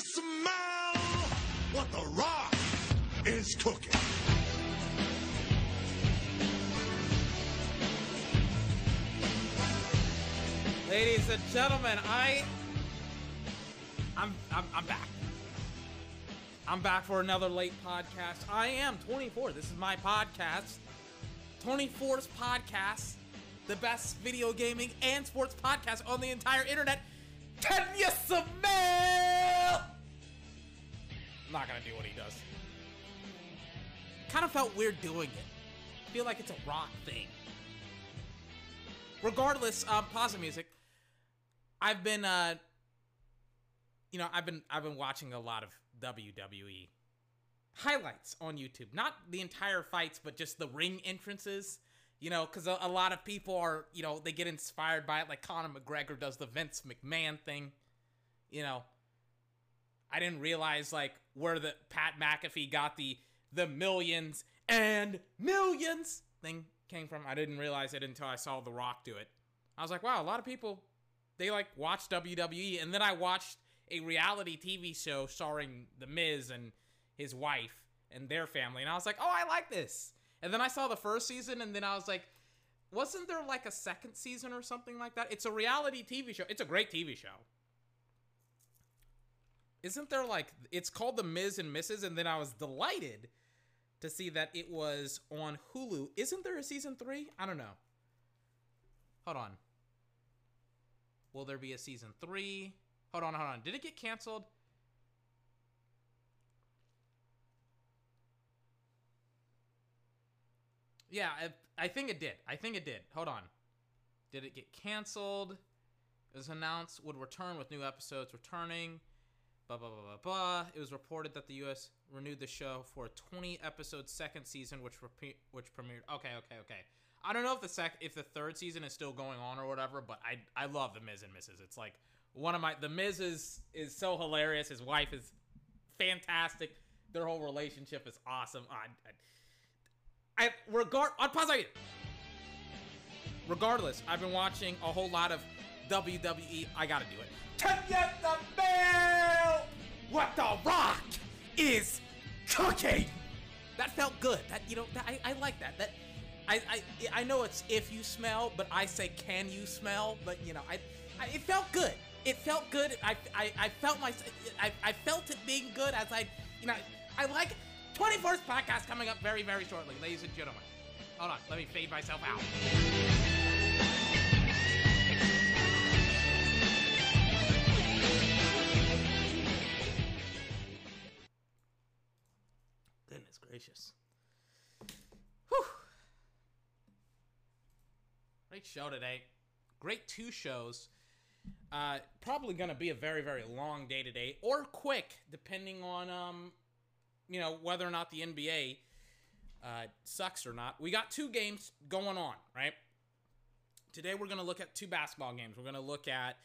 smell what the rock is cooking? Ladies and gentlemen, I I'm I'm I'm back. I'm back for another late podcast. I am 24. This is my podcast. 24's podcast. The best video gaming and sports podcast on the entire internet. Can you smell? I'm not gonna do what he does. Kind of felt weird doing it. feel like it's a rock thing. Regardless, um, pause the music. I've been uh you know, I've been I've been watching a lot of WWE highlights on YouTube. Not the entire fights, but just the ring entrances. You know, because a, a, lot of people are, you know, they get inspired by it. Like Conor McGregor does the Vince McMahon thing. You know, I didn't realize like where the Pat McAfee got the the millions and millions thing came from. I didn't realize it until I saw The Rock do it. I was like, wow, a lot of people they like watch WWE, and then I watched a reality TV show starring The Miz and his wife and their family, and I was like, oh, I like this. And then I saw the first season, and then I was like, wasn't there like a second season or something like that? It's a reality TV show. It's a great TV show. Isn't there like it's called The Miz and Mrs. And then I was delighted to see that it was on Hulu. Isn't there a season three? I don't know. Hold on. Will there be a season three? Hold on, hold on. Did it get canceled? Yeah, I think it did. I think it did. Hold on. Did it get canceled? It was announced would return with new episodes returning. Blah blah blah blah blah. It was reported that the U.S. renewed the show for a 20 episode second season, which repeat, which premiered. Okay, okay, okay. I don't know if the sec if the third season is still going on or whatever, but I I love the Miz and Mrs. It's like one of my the Miz is is so hilarious. His wife is fantastic. Their whole relationship is awesome. I, I, I regard pause Regardless, I've been watching a whole lot of WWE. I gotta do it. Can get the mail? What the Rock is cooking. That felt good. That you know, that, I, I like that. That I, I I know it's if you smell, but I say can you smell? But you know, I, I it felt good. It felt good. I, I, I felt my I, I felt it being good as I you know I like 24th podcast coming up very very shortly, ladies and gentlemen. Hold on, let me fade myself out. Goodness gracious. Whew. Great show today. Great two shows. Uh, probably going to be a very, very long day today, or quick, depending on, um, you know, whether or not the NBA uh, sucks or not. We got two games going on, right? Today we're going to look at two basketball games. We're going to look at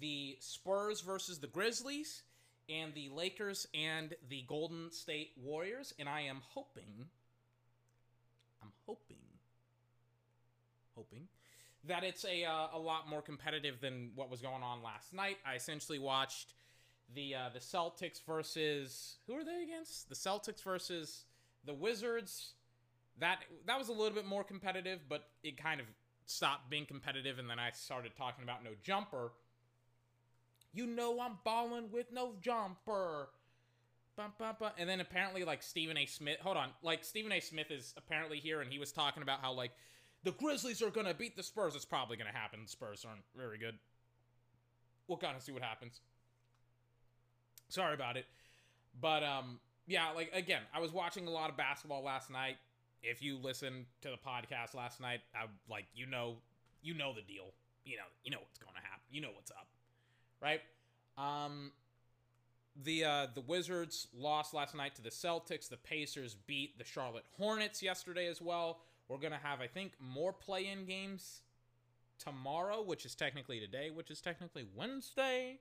the Spurs versus the Grizzlies and the Lakers and the Golden State Warriors. And I am hoping, I'm hoping, hoping that it's a uh, a lot more competitive than what was going on last night. I essentially watched the uh, the Celtics versus who are they against? The Celtics versus the Wizards. That that was a little bit more competitive, but it kind of stopped being competitive, and then I started talking about no jumper. You know I'm balling with no jumper. Bum, bum, bum. And then apparently, like Stephen A. Smith. Hold on, like Stephen A. Smith is apparently here, and he was talking about how like the Grizzlies are to beat the Spurs. It's probably to happen. The Spurs aren't very good. We'll kind of see what happens. Sorry about it. But, um, yeah, like, again, I was watching a lot of basketball last night. If you listened to the podcast last night, I, like, you know, you know the deal. You know, you know what's going to happen. You know what's up. Right? Um, the uh, the Wizards lost last night to the Celtics. The Pacers beat the Charlotte Hornets yesterday as well. We're to have, I think, more play in games tomorrow, which is technically today, which is technically Wednesday.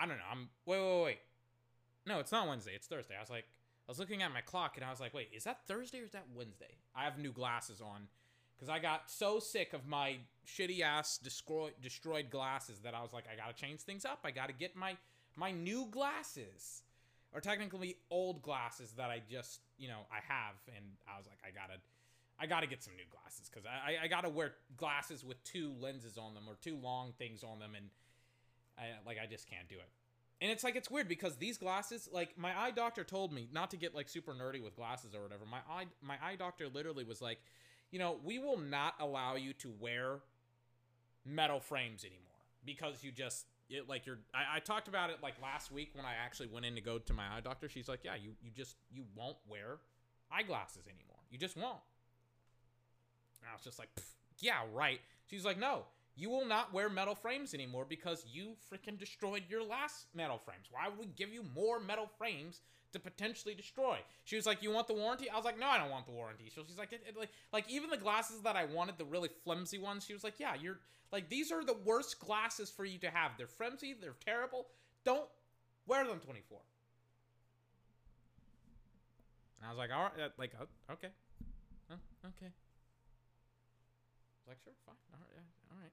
I don't know. I'm. Wait, wait, wait. No, it's not Wednesday. It's Thursday. I was like, I was looking at my clock and I was like, wait, is that Thursday or is that Wednesday? I have new glasses on because I got so sick of my shitty ass destroyed destroyed glasses that I was like, I gotta change things up. I gotta get my my new glasses, or technically old glasses that I just you know I have, and I was like, I gotta. I gotta get some new glasses because I, I, I gotta wear glasses with two lenses on them or two long things on them, and I like I just can't do it. And it's like it's weird because these glasses, like my eye doctor told me not to get like super nerdy with glasses or whatever. My eye my eye doctor literally was like, you know, we will not allow you to wear metal frames anymore because you just it, like you're I, I talked about it like last week when I actually went in to go to my eye doctor. She's like, Yeah, you you just you won't wear eyeglasses anymore. You just won't. And I was just like, yeah, right. She's like, no, you will not wear metal frames anymore because you freaking destroyed your last metal frames. Why would we give you more metal frames to potentially destroy? She was like, you want the warranty? I was like, no, I don't want the warranty. So she's like, it, it, like, like even the glasses that I wanted, the really flimsy ones, she was like, yeah, you're like, these are the worst glasses for you to have. They're flimsy, they're terrible. Don't wear them 24. And I was like, all right, uh, like, uh, okay, huh, okay. Like, sure, fine, all right, yeah, all right.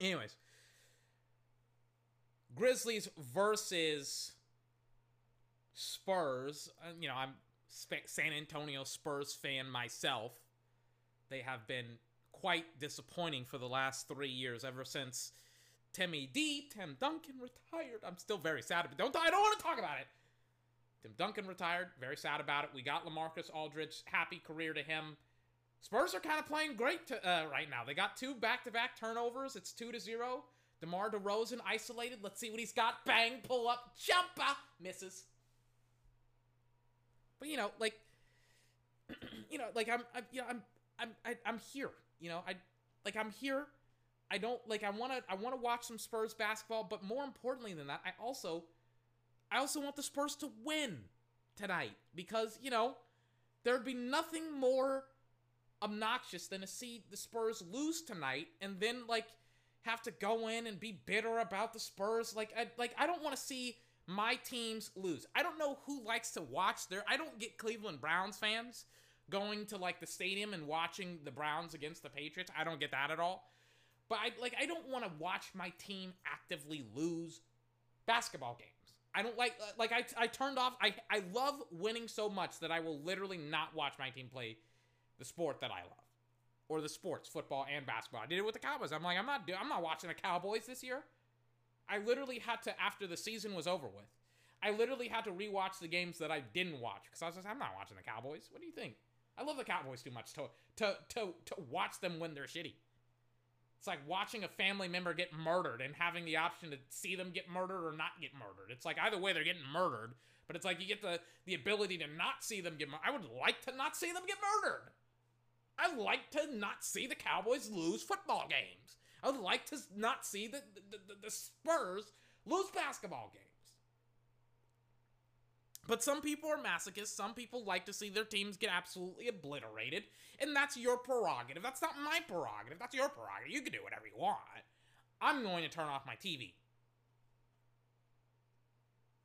Anyways, Grizzlies versus Spurs. Uh, you know, I'm San Antonio Spurs fan myself. They have been quite disappointing for the last three years, ever since Timmy D, Tim Duncan retired. I'm still very sad about it. Don't I don't want to talk about it. Tim Duncan retired. Very sad about it. We got Lamarcus Aldridge. Happy career to him. Spurs are kind of playing great to, uh, right now. They got two back-to-back turnovers. It's two to zero. DeMar DeRozan isolated. Let's see what he's got. Bang, pull up, jumper, misses. But you know, like, you know, like I'm, I'm, you know, I'm, I'm, I, I'm here. You know, I, like, I'm here. I don't like. I want to. I want to watch some Spurs basketball. But more importantly than that, I also, I also want the Spurs to win tonight because you know, there'd be nothing more obnoxious than to see the Spurs lose tonight and then like have to go in and be bitter about the Spurs. Like I like I don't want to see my teams lose. I don't know who likes to watch there. I don't get Cleveland Browns fans going to like the stadium and watching the Browns against the Patriots. I don't get that at all. But I like I don't want to watch my team actively lose basketball games. I don't like like I I turned off I I love winning so much that I will literally not watch my team play the sport that I love, or the sports, football and basketball. I did it with the Cowboys. I'm like, I'm not, I'm not watching the Cowboys this year. I literally had to after the season was over with. I literally had to rewatch the games that I didn't watch because I was like, I'm not watching the Cowboys. What do you think? I love the Cowboys too much to to to to watch them when they're shitty. It's like watching a family member get murdered and having the option to see them get murdered or not get murdered. It's like either way they're getting murdered, but it's like you get the the ability to not see them get murdered. I would like to not see them get murdered. I like to not see the Cowboys lose football games. I would like to not see the, the, the, the Spurs lose basketball games. But some people are masochists. Some people like to see their teams get absolutely obliterated. And that's your prerogative. That's not my prerogative. That's your prerogative. You can do whatever you want. I'm going to turn off my TV.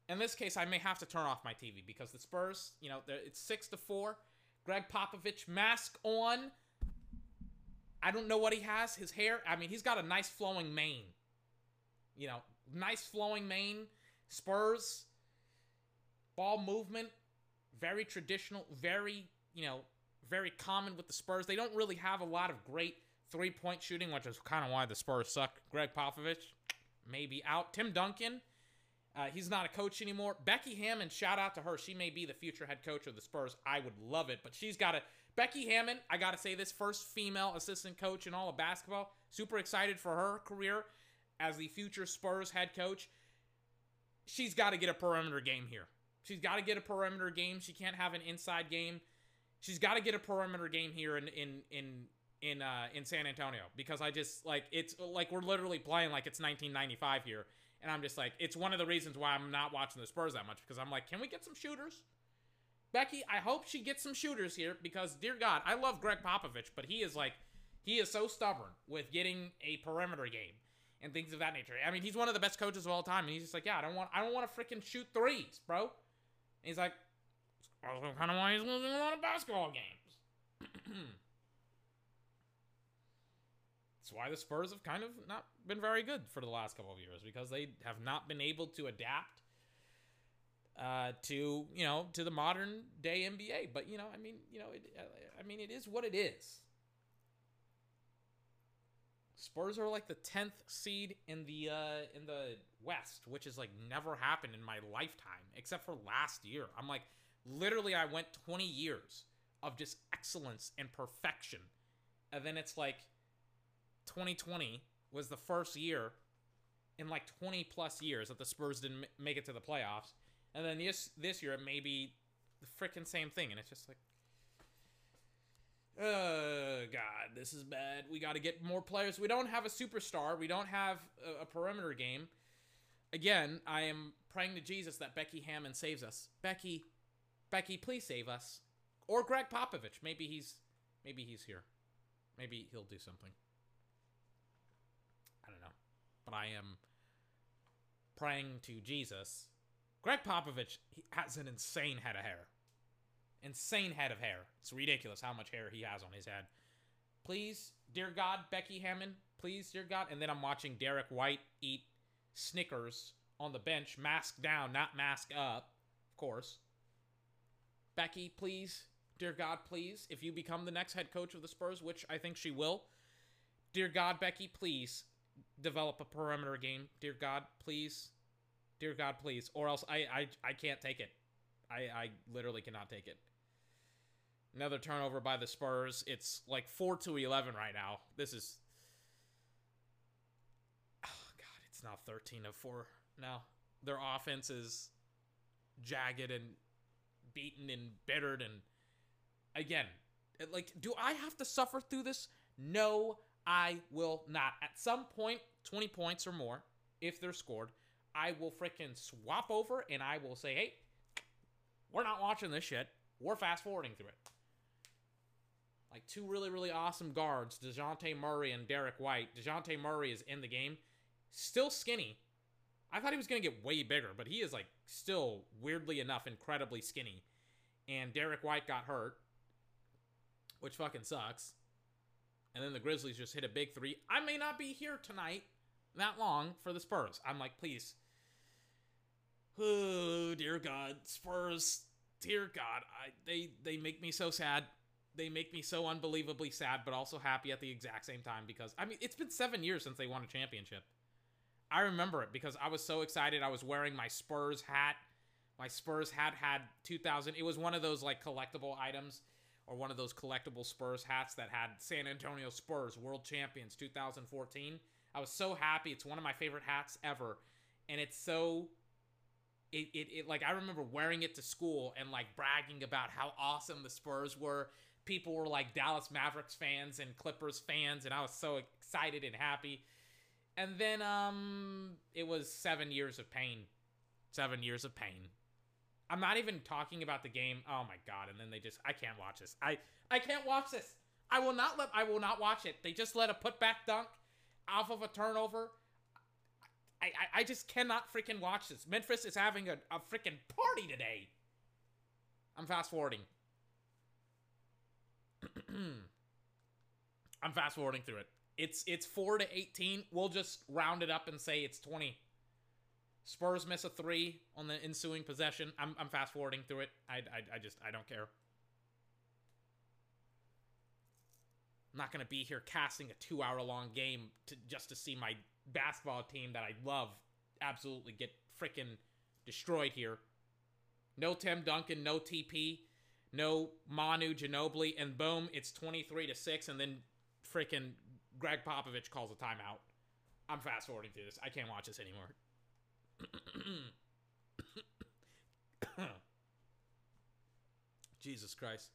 In this case, I may have to turn off my TV because the Spurs, you know, it's 6 to 4. Gregg Popovich mask on. I don't know what he has. His hair, I mean, he's got a nice flowing mane. You know, nice flowing mane. Spurs, ball movement, very traditional, very, you know, very common with the Spurs. They don't really have a lot of great three point shooting, which is kind of why the Spurs suck. Gregg Popovich, maybe out. Tim Duncan, uh, he's not a coach anymore. Becky Hammon, shout out to her. She may be the future head coach of the Spurs. I would love it, but she's got a Becky Hammon. I got to say this first female assistant coach in all of basketball. Super excited for her career as the future Spurs head coach. She's got to get a perimeter game here. She's got to get a perimeter game. She can't have an inside game. She's got to get a perimeter game here in in in in uh, in San Antonio because I just like it's like we're literally playing like it's 1995 here and I'm just like, it's one of the reasons why I'm not watching the Spurs that much because I'm like, can we get some shooters? Becky, I hope she gets some shooters here because, dear God, I love Gregg Popovich, but he is like, he is so stubborn with getting a perimeter game and things of that nature. I mean, he's one of the best coaches of all time, and he's just like, yeah, I don't want, I don't want to freaking shoot threes, bro. And he's like, I don't kind of why he's losing a lot of basketball games. That's why the Spurs have kind of not been very good for the last couple of years because they have not been able to adapt uh, to you know to the modern day NBA. But you know, I mean, you know, it, I mean, it is what it is. Spurs are like the tenth seed in the uh, in the West, which has like never happened in my lifetime, except for last year. I'm like, literally, I went 20 years of just excellence and perfection, and then it's like 2020 was the first year in like 20 plus years that the Spurs didn't make it to the playoffs, and then this this year it may be the freaking same thing, and it's just like Oh God, this is bad. We got to get more players. We don't have a superstar. We don't have a, a, perimeter game. Again, I am praying to Jesus that Becky Hammon saves us. Becky, Becky, please save us. Or Gregg Popovich. Maybe he's, maybe he's here. Maybe he'll do something. I but I am praying to Jesus. Gregg Popovich has an insane head of hair insane head of hair. It's ridiculous how much hair he has on his head. Please, dear God, Becky Hammon, please, dear God. And then I'm watching Derrick White eat Snickers on the bench, mask down, not mask up, of course. Becky, please, dear God, please, if you become the next head coach of the Spurs, which I think she will, dear God, Becky, please develop a perimeter game. Dear God, please, dear God, please, or else I I, I can't take it. I, I literally cannot take it. Another turnover by the Spurs. It's like 4 to 11 right now. This is Oh god, it's now 13 to 4 now. Their offense is jagged and beaten and bittered and again, like do I have to suffer through this? No, I will not. At some point, 20 points or more if they're scored, I will freaking swap over and I will say, "Hey, we're not watching this shit. We're fast forwarding through it." like two really, really awesome guards, DeJounte Murray and Derrick White. DeJounte Murray is in the game. Still skinny. I thought he was going to get way bigger, but he is like still weirdly enough incredibly skinny. And Derrick White got hurt, which fucking sucks. And then the Grizzlies just hit a big three. I may not be here tonight that long for the Spurs. I'm like, please. Oh, dear God. Spurs. Dear God. I, they, they make me so sad they make me so unbelievably sad, but also happy at the exact same time because I mean it's been seven years since they won a championship. I remember it because I was so excited. I was wearing my Spurs hat. My Spurs hat had 2000. It was one of those like collectible items or one of those collectible Spurs hats that had San Antonio Spurs World Champions 2014. I was so happy. It's one of my favorite hats ever. And it's so it, it, it like I remember wearing it to school and like bragging about how awesome the Spurs were people were like Dallas Mavericks fans and Clippers fans, and I was so excited and happy. And then um it was seven years of pain. Seven years of pain. I'm not even talking about the game. Oh my god, and then they just I can't watch this. I I can't watch this. I will not let I will not watch it. They just let a putback dunk off of a turnover. I, I, I just cannot freaking watch this. Memphis is having a, a freaking party today. I'm fast forwarding. I'm fast forwarding through it. It's it's four to eighteen. We'll just round it up and say it's twenty. Spurs miss a three on the ensuing possession. I'm I'm fast forwarding through it. I, I I just I don't care. I'm not gonna be here casting a two hour long game to just to see my basketball team that I love absolutely get freaking destroyed here. No Tim Duncan, no TP no Manu Ginobili, and boom, it's 23 to 6, and then freaking Gregg Popovich calls a timeout. I'm fast forwarding through this. I can't watch this anymore. Jesus Christ.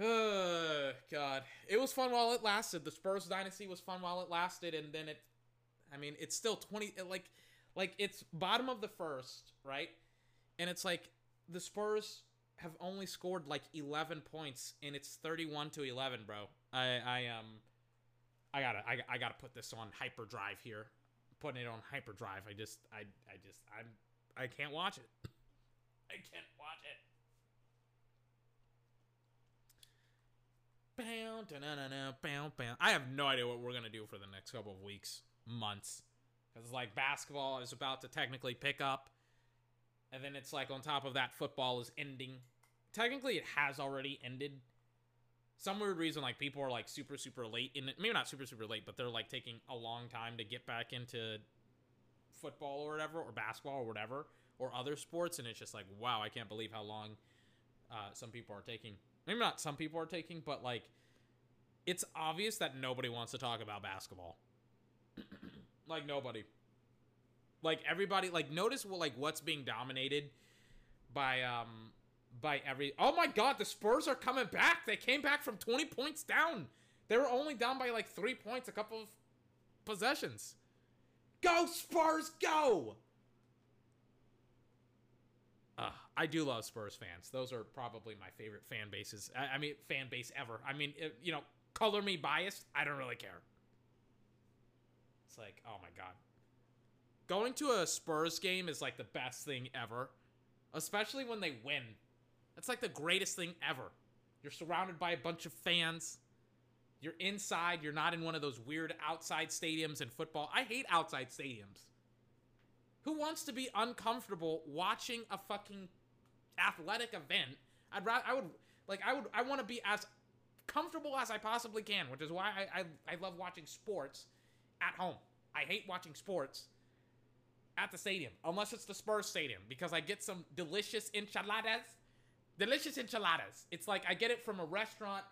Oh, God. It was fun while it lasted. The Spurs dynasty was fun while it lasted, and then it I mean, it's still 20 like like it's bottom of the first, right? And it's like the Spurs have only scored like 11 points and it's 31 to 11, bro. I I um I got to I, I got to put this on hyperdrive here. Putting it on hyperdrive. I just I I just I'm I can't watch it. I can't watch it. I have no idea what we're gonna do for the next couple of weeks, months, because like basketball is about to technically pick up, and then it's like on top of that, football is ending. Technically, it has already ended. Some weird reason, like people are like super super late in it. Maybe not super super late, but they're like taking a long time to get back into football or whatever, or basketball or whatever, or other sports, and it's just like wow, I can't believe how long uh, some people are taking maybe not some people are taking, but like it's obvious that nobody wants to talk about basketball. like nobody. Like everybody like notice what like what's being dominated by um by every Oh my god, the Spurs are coming back. They came back from 20 points down. They were only down by like 3 points a couple of possessions. Go Spurs, go. Uh, I do love Spurs fans. Those are probably my favorite fan bases. I, I mean, fan base ever. I mean, it, you know, color me biased. I don't really care. It's like, oh my god. Going to a Spurs game is like the best thing ever, especially when they win. That's like the greatest thing ever. You're surrounded by a bunch of fans. You're inside. You're not in one of those weird outside stadiums in football. I hate outside stadiums. Who wants to be uncomfortable watching a fucking athletic event? I'd rather I would like I would I want to be as comfortable as I possibly can, which is why I, I I love watching sports at home. I hate watching sports at the stadium, unless it's the Spurs stadium, because I get some delicious enchiladas. Delicious enchiladas. It's like I get it from a restaurant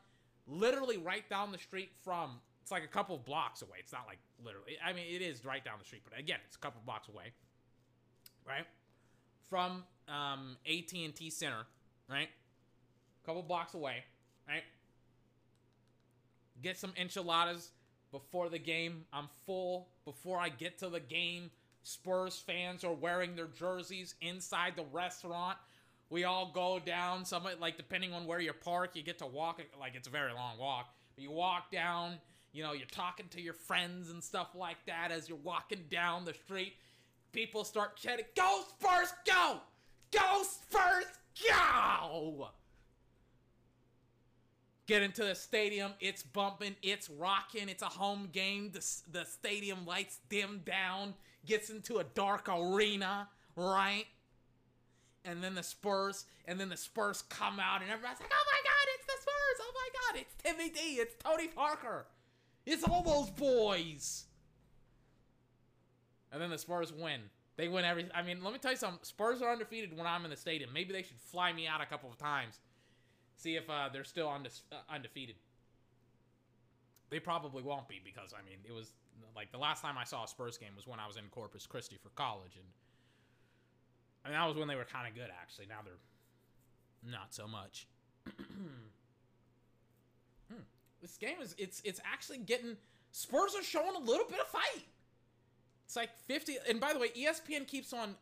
literally right down the street from it's like a couple of blocks away. It's not like literally. I mean, it is right down the street, but again, it's a couple of blocks away right? From um, AT&T Center, right? A couple blocks away, right? Get some enchiladas before the game. I'm full before I get to the game. Spurs fans are wearing their jerseys inside the restaurant. We all go down. Some like depending on where you park, you get to walk like it's a very long walk. But you walk down. You know, you're talking to your friends and stuff like that as you're walking down the street people start chanting, go Spurs go! ghost first go! Get into the stadium, it's bumping, it's rocking, it's a home game. The, the stadium lights dim down, gets into a dark arena, right? And then the Spurs, and then the Spurs come out, and everybody's like, oh my god, it's the Spurs! Oh my god, it's Timmy D, it's Tony Parker, it's all those boys! and then the Spurs win. They win every. I mean, let me tell you something. Spurs are undefeated when I'm in the stadium. Maybe they should fly me out a couple of times, see if uh, they're still unde- uh, undefeated. They probably won't be because I mean it was like the last time I saw a Spurs game was when I was in Corpus Christi for college, and I mean that was when they were kind of good actually. Now they're not so much. hmm. This game is it's it's actually getting Spurs are showing a little bit of fight. It's like 50 and by the way, ESPN keeps on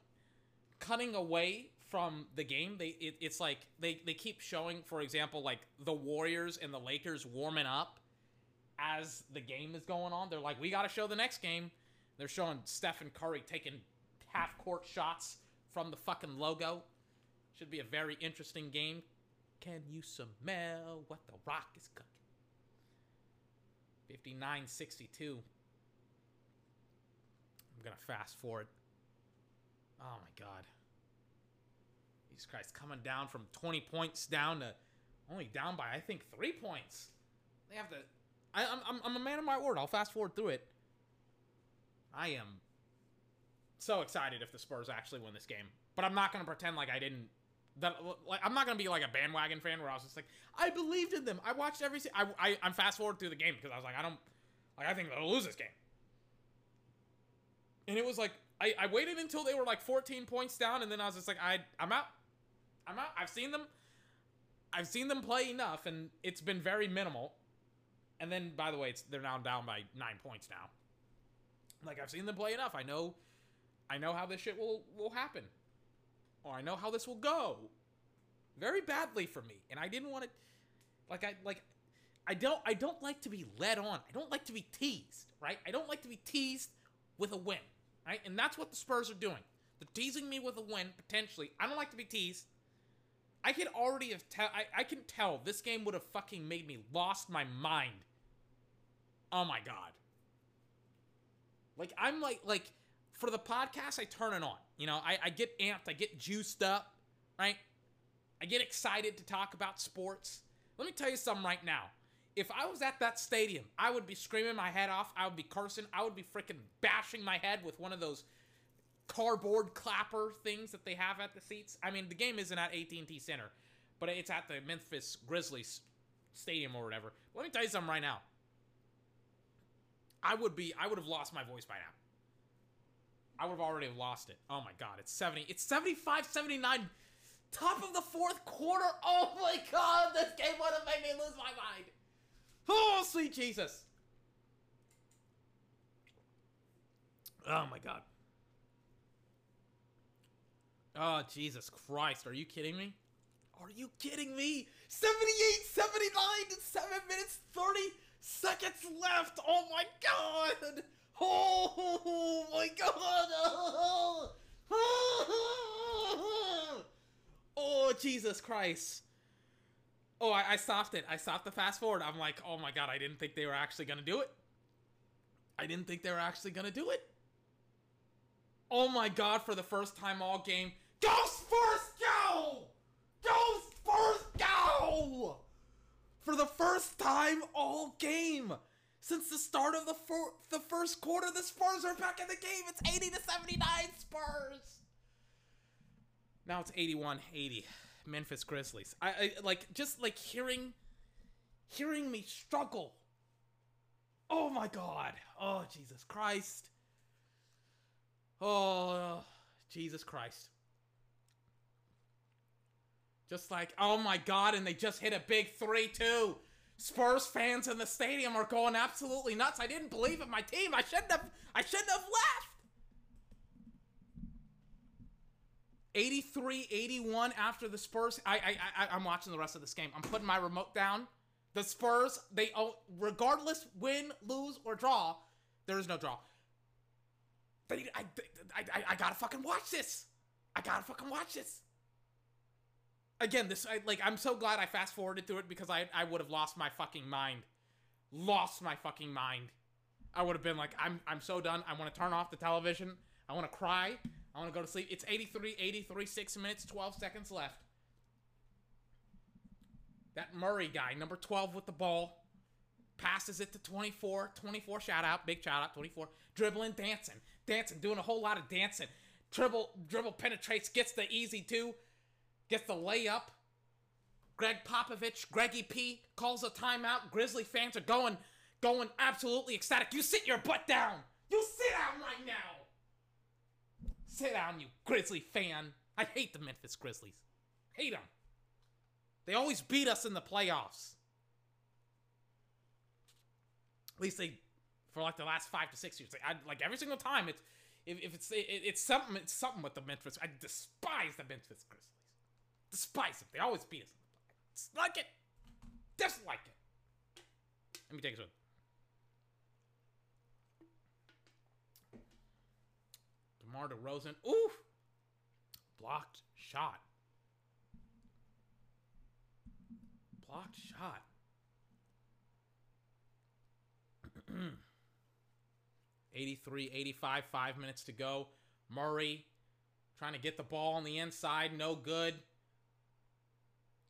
cutting away from the game. They it, it's like they they keep showing for example like the Warriors and the Lakers warming up as the game is going on. They're like we got to show the next game. They're showing Stephen Curry taking half court shots from the fucking logo. Should be a very interesting game. Can you smell what the rock is cooking? 59 62. I'm gonna fast forward. Oh my god. Jesus Christ, coming down from 20 points down to only down by I think three points. They have to. I, am I'm, I'm a man of my word. I'll fast forward through it. I am so excited if the Spurs actually win this game, but I'm not gonna pretend like I didn't. That like I'm not gonna be like a bandwagon fan where I was just like I believed in them. I watched every. I, I I'm fast forward through the game because I was like I don't like I think they'll lose this game and it was like I, I waited until they were like 14 points down, and then I was just like, I I'm out, I'm out. I've seen them, I've seen them play enough, and it's been very minimal. And then, by the way, it's they're now down by nine points now. Like I've seen them play enough. I know, I know how this shit will will happen, or I know how this will go, very badly for me. And I didn't want to, like I like, I don't I don't like to be led on. I don't like to be teased, right? I don't like to be teased with a win. Right? And that's what the Spurs are doing. They're teasing me with a win, potentially. I don't like to be teased. I could already have tell. I, I can tell this game would have fucking made me lost my mind. Oh my god. Like I'm like like for the podcast, I turn it on. You know, I, I get amped, I get juiced up, right? I get excited to talk about sports. Let me tell you something right now. If I was at that stadium, I would be screaming my head off. I would be cursing. I would be freaking bashing my head with one of those cardboard clapper things that they have at the seats. I mean, the game isn't at AT&T Center, but it's at the Memphis Grizzlies stadium or whatever. Let me tell you something right now. I would be I would have lost my voice by now. I would have already lost it. Oh my god, it's 70. It's 75 79 top of the fourth quarter. Oh my god, this game would have made me lose my mind. Oh, sweet Jesus. Oh my god. Oh, Jesus Christ. Are you kidding me? Are you kidding me? 78 79 and 7 minutes 30 seconds left. Oh my god. Oh my god. Oh, Jesus Christ. Oh, I, I stopped it. I stopped the fast forward. I'm like, oh my god, I didn't think they were actually gonna do it. I didn't think they were actually gonna do it. Oh my god, for the first time all game. Go Spurs go! Ghost first go! For the first time all game. Since the start of the fir- the first quarter, the Spurs are back in the game. It's 80 to 79 Spurs. Now it's 81-80. Memphis Grizzlies. I, I like just like hearing hearing me struggle. Oh my god. Oh Jesus Christ. Oh Jesus Christ. Just like, oh my god, and they just hit a big 3 2. Spurs fans in the stadium are going absolutely nuts. I didn't believe in my team. I shouldn't have I shouldn't have left. 83 81 after the Spurs. I, I, I, I'm watching the rest of this game. I'm putting my remote down. The Spurs, they, oh, regardless, win, lose, or draw, there is no draw. They, I, I, I, I gotta fucking watch this. I gotta fucking watch this. Again, this, I, like, I'm so glad I fast forwarded through it because I, I would have lost my fucking mind. Lost my fucking mind. I would have been like, I'm, I'm so done. I want to turn off the television. I want to cry. I want to go to sleep. It's 83, 83, 6 minutes, 12 seconds left. That Murray guy, number 12 with the ball, passes it to 24. 24 shout out, big shout out, 24. Dribbling, dancing, dancing, doing a whole lot of dancing. Dribble, dribble penetrates, gets the easy two, gets the layup. Gregg Popovich, Greggy P calls a timeout. Grizzly fans are going, going absolutely ecstatic. You sit your butt down. You sit down right now. Sit down, you Grizzly fan. I hate the Memphis Grizzlies. Hate them. They always beat us in the playoffs. At least they, for like the last five to six years, I, like every single time. It's if, if it's it, it's something it's something with the Memphis. I despise the Memphis Grizzlies. Despise them. They always beat us. Dislike it. Dislike it. Let me take a swig. DeMar DeRozan. Oof. Blocked shot. Blocked shot. Eighty-three, eighty-five, five minutes to go. Murray trying to get the ball on the inside, no good.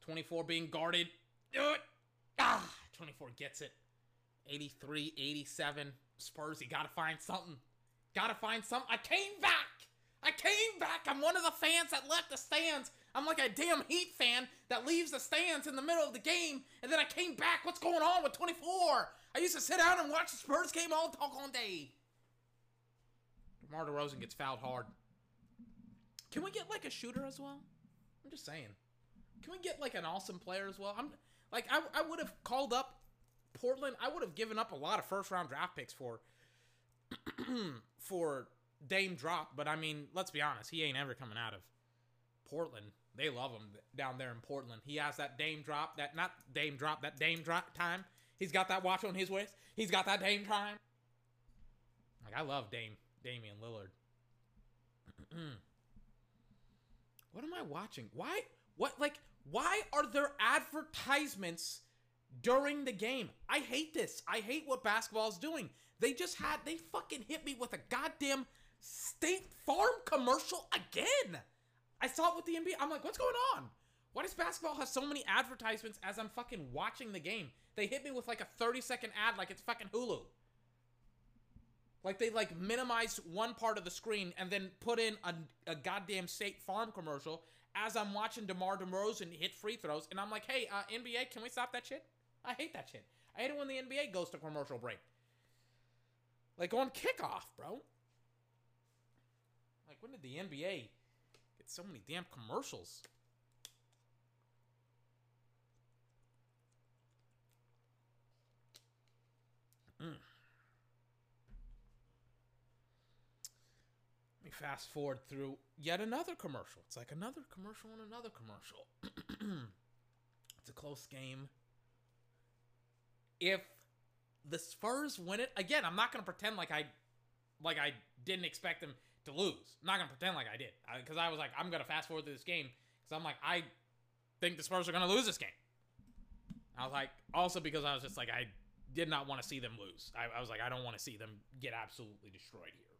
24 being guarded. Ah, 24 gets it. 83, 87. Spurs, you gotta find something. Gotta find something. I came back. I came back. I'm one of the fans that left the stands. I'm like a damn Heat fan that leaves the stands in the middle of the game, and then I came back. What's going on with 24? I used to sit down and watch the Spurs game all doggone day. DeMar DeRozan gets fouled hard. Can we get like a shooter as well? I'm just saying. Can we get like an awesome player as well? I'm like I, I would have called up Portland. I would have given up a lot of first round draft picks for for Dame drop, but I mean, let's be honest, he ain't ever coming out of Portland. They love him down there in Portland. He has that Dame drop, that not Dame drop, that Dame drop time. He's got that watch on his waist. He's got that Dame time. Like I love Dame, Damian Lillard. what am I watching? Why? What like Why are there advertisements during the game? I hate this. I hate what basketball is doing. They just had they fucking hit me with a goddamn State Farm commercial again. I saw it with the NBA. I'm like, what's going on? Why does basketball have so many advertisements as I'm fucking watching the game? They hit me with like a 30 second ad like it's fucking Hulu. Like they like minimized one part of the screen and then put in a, a goddamn State Farm commercial as I'm watching DeMar DeRozan hit free throws, and I'm like, hey, uh, NBA, can we stop that shit? I hate that shit. I hate it when the NBA goes to commercial break. Like on kickoff, bro. Like when did the NBA get so many damn commercials? Mm. Let me fast forward through yet another commercial. It's like another commercial and another commercial. it's a close game. If the Spurs win it, again, I'm not going to pretend like I like I didn't expect them to lose. I'm not going to pretend like I did. Because I, I was like, I'm going to fast forward to this game. Because I'm like, I think the Spurs are going to lose this game. I was like, also because I was just like, I did not want to see them lose. I, I was like, I don't want to see them get absolutely destroyed here.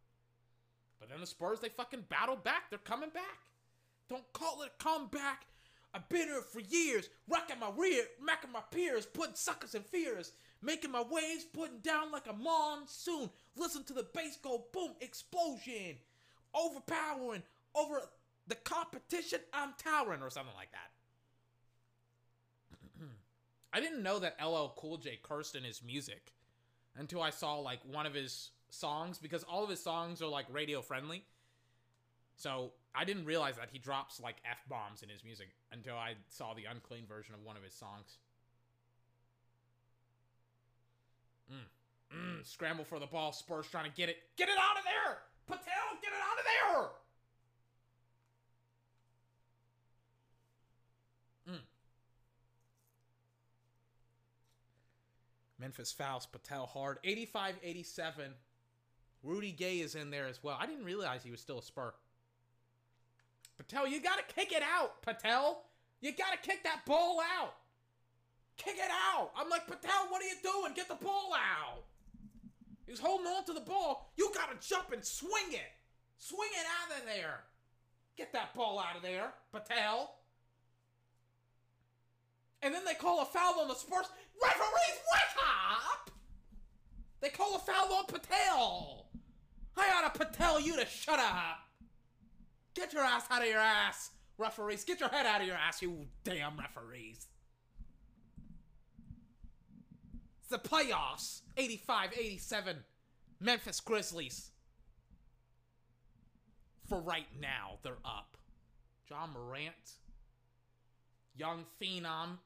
But then the Spurs, they fucking battled back. They're coming back. Don't call it a comeback. I've been here for years, rocking my rear, macking my peers, putting suckers in fears, making my waves, putting down like a monsoon. Listen to the bass go boom, explosion, overpowering over the competition. I'm towering, or something like that. I didn't know that LL Cool J cursed in his music until I saw like one of his songs because all of his songs are like radio friendly. So I didn't realize that he drops like f bombs in his music until I saw the unclean version of one of his songs. Mm. Mm. Scramble for the ball. Spurs trying to get it. Get it out of there! Poeltl, get it out of there! Memphis fouls Poeltl hard. 85 87. Rudy Gay is in there as well. I didn't realize he was still a Spur. Poeltl, you got to kick it out, Poeltl. You got to kick that ball out. Kick it out. I'm like, Poeltl, what are you doing? Get the ball out. He's holding on to the ball. You got to jump and swing it. Swing it out of there. Get that ball out of there, Poeltl. And then they call a foul on the Spurs. Referees, wake up! They call a foul on Poeltl. I ought to you to shut up. Get your ass out of your ass, referees. Get your head out of your ass, you damn referees. It's the playoffs. 85 87. Memphis Grizzlies. For right now, they're up. Ja Morant. Young Phenom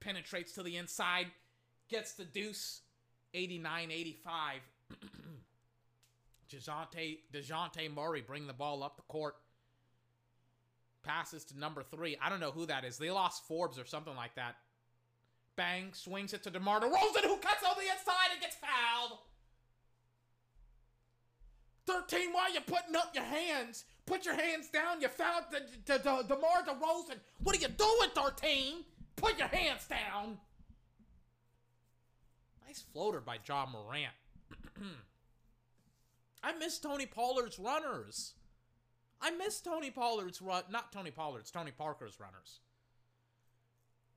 penetrates to the inside, gets the deuce, 89 85. DeJounte, DeJounte Murray bring the ball up the court. Passes to number three. I don't know who that is. They lost Forbes or something like that. Bang, swings it to DeMar DeRozan, who cuts on the inside and gets fouled. 13, why are you putting up your hands? Put your hands down. You fouled the, the, the, DeMar DeRozan. What are you doing, 13? Put your hands down. Nice floater by Ja Morant. I miss Tony Pollard's runners. I miss Tony Pollard's run, not Tony Pollard's, Tony Parker's runners.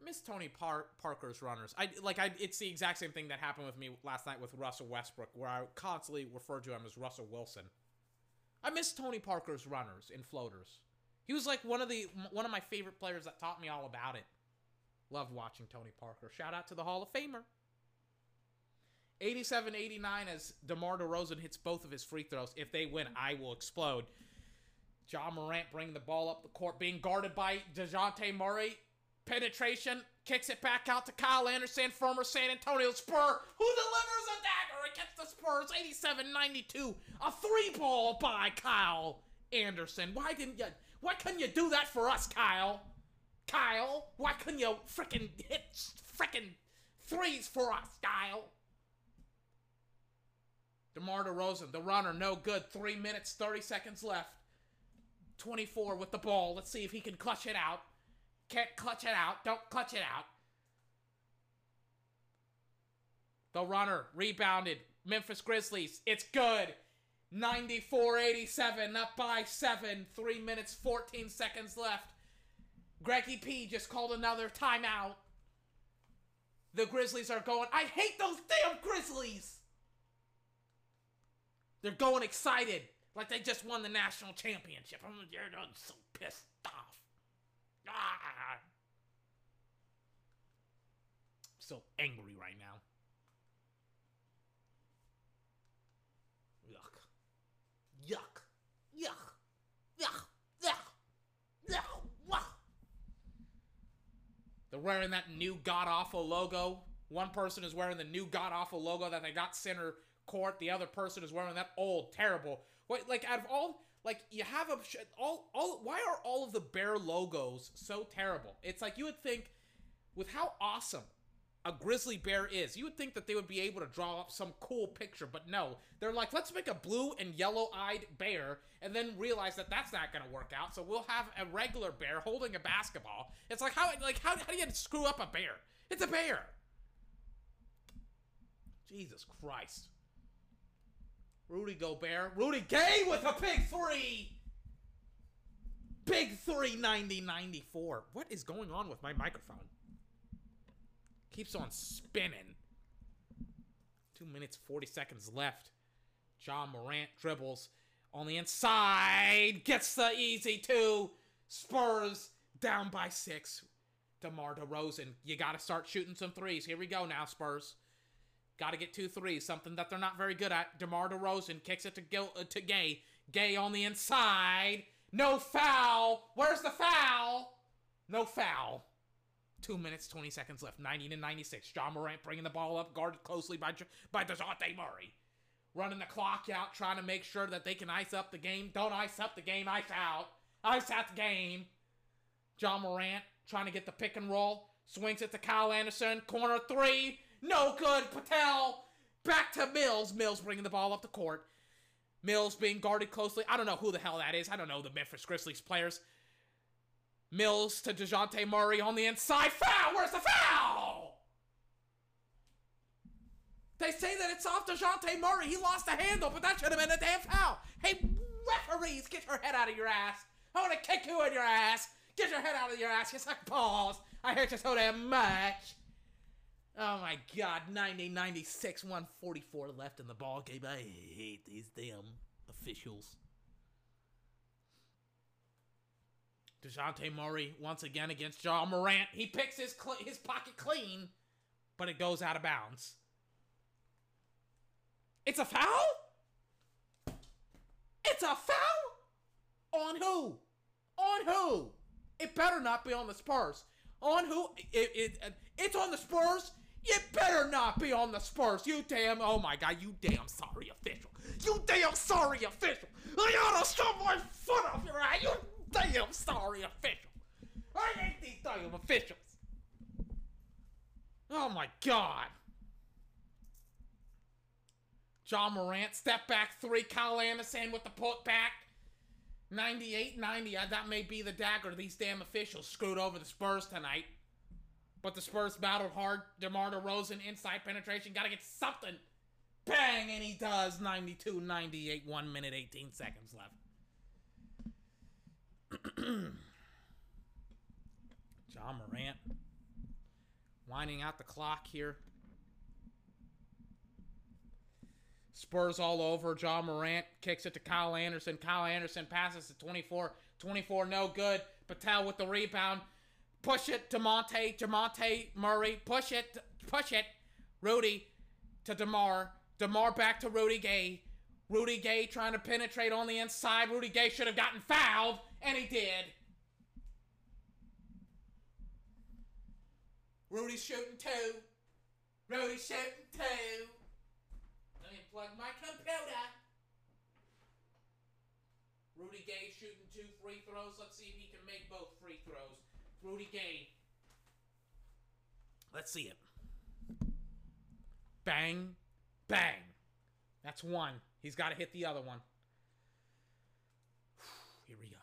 miss Tony Par- Parker's runners. I like I it's the exact same thing that happened with me last night with Russell Westbrook where I constantly referred to him as Russell Wilson. I miss Tony Parker's runners in floaters. He was like one of the one of my favorite players that taught me all about it. Loved watching Tony Parker. Shout out to the Hall of Famer. 87 89 as DeMar DeRozan hits both of his free throws. If they win, I will explode. Ja Morant bringing the ball up the court, being guarded by DeJounte Murray. Penetration, kicks it back out to Kyle Anderson, former San Antonio Spur, who delivers a dagger against the Spurs, 87 92. A three ball by Kyle Anderson. Why didn't you, why couldn't you do that for us, Kyle? Kyle, why couldn't you frickin' hit frickin' threes for us, Kyle? DeMar DeRozan, the runner, no good. Three minutes, 30 seconds left. 24 with the ball. Let's see if he can clutch it out. Can't clutch it out. Don't clutch it out. The runner rebounded. Memphis Grizzlies. It's good. 94-87, up by 7. 3 minutes 14 seconds left. Greggy P just called another timeout. The Grizzlies are going. I hate those damn Grizzlies. They're going excited, like they just won the national championship. I'm, I'm so pissed off. Ah. So angry right now. Yuck. Yuck. Yuck. Yuck. Yuck. Yuck. Yuck. They're wearing that new god awful logo. One person is wearing the new god awful logo that they got center court. The other person is wearing that old terrible. Wait, like out of all, like you have a all all. Why are all of the bear logos so terrible? It's like you would think, with how awesome a grizzly bear is, you would think that they would be able to draw up some cool picture, but no. They're like, let's make a blue and yellow-eyed bear, and then realize that that's not going to work out. So we'll have a regular bear holding a basketball. It's like how like how, how do you screw up a bear? It's a bear. Jesus Christ. Rudy Gobert. Rudy Gay with a big three. Big three, 90 94. What is going on with my microphone? Keeps on spinning. Two minutes, 40 seconds left. Ja Morant dribbles on the inside. Gets the easy two. Spurs down by six. DeMar DeRozan. You got to start shooting some threes. Here we go now, Spurs. Got to get two threes, something that they're not very good at. DeMar DeRozan kicks it to, Gil- uh, to Gay. Gay on the inside. No foul. Where's the foul? No foul. Two minutes, 20 seconds left. 90 to 96. Ja Morant bringing the ball up, guarded closely by, by Dejounte Murray. Running the clock out, trying to make sure that they can ice up the game. Don't ice up the game, ice out. Ice out the game. Ja Morant trying to get the pick and roll. Swings it to Kyle Anderson. Corner three. No good. Poeltl. Back to Mills. Mills bringing the ball up the court. Mills being guarded closely. I don't know who the hell that is. I don't know the Memphis Grizzlies players. Mills to Dejounte Murray on the inside. Foul! Where's the foul? They say that it's off Dejounte Murray. He lost the handle, but that should have been a damn foul. Hey, referees, get your head out of your ass. I want to kick you in your ass. Get your head out of your ass. You suck balls. I hate you so damn much. Oh my god, 90 96, 144 left in the ball game. I hate these damn officials. Dejounte Murray once again against Ja Morant. He picks his cl- his pocket clean, but it goes out of bounds. It's a foul? It's a foul? On who? On who? It better not be on the Spurs. On who? It, it, it's on the Spurs. It better not be on the Spurs. You damn, oh my god, you damn sorry official. You damn sorry official. I ought to shove my foot off your eye. You damn sorry official. I hate these damn officials. Oh my god. Ja Morant, step back three. Kyle Anderson with the put back. 98 90. Uh, that may be the dagger. These damn officials screwed over the Spurs tonight. But the Spurs battled hard. DeMar DeRozan, inside penetration. Got to get something. Bang! And he does. 92 98. 1 minute, 18 seconds left. Ja Morant. Winding out the clock here. Spurs all over. Ja Morant kicks it to Kyle Anderson. Kyle Anderson passes to 24. 24, no good. Poeltl with the rebound. Push it to Monte. Dejounte Murray. Push it. Push it. Rudy to DeMar. DeMar back to Rudy Gay. Rudy Gay trying to penetrate on the inside. Rudy Gay should have gotten fouled, and he did. Rudy's shooting two. Rudy's shooting two. Let me plug my computer. Rudy Gay shooting two free throws. Let's see if he can make both free throws. Rudy Gay. Let's see it. Bang. Bang. That's one. He's got to hit the other one. Here we go.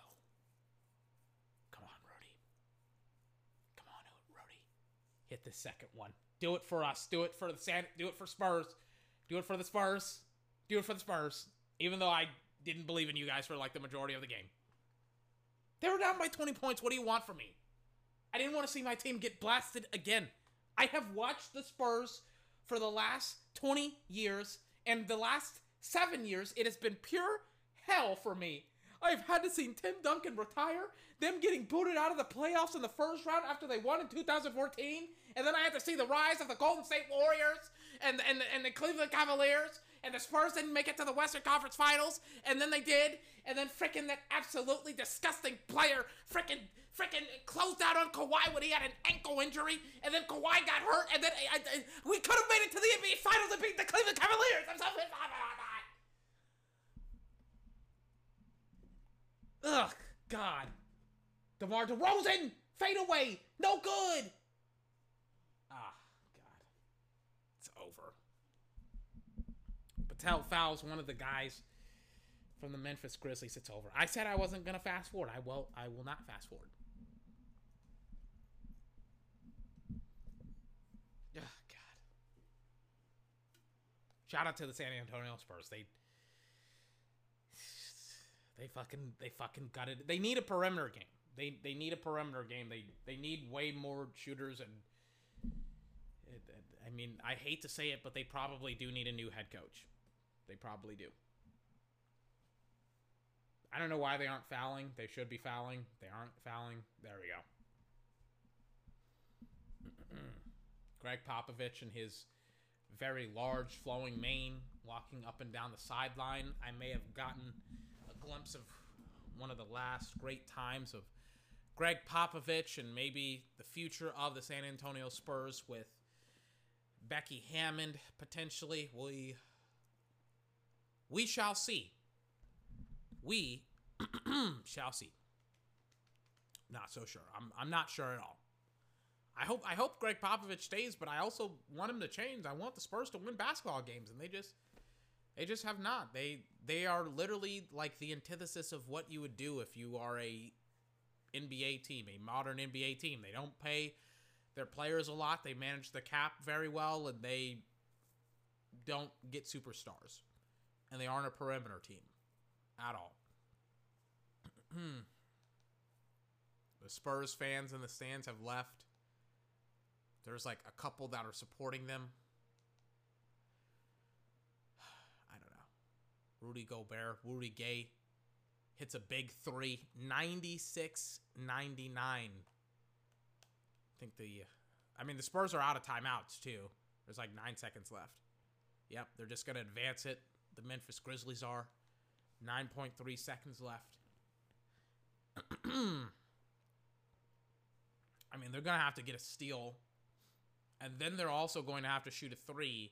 Come on, Rudy. Come on, Rudy. hit the second one. Do it for us. Do it for the San. Do it for Spurs. Do it for the Spurs. Do it for the Spurs. Even though I didn't believe in you guys for like the majority of the game. They were down by 20 points. What do you want from me? I didn't want to see my team get blasted again. I have watched the Spurs for the last 20 years, and the last seven years, it has been pure hell for me. I've had to see Tim Duncan retire, them getting booted out of the playoffs in the first round after they won in 2014, and then I had to see the rise of the Golden State Warriors and and and the Cleveland Cavaliers, and the Spurs didn't make it to the Western Conference Finals, and then they did, and then freaking that absolutely disgusting player freaking freaking closed out on Kawhi when he had an ankle injury, and then Kawhi got hurt, and then I, I, we could have made it to the NBA Finals and beat the Cleveland Cavaliers. I'm so off about that. Ugh, God. DeMar DeRozan, fade away, no good. Ah, God, it's over. Poeltl fouls one of the guys from the Memphis Grizzlies. It's over. I said I wasn't gonna fast forward. I will. I will not fast forward. Oh, God. Shout out to the San Antonio Spurs. They they fucking they fucking it. They need a perimeter game. They they need a perimeter game. They they need way more shooters and I mean, I hate to say it, but they probably do need a new head coach. They probably do. I don't know why they aren't fouling. They should be fouling. They aren't fouling. There we go. Gregg Popovich and his very large flowing mane walking up and down the sideline. I may have gotten a glimpse of one of the last great times of Gregg Popovich and maybe the future of the San Antonio Spurs with Becky Hammon potentially. We we shall see. We shall see. Not so sure. I'm I'm not sure at all. I hope I hope Gregg Popovich stays, but I also want him to change. I want the Spurs to win basketball games, and they just they just have not. They they are literally like the antithesis of what you would do if you are a NBA team, a modern NBA team. They don't pay their players a lot. They manage the cap very well, and they don't get superstars. And they aren't a perimeter team at all. the Spurs fans in the stands have left. There's like a couple that are supporting them. I don't know. Rudy Gobert, Rudy Gay hits a big three, 96 99. I think the, I mean, the Spurs are out of timeouts too. There's like nine seconds left. Yep, they're just going to advance it. The Memphis Grizzlies are. 9.3 seconds left. I mean, they're going to have to get a steal. And then they're also going to have to shoot a three,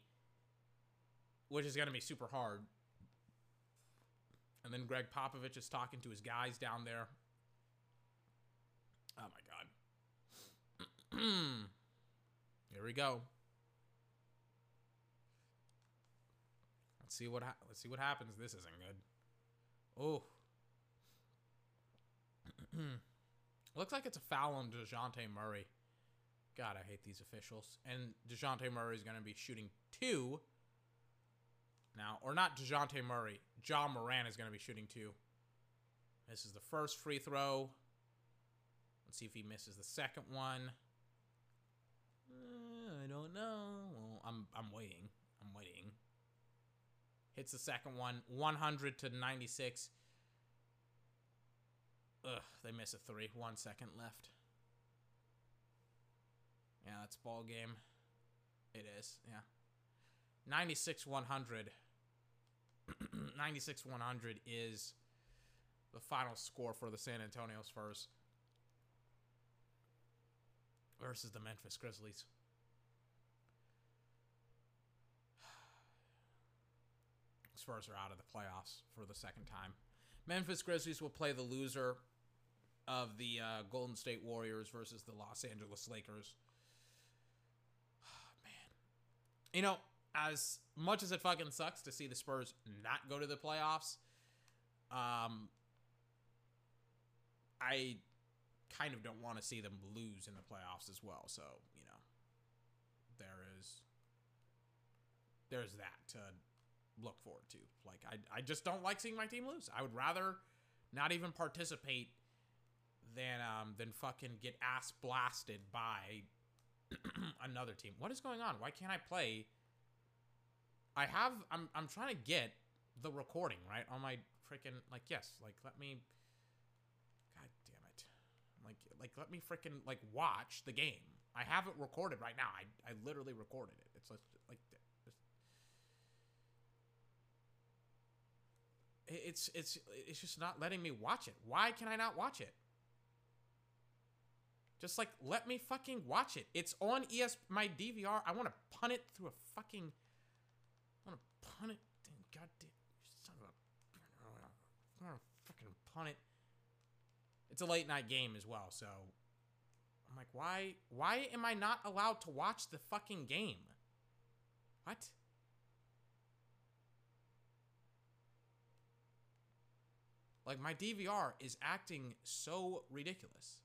which is going to be super hard. And then Gregg Popovich is talking to his guys down there. Oh my god. Here we go. Let's see what ha- let's see what happens. This isn't good. Oh. Looks like it's a foul on Dejounte Murray. God, I hate these officials. And Dejounte Murray is going to be shooting two. Now, or not Dejounte Murray. John Moran is going to be shooting two. This is the first free throw. Let's see if he misses the second one. Uh, I don't know. Well, I'm I'm. I'm waiting. Hits the second one, 100 to 96. Ugh, they miss a three. One second left. Yeah, that's ball game. It is, yeah. 96 100. 96 100 is the final score for the San Antonio Spurs versus the Memphis Grizzlies. Spurs are out of the playoffs for the second time. Memphis Grizzlies will play the loser of the uh, Golden State Warriors versus the Los Angeles Lakers. Oh, man, you know, as much as it fucking sucks to see the Spurs not go to the playoffs, um, I kind of don't want to see them lose in the playoffs as well. So you know, there is there's that to look forward to. Like I I just don't like seeing my team lose. I would rather not even participate than um than fucking get ass blasted by another team. What is going on? Why can't I play? I have I'm I'm trying to get the recording, right? On my freaking like yes, like let me God damn it. Like like let me freaking like watch the game. I have it recorded right now. I I literally recorded it. It's like like it's it's it's just not letting me watch it. Why can I not watch it? Just like let me fucking watch it. It's on ES my DVR. I want to punt it through a fucking I want to punt it. God damn son of a I want to fucking punt it. It's a late night game as well, so I'm like, why why am I not allowed to watch the fucking game? What? Like my DVR is acting so ridiculous.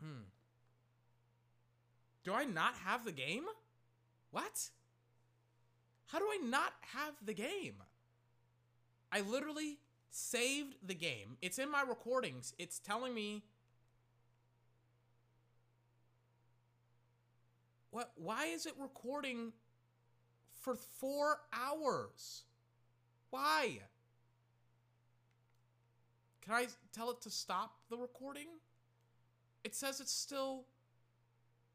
Do I not have the game? What? How do I not have the game? I literally saved the game. It's in my recordings. It's telling me What why is it recording for 4 hours? Why? Can I tell it to stop the recording? It says it's still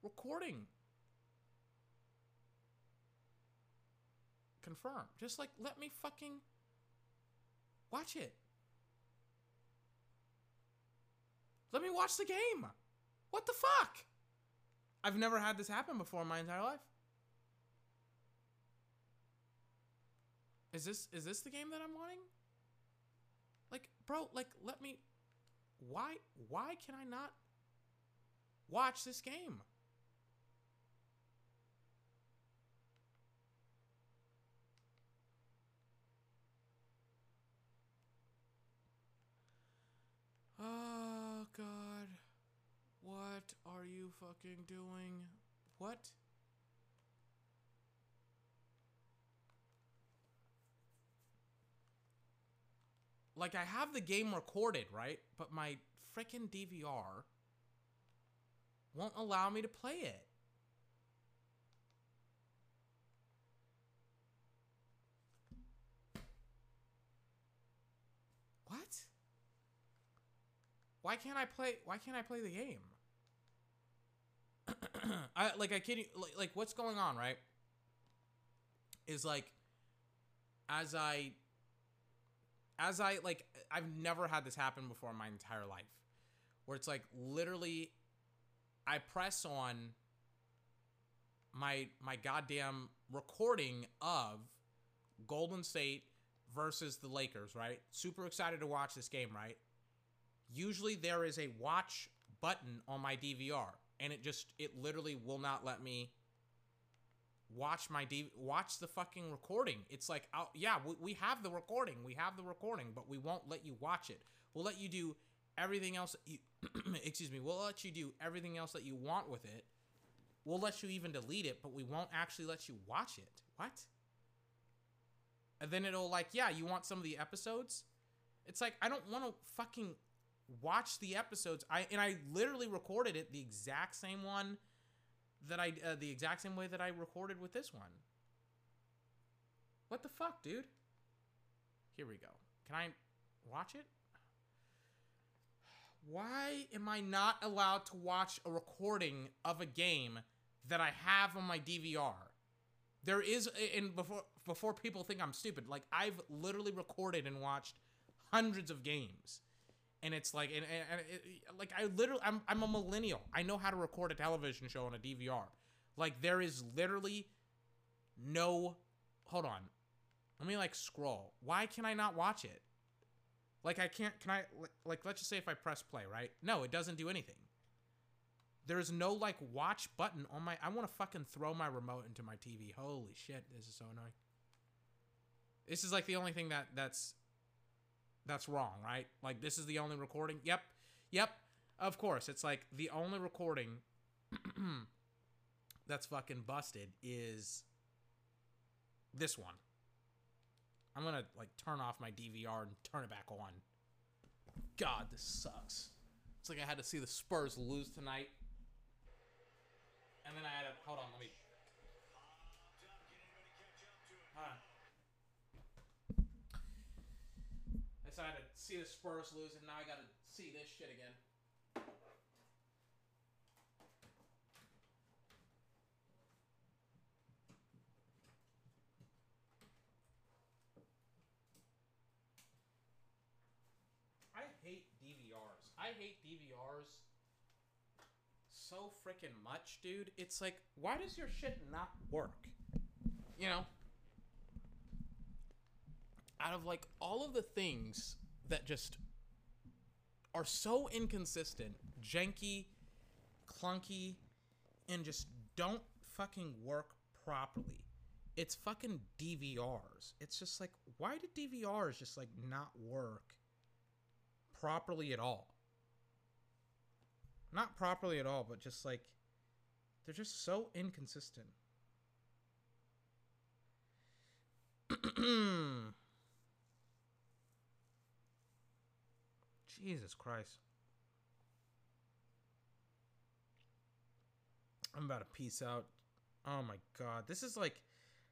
recording. Confirm. Just like let me fucking watch it. Let me watch the game. What the fuck? I've never had this happen before in my entire life. Is this is this the game that I'm wanting? Like, bro, like let me why why can I not watch this game? Oh god. What are you fucking doing? What? Like I have the game recorded, right? But my freaking DVR won't allow me to play it. What? Why can't I play why can't I play the game? I like I you like, like what's going on, right? Is like as I as I like I've never had this happen before in my entire life. Where it's like literally I press on my my goddamn recording of Golden State versus the Lakers, right? Super excited to watch this game, right? Usually there is a watch button on my DVR and it just it literally will not let me watch my D watch the fucking recording. It's like, oh, yeah, we, we have the recording, we have the recording, but we won't let you watch it. We'll let you do everything else. You, excuse me. We'll let you do everything else that you want with it. We'll let you even delete it, but we won't actually let you watch it. What? And then it'll like, yeah, you want some of the episodes? It's like I don't want to fucking watch the episodes. I and I literally recorded it the exact same one that I uh, the exact same way that I recorded with this one. What the fuck, dude? Here we go. Can I watch it? Why am I not allowed to watch a recording of a game that I have on my DVR? There is and before before people think I'm stupid, like I've literally recorded and watched hundreds of games and it's like and, and, and it, like I literally I'm I'm a millennial. I know how to record a television show on a DVR. Like there is literally no hold on. Let me like scroll. Why can I not watch it? Like I can't can I like let's just say if I press play, right? No, it doesn't do anything. There's no like watch button on my I want to fucking throw my remote into my TV. Holy shit, this is so annoying. This is like the only thing that that's that's wrong, right? Like this is the only recording. Yep. Yep. Of course. It's like the only recording that's fucking busted is this one. I'm gonna like turn off my DVR and turn it back on. God, this sucks. It's like I had to see the Spurs lose tonight. And then I had to hold on, let me I had to see the Spurs lose and now I gotta see this shit again. I hate DVRs. I hate DVRs so freaking much, dude. It's like, why does your shit not work? You know? Out of like all of the things that just are so inconsistent, janky, clunky, and just don't fucking work properly. It's fucking DVRs. It's just like, why did DVRs just like not work properly at all? Not properly at all, but just like they're just so inconsistent. Jesus Christ. I'm about to peace out. Oh my god. This is like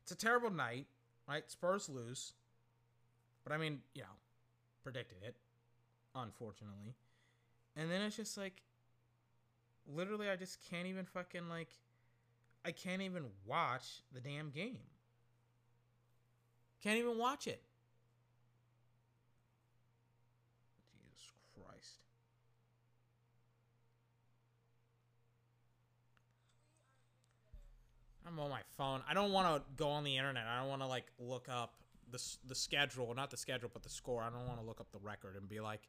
it's a terrible night, right? Spurs lose. But I mean, you know, predicted it, unfortunately. And then it's just like literally I just can't even fucking like I can't even watch the damn game. Can't even watch it. Jesus Christ. I'm on my phone. I don't want to go on the internet. I don't want to like look up the the schedule, not the schedule, but the score. I don't want to look up the record and be like,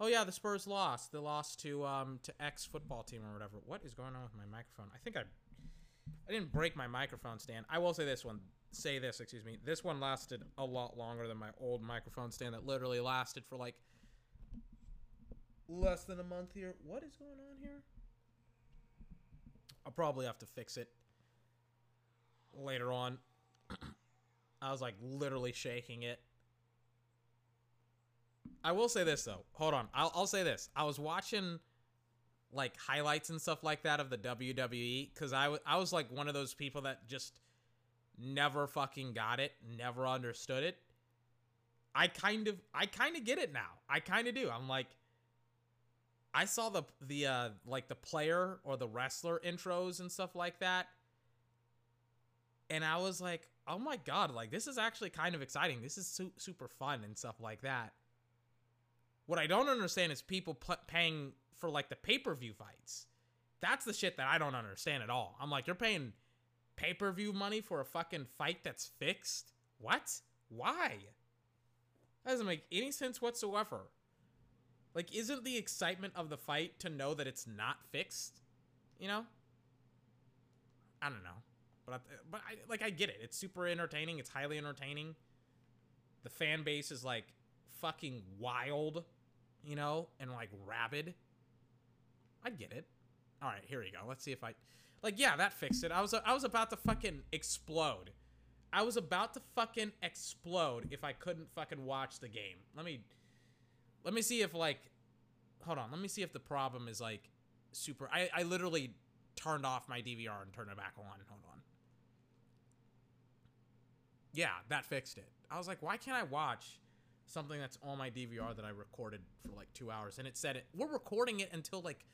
"Oh yeah, the Spurs lost. They lost to um to X football team or whatever." What is going on with my microphone? I think I I didn't break my microphone stand. I will say this one. Say this, excuse me. This one lasted a lot longer than my old microphone stand that literally lasted for like less than a month here. What is going on here? I'll probably have to fix it later on. I was like literally shaking it. I will say this though. Hold on. I'll, I'll say this. I was watching like highlights and stuff like that of the WWE because I, w- I was like one of those people that just never fucking got it, never understood it. I kind of I kind of get it now. I kind of do. I'm like I saw the the uh like the player or the wrestler intros and stuff like that. And I was like, "Oh my god, like this is actually kind of exciting. This is su- super fun and stuff like that." What I don't understand is people pl- paying for like the pay-per-view fights. That's the shit that I don't understand at all. I'm like, "You're paying pay-per-view money for a fucking fight that's fixed?" What? Why? That doesn't make any sense whatsoever. Like, isn't the excitement of the fight to know that it's not fixed? You know? I don't know, but but I like I get it. It's super entertaining. It's highly entertaining. The fan base is like fucking wild, you know, and like rabid. I get it. All right, here we go. Let's see if I like. Yeah, that fixed it. I was I was about to fucking explode. I was about to fucking explode if I couldn't fucking watch the game. Let me let me see if like hold on, let me see if the problem is like super I, I literally turned off my DVR and turned it back on. Hold on. Yeah, that fixed it. I was like, why can't I watch something that's on my DVR that I recorded for like two hours? And it said it we're recording it until like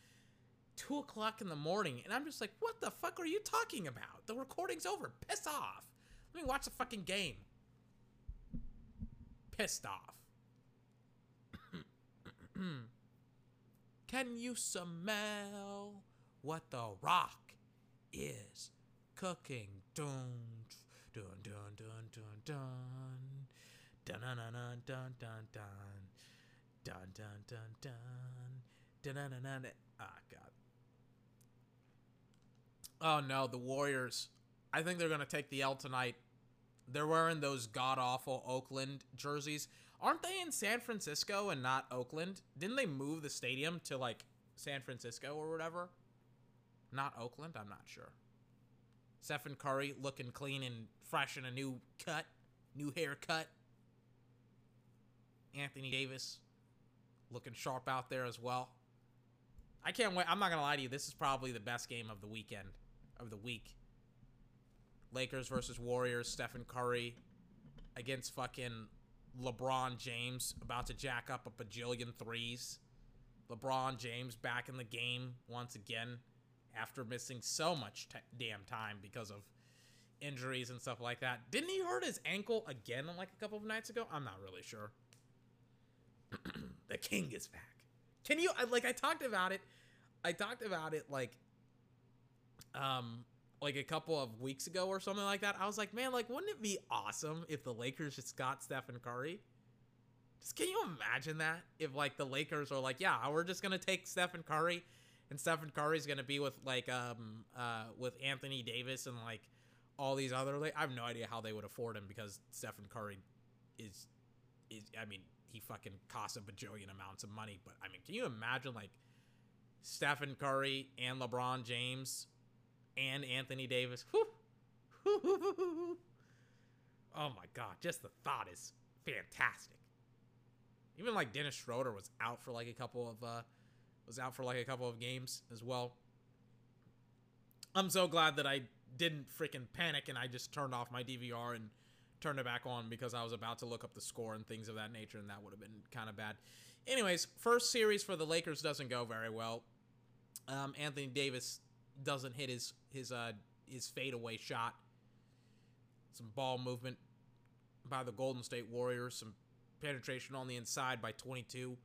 two o'clock in the morning, and I'm just like, what the fuck are you talking about? The recording's over. Piss off. Let me watch the fucking game. Pissed off. Can you smell what the rock is cooking? Dun Dun dun dun dun dun. Dun dun dun dun dun dun. Dun dun dun dun. Dun dun dun dun. Ah, God. Oh no, the Warriors. I think they're gonna take the L tonight. They're wearing those god awful Oakland jerseys. Aren't they in San Francisco and not Oakland? Didn't they move the stadium to like San Francisco or whatever? Not Oakland? I'm not sure. Stephen Curry looking clean and fresh in a new cut, new haircut. Anthony Davis looking sharp out there as well. I can't wait. I'm not gonna lie to you. This is probably the best game of the weekend, of the week. Lakers versus Warriors. Stephen Curry against fucking LeBron James, about to jack up a bajillion threes. LeBron James back in the game once again after missing so much t- damn time because of injuries and stuff like that. Didn't he hurt his ankle again like a couple of nights ago? I'm not really sure. the king is back. Can you like I talked about it I talked about it like um like a couple of weeks ago or something like that. I was like, man, like wouldn't it be awesome if the Lakers just got Stephen Curry? Just can you imagine that? If like the Lakers are like, yeah, we're just gonna take Stephen Curry and Stephen Curry's gonna be with like um uh with Anthony Davis and like all these other like I have no idea how they would afford him because Stephen Curry is is I mean he fucking costs a bajillion amounts of money. But I mean, can you imagine like Stephen Curry and LeBron James and Anthony Davis? Whew. oh my god, just the thought is fantastic. Even like Dennis Schroeder was out for like a couple of uh was out for like a couple of games as well. I'm so glad that I didn't freaking panic and I just turned off my DVR and turned it back on because I was about to look up the score and things of that nature, and that would have been kind of bad. Anyways, first series for the Lakers doesn't go very well. Um, Anthony Davis doesn't hit his his uh his fadeaway shot. Some ball movement by the Golden State Warriors. Some penetration on the inside by 22.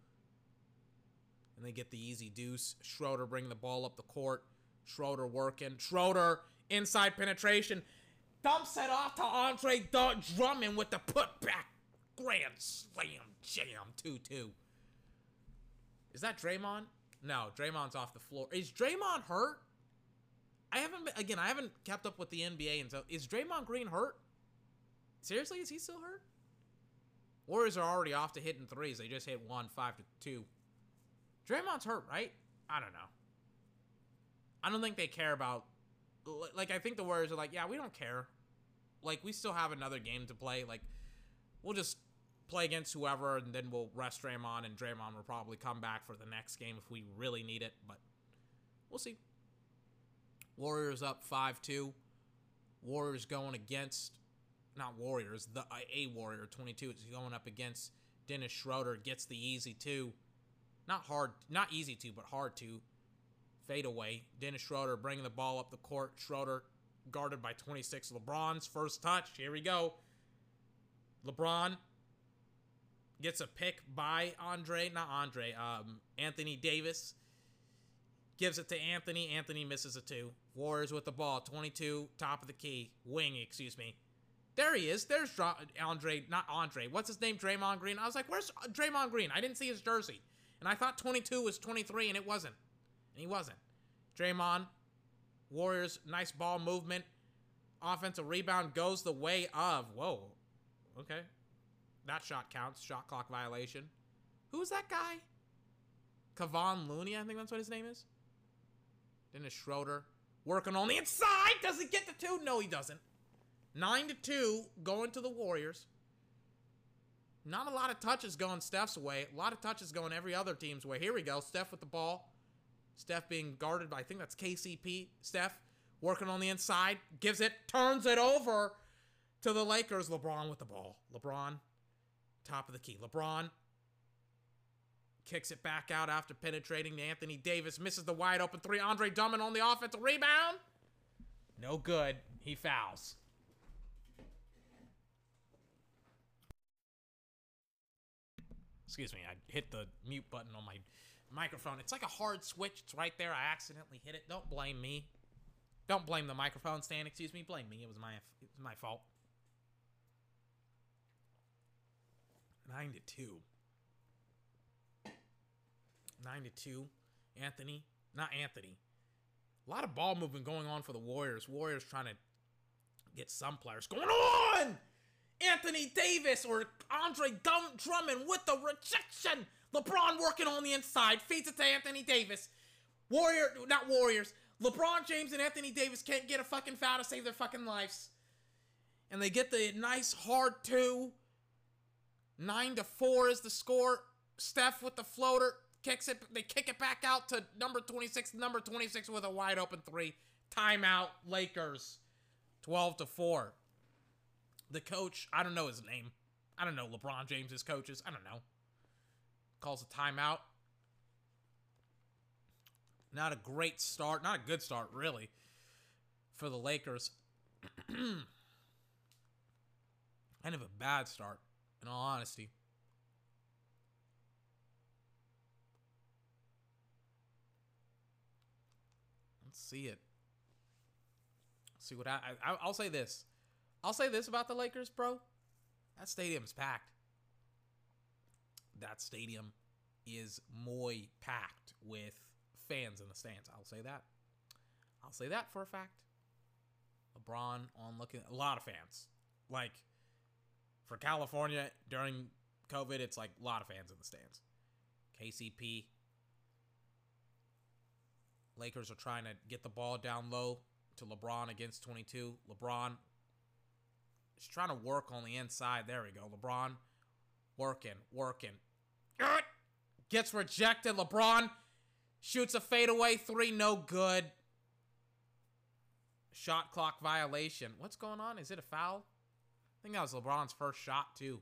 And they get the easy deuce. Schroeder bringing the ball up the court. Schroeder working. Schroeder inside penetration dumps it off to Andre Drummond with the putback grand slam jam 2-2. Is that Draymond? No, Draymond's off the floor. Is Draymond hurt? I haven't been, again, I haven't kept up with the NBA and so is Draymond Green hurt? Seriously, is he still hurt? Warriors are already off to hitting threes. They just hit one, five to two. Draymond's hurt, right? I don't know. I don't think they care about like I think the Warriors are like, yeah, we don't care like we still have another game to play. Like we'll just play against whoever, and then we'll rest Draymond, and Draymond will probably come back for the next game if we really need it. But we'll see. Warriors up five two. Warriors going against not Warriors, the uh, a Warrior 22 is going up against Dennis Schroeder gets the easy two. Not hard, not easy to, but hard to fade away. Dennis Schroeder bringing the ball up the court. Schroeder guarded by 26. LeBron's first touch. Here we go. LeBron gets a pick by Andre, not Andre, um, Anthony Davis. Gives it to Anthony. Anthony misses a two. Warriors with the ball. 22, top of the key. Wing, excuse me. There he is. There's Andre, not Andre. What's his name? Draymond Green. I was like, where's Draymond Green? I didn't see his jersey. And I thought 22 was 23, and it wasn't. And he wasn't. Draymond Warriors, nice ball movement. Offensive rebound goes the way of. Whoa. Okay. That shot counts. Shot clock violation. Who's that guy? Kevon Looney, I think that's what his name is. Dennis Schroeder. Working on the inside. Does he get the two? No, he doesn't. 9 to 2 going to the Warriors. Not a lot of touches going Steph's way. A lot of touches going every other team's way. Here we go. Steph with the ball. Steph being guarded by, I think that's KCP. Steph working on the inside, gives it, turns it over to the Lakers. LeBron with the ball. LeBron, top of the key. LeBron kicks it back out after penetrating to Anthony Davis, misses the wide open three. Andre Drummond on the offensive rebound. No good. He fouls. Excuse me, I hit the mute button on my microphone. It's like a hard switch. It's right there. I accidentally hit it. Don't blame me. Don't blame the microphone stand. Excuse me. Blame me. It was my it was my fault. Nine to two. Nine to two. Anthony, not Anthony. A lot of ball movement going on for the Warriors. Warriors trying to get some players going on. Anthony Davis or Andre Drummond with the rejection. LeBron working on the inside, feeds it to Anthony Davis. Warrior, not Warriors. LeBron James and Anthony Davis can't get a fucking foul to save their fucking lives. And they get the nice hard two. Nine to four is the score. Steph with the floater kicks it. They kick it back out to number 26. Number 26 with a wide open three. Timeout, Lakers. 12 to 4. The coach, I don't know his name. I don't know LeBron James's coaches. I don't know. Calls a timeout. Not a great start. Not a good start, really, for the Lakers. kind of a bad start, in all honesty. Let's see it. see what I, I I'll say this. I'll say this about the Lakers, bro. That stadium's packed. That stadium is moy packed with fans in the stands. I'll say that. I'll say that for a fact. LeBron on looking a lot of fans. Like for California during COVID, it's like a lot of fans in the stands. KCP. Lakers are trying to get the ball down low to LeBron against 22. LeBron is trying to work on the inside. There we go. LeBron working, working. Gets rejected. LeBron Shoots a fadeaway three, no good. Shot clock violation. What's going on? Is it a foul? I think that was LeBron's first shot, too.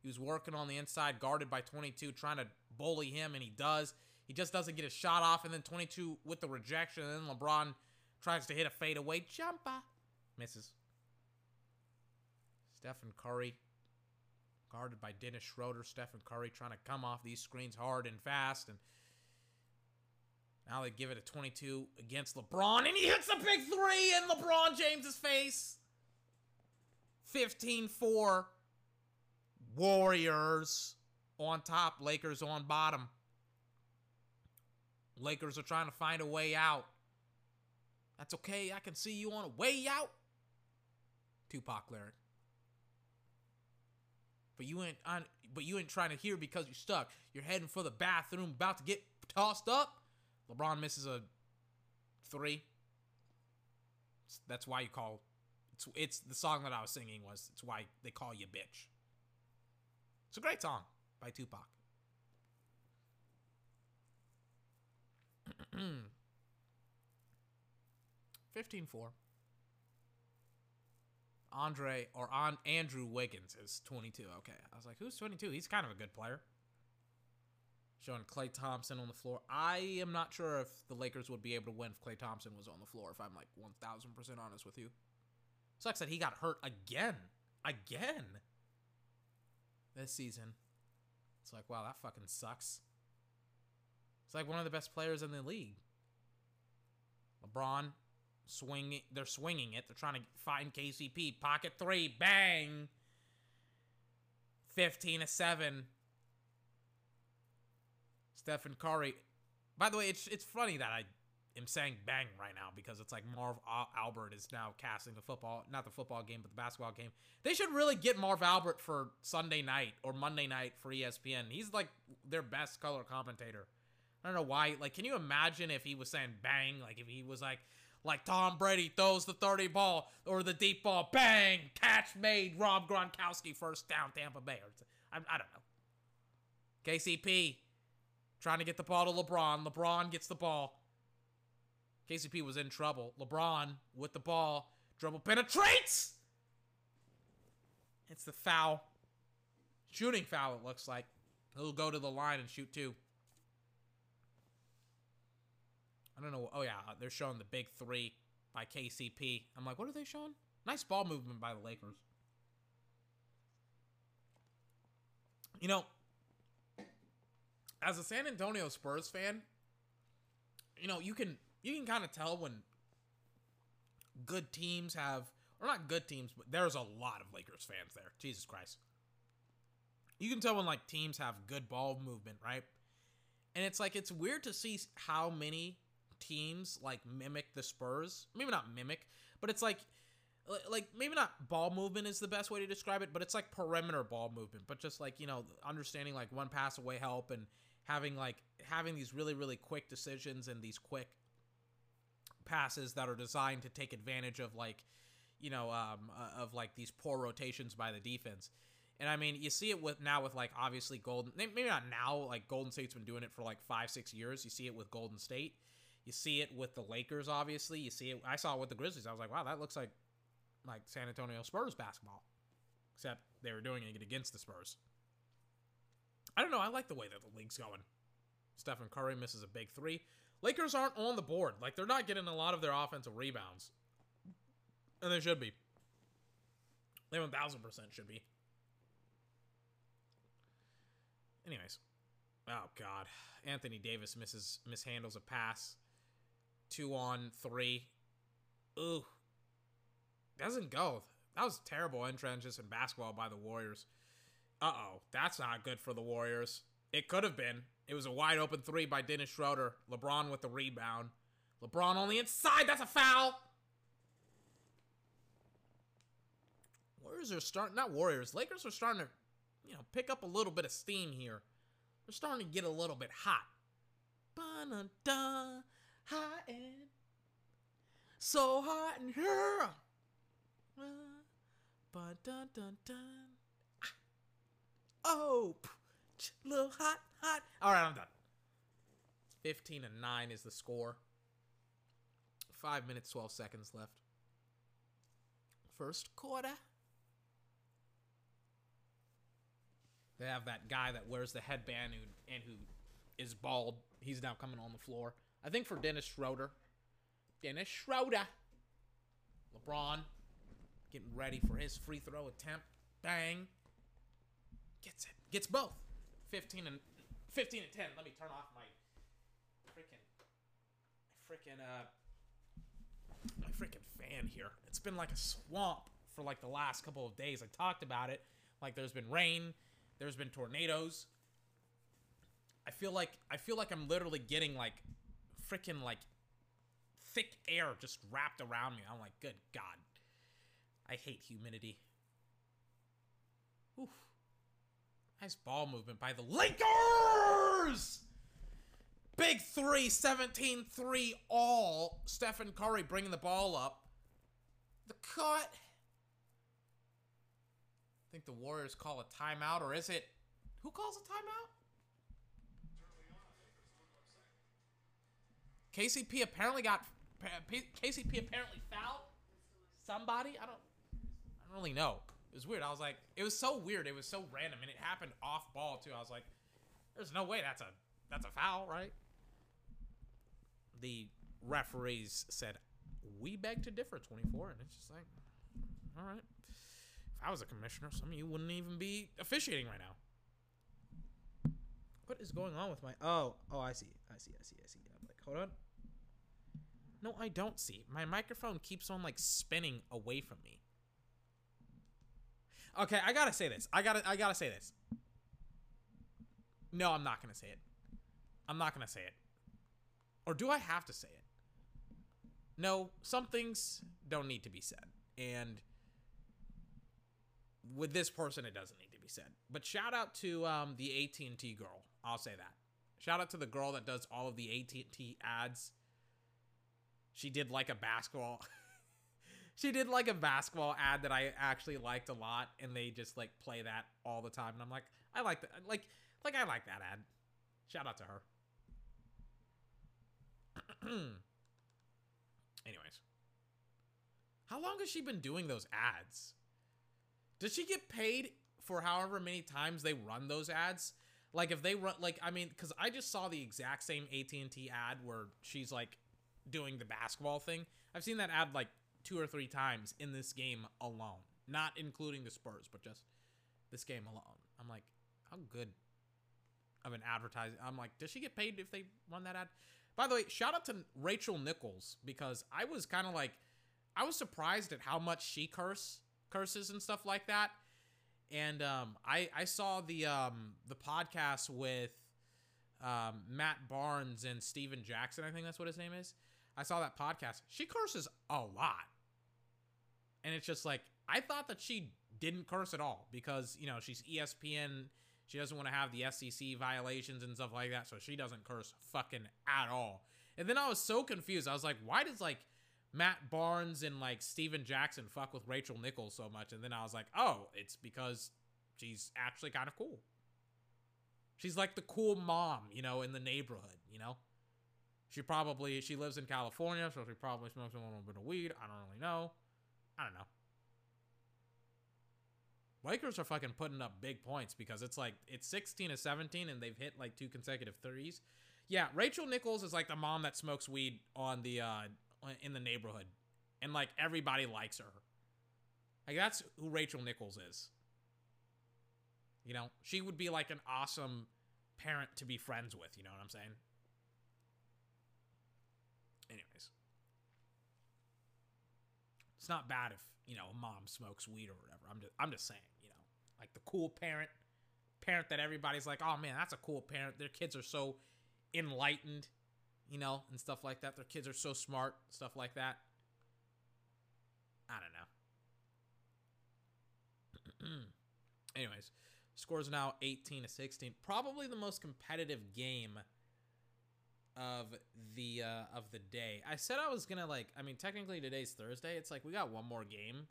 He was working on the inside, guarded by 22, trying to bully him, and he does. He just doesn't get a shot off, and then 22 with the rejection, and then LeBron tries to hit a fadeaway jumper. Misses. Stephen Curry, guarded by Dennis Schroeder. Stephen Curry trying to come off these screens hard and fast, and now they give it a 22 against LeBron, and he hits a big three in LeBron James's face. 15 4. Warriors on top, Lakers on bottom. Lakers are trying to find a way out. That's okay. I can see you on a way out. Tupac lyric. But you ain't on but you ain't trying to hear because you're stuck. You're heading for the bathroom, about to get tossed up. LeBron misses a three. That's why you call it's it's the song that I was singing was it's why they call you bitch. It's a great song by Tupac. Fifteen four. Andre or on Andrew Wiggins is 22. Okay. I was like, who's 22? He's kind of a good player showing Klay Thompson on the floor. I am not sure if the Lakers would be able to win if Klay Thompson was on the floor, if I'm like 1000% honest with you. Sucks that he got hurt again. Again. This season. It's like, wow, that fucking sucks. It's like one of the best players in the league. LeBron swinging, they're swinging it. They're trying to find KCP. Pocket three, bang. 15 to 7. Stephen Curry. By the way, it's it's funny that I am saying bang right now because it's like Marv Albert is now casting the football, not the football game, but the basketball game. They should really get Marv Albert for Sunday night or Monday night for ESPN. He's like their best color commentator. I don't know why. Like, can you imagine if he was saying bang? Like, if he was like, like Tom Brady throws the 30 ball or the deep ball, bang, catch made, Rob Gronkowski first down, Tampa Bay. I, I don't know. KCP, trying to get the ball to LeBron. LeBron gets the ball. KCP was in trouble. LeBron with the ball. Dribble penetrates. It's the foul. Shooting foul, it looks like. He'll go to the line and shoot two. I don't know. Oh, yeah. Uh, they're showing the big three by KCP. I'm like, what are they showing? Nice ball movement by the Lakers. You know, as a San Antonio Spurs fan, you know, you can you can kind of tell when good teams have or not good teams, but there's a lot of Lakers fans there. Jesus Christ. You can tell when like teams have good ball movement, right? And it's like it's weird to see how many teams like mimic the Spurs. Maybe not mimic, but it's like like maybe not ball movement is the best way to describe it, but it's like perimeter ball movement, but just like, you know, understanding like one pass away help and having like having these really really quick decisions and these quick passes that are designed to take advantage of like, you know, um, uh, of like these poor rotations by the defense. And I mean, you see it with now with like obviously Golden, maybe not now. Like Golden State's been doing it for like five, six years. You see it with Golden State. You see it with the Lakers. Obviously, you see it. I saw it with the Grizzlies. I was like, wow, that looks like like San Antonio Spurs basketball, except they were doing it against the Spurs. I don't know. I like the way that the league's going. Stephen Curry misses a big three. Lakers aren't on the board. Like they're not getting a lot of their offensive rebounds, and they should be. They one thousand percent should be. Anyways, oh god, Anthony Davis misses mishandles a pass. Two on three. Ooh, doesn't go. That was terrible entrances in basketball by the Warriors. Uh oh, that's not good for the Warriors. It could have been. It was a wide open three by Dennis Schroeder. LeBron with the rebound. LeBron on the inside. That's a foul. Warriors are starting, not Warriors. Lakers are starting to, you know, pick up a little bit of steam here. They're starting to get a little bit hot. Ba-da-da, and so hot in here. Ba-da-da-da. Ah. Oh, little hot, hot. All right, I'm done. 15 and 9 is the score. 5 minutes, 12 seconds left. First quarter. They have that guy that wears the headband and who is bald. He's now coming on the floor. I think for Dennis Schroeder. Dennis Schroeder. LeBron getting ready for his free throw attempt. Bang. Gets it. Gets both. 15 and 15 and 10. Let me turn off my freaking freaking uh my freaking fan here. It's been like a swamp for like the last couple of days. I talked about it. Like there's been rain, there's been tornadoes. I feel like I feel like I'm literally getting like freaking like thick air just wrapped around me. I'm like, good God. I hate humidity. Oof. Nice ball movement by the Lakers! Big three, 17 3 all. Stephen Curry bringing the ball up. The cut. I think the Warriors call a timeout, or is it. Who calls a timeout? KCP apparently got. KCP apparently fouled somebody. I don't. I don't really know. It was weird. I was like, it was so weird. It was so random, and it happened off ball too. I was like, there's no way that's a that's a foul, right? The referees said, we beg to differ, 24, and it's just like, all right. If I was a commissioner, some of you wouldn't even be officiating right now. What is going on with my? Oh, oh, I see, I see, I see, I see. I'm like, hold on. No, I don't see. My microphone keeps on like spinning away from me. Okay, I gotta say this. I gotta I gotta say this. No, I'm not gonna say it. I'm not gonna say it. Or do I have to say it? No, some things don't need to be said. And with this person it doesn't need to be said. But shout out to um, the AT&T girl. I'll say that. Shout out to the girl that does all of the AT&T ads. She did like a basketball she did like a basketball ad that I actually liked a lot, and they just like play that all the time. And I'm like, I like that. Like, like I like that ad. Shout out to her. Anyways, how long has she been doing those ads? Does she get paid for however many times they run those ads? Like if they run, like I mean, because I just saw the exact same AT and T ad where she's like doing the basketball thing. I've seen that ad like two or three times in this game alone, not including the Spurs, but just this game alone. I'm like, how good of an advertising? I'm like, does she get paid if they run that ad? By the way, shout out to Rachel Nichols because I was kind of like, I was surprised at how much she curse curses and stuff like that. And um, I I saw the um, the podcast with um, Matt Barnes and Steven Jackson. I think that's what his name is. I saw that podcast. She curses a lot and it's just like I thought that she didn't curse at all because you know she's ESPN. She doesn't want to have the FCC violations and stuff like that, so she doesn't curse fucking at all. And then I was so confused. I was like, why does like Matt Barnes and like Steven Jackson fuck with Rachel Nichols so much? And then I was like, oh, it's because she's actually kind of cool. She's like the cool mom, you know, in the neighborhood, you know? She probably she lives in California, so she probably smokes a little bit of weed. I don't really know. I don't know. Lakers are fucking putting up big points because it's like it's 16 to 17 and they've hit like two consecutive threes. Yeah, Rachel Nichols is like the mom that smokes weed on the uh in the neighborhood. And like everybody likes her. Like that's who Rachel Nichols is. You know, she would be like an awesome parent to be friends with, you know what I'm saying? Anyways. It's not bad if, you know, a mom smokes weed or whatever. I'm just I'm just saying, you know. Like the cool parent parent that everybody's like, "Oh man, that's a cool parent. Their kids are so enlightened." You know, and stuff like that. Their kids are so smart, stuff like that. I don't know. Anyways, scores now 18 to 16. Probably the most competitive game of the uh, of the day. I said I was gonna like. I mean, technically today's Thursday. It's like we got one more game.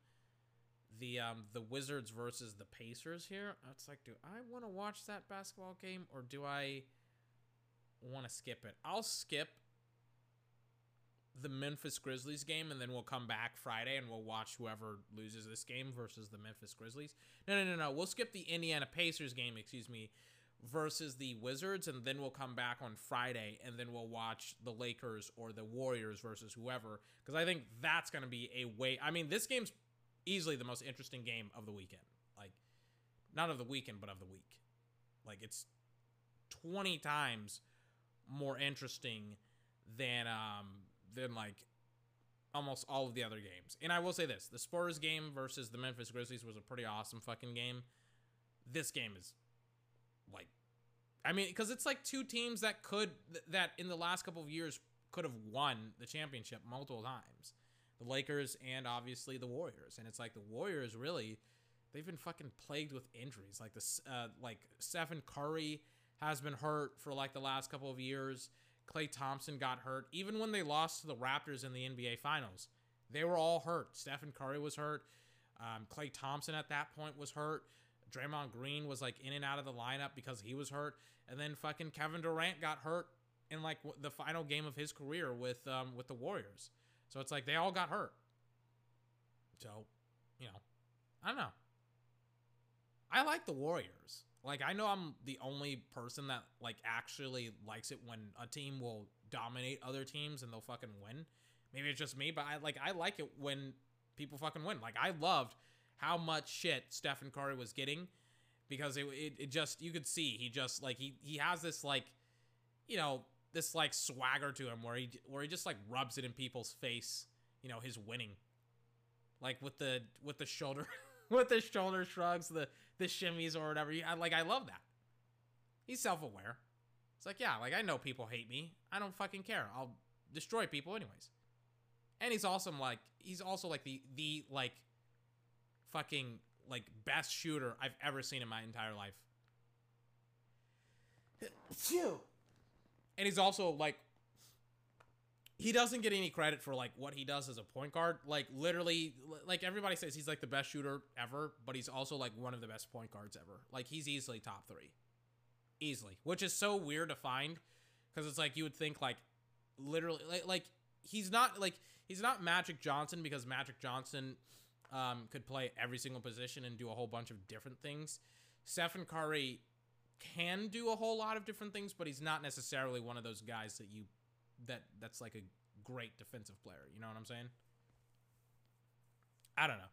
The um the Wizards versus the Pacers here. It's like, do I want to watch that basketball game or do I want to skip it? I'll skip the Memphis Grizzlies game and then we'll come back Friday and we'll watch whoever loses this game versus the Memphis Grizzlies. No, no, no, no. We'll skip the Indiana Pacers game, excuse me, versus the Wizards and then we'll come back on Friday and then we'll watch the Lakers or the Warriors versus whoever cuz I think that's going to be a way I mean, this game's easily the most interesting game of the weekend. Like not of the weekend, but of the week. Like it's 20 times more interesting than um than like almost all of the other games. And I will say this, the Spurs game versus the Memphis Grizzlies was a pretty awesome fucking game. This game is I mean, cuz it's like two teams that could that in the last couple of years could have won the championship multiple times. The Lakers and obviously the Warriors. And it's like the Warriors really they've been fucking plagued with injuries. Like this uh like Stephen Curry has been hurt for like the last couple of years. Klay Thompson got hurt. Even when they lost to the Raptors in the NBA Finals, they were all hurt. Stephen Curry was hurt. Um, Klay Thompson at that point was hurt. Draymond Green was like in and out of the lineup because he was hurt. And then fucking Kevin Durant got hurt in like the final game of his career with um, with the Warriors. So it's like they all got hurt. So, you know, I don't know. I like the Warriors. Like I know I'm the only person that like actually likes it when a team will dominate other teams and they'll fucking win. Maybe it's just me, but I like I like it when people fucking win. Like I loved how much shit Stephen Curry was getting because it, it, it just you could see he just like he he has this like you know this like swagger to him where he where he just like rubs it in people's face, you know, his winning. Like with the with the shoulder with the shoulder shrugs, the the shimmies or whatever. I like I love that. He's self-aware. It's like, yeah, like I know people hate me. I don't fucking care. I'll destroy people anyways. And he's also like he's also like the the like fucking like best shooter I've ever seen in my entire life. Phew. And he's also like he doesn't get any credit for like what he does as a point guard. Like literally, like everybody says he's like the best shooter ever, but he's also like one of the best point guards ever. Like he's easily top three, easily, which is so weird to find because it's like you would think like literally like like he's not like he's not Magic Johnson because Magic Johnson um, could play every single position and do a whole bunch of different things. Stephen Curry can do a whole lot of different things, but he's not necessarily one of those guys that you that that's like a great defensive player. You know what I'm saying? I don't know.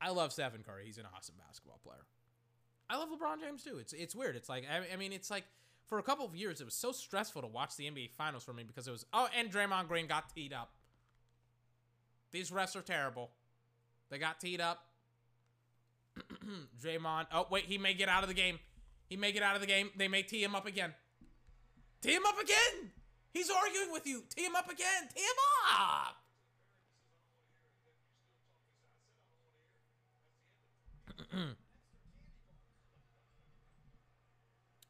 I love Stephen Curry. He's an awesome basketball player. I love LeBron James too. It's it's weird. It's like I, I mean, it's like for a couple of years it was so stressful to watch the NBA Finals for me because it was oh, and Draymond Green got teed up. These refs are terrible. They got teed up. Draymond. Oh wait, he may get out of the game. He may get out of the game. They may tee him up again. Tee him up again. He's arguing with you. Tee him up again. Tee him up.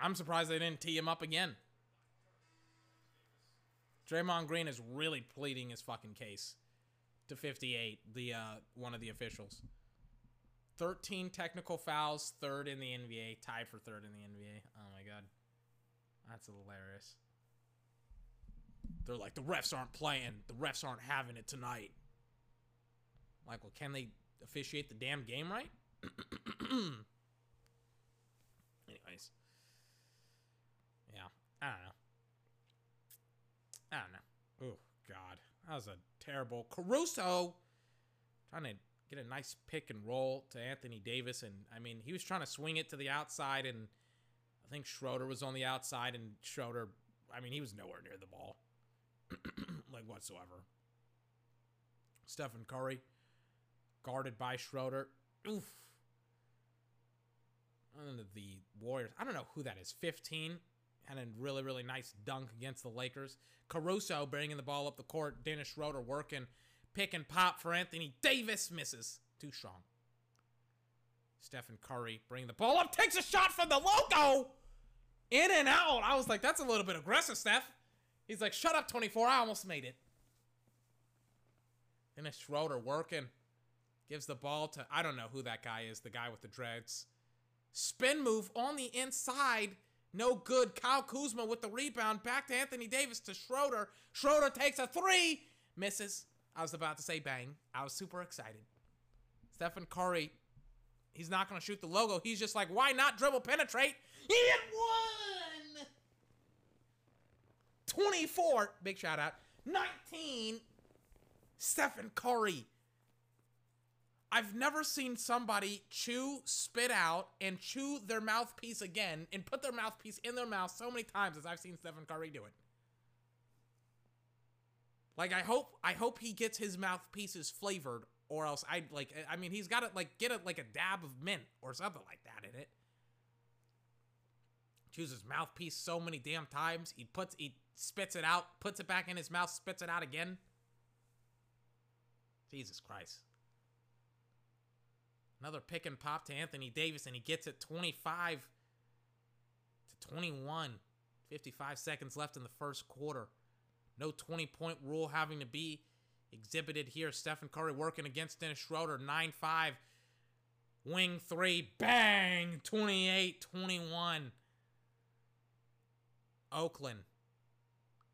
I'm surprised they didn't tee him up again. Draymond Green is really pleading his fucking case to 58, the uh, one of the officials. 13 technical fouls, third in the NBA, tied for third in the NBA. Oh my god. That's hilarious. They're like, the refs aren't playing. The refs aren't having it tonight. Like, well, can they officiate the damn game right? Anyways. Yeah. I don't know. I don't know. Oh, God. That was a terrible. Caruso trying to get a nice pick and roll to Anthony Davis. And, I mean, he was trying to swing it to the outside, and I think Schroeder was on the outside, and Schroeder, I mean, he was nowhere near the ball. like, whatsoever. Stephen Curry, guarded by Schroeder. Oof. The Warriors, I don't know who that is. 15 had a really, really nice dunk against the Lakers. Caruso bringing the ball up the court. Dennis Schroeder working. Pick and pop for Anthony Davis. Misses. Too strong. Stephen Curry bringing the ball up. Takes a shot from the logo. In and out. I was like, that's a little bit aggressive, Steph. He's like, shut up, 24. I almost made it. Dennis Schroeder working. Gives the ball to, I don't know who that guy is, the guy with the dreads. Spin move on the inside. No good. Kyle Kuzma with the rebound. Back to Anthony Davis to Schroeder. Schroeder takes a three. Misses. I was about to say bang. I was super excited. Stephen Curry, he's not going to shoot the logo. He's just like, why not dribble penetrate? He had one. 24. Big shout out. 19. Stephen Curry. I've never seen somebody chew, spit out, and chew their mouthpiece again and put their mouthpiece in their mouth so many times as I've seen Stephen Curry do it. Like I hope I hope he gets his mouthpieces flavored or else I like I mean he's got to like get it like a dab of mint or something like that in it. Chews his mouthpiece so many damn times. He puts he spits it out, puts it back in his mouth, spits it out again. Jesus Christ. Another pick and pop to Anthony Davis, and he gets it 25 to 21. 55 seconds left in the first quarter. No 20 point rule having to be exhibited here. Stephen Curry working against Dennis Schroeder. 9 5. Wing three. Bang! 28 21. Oakland.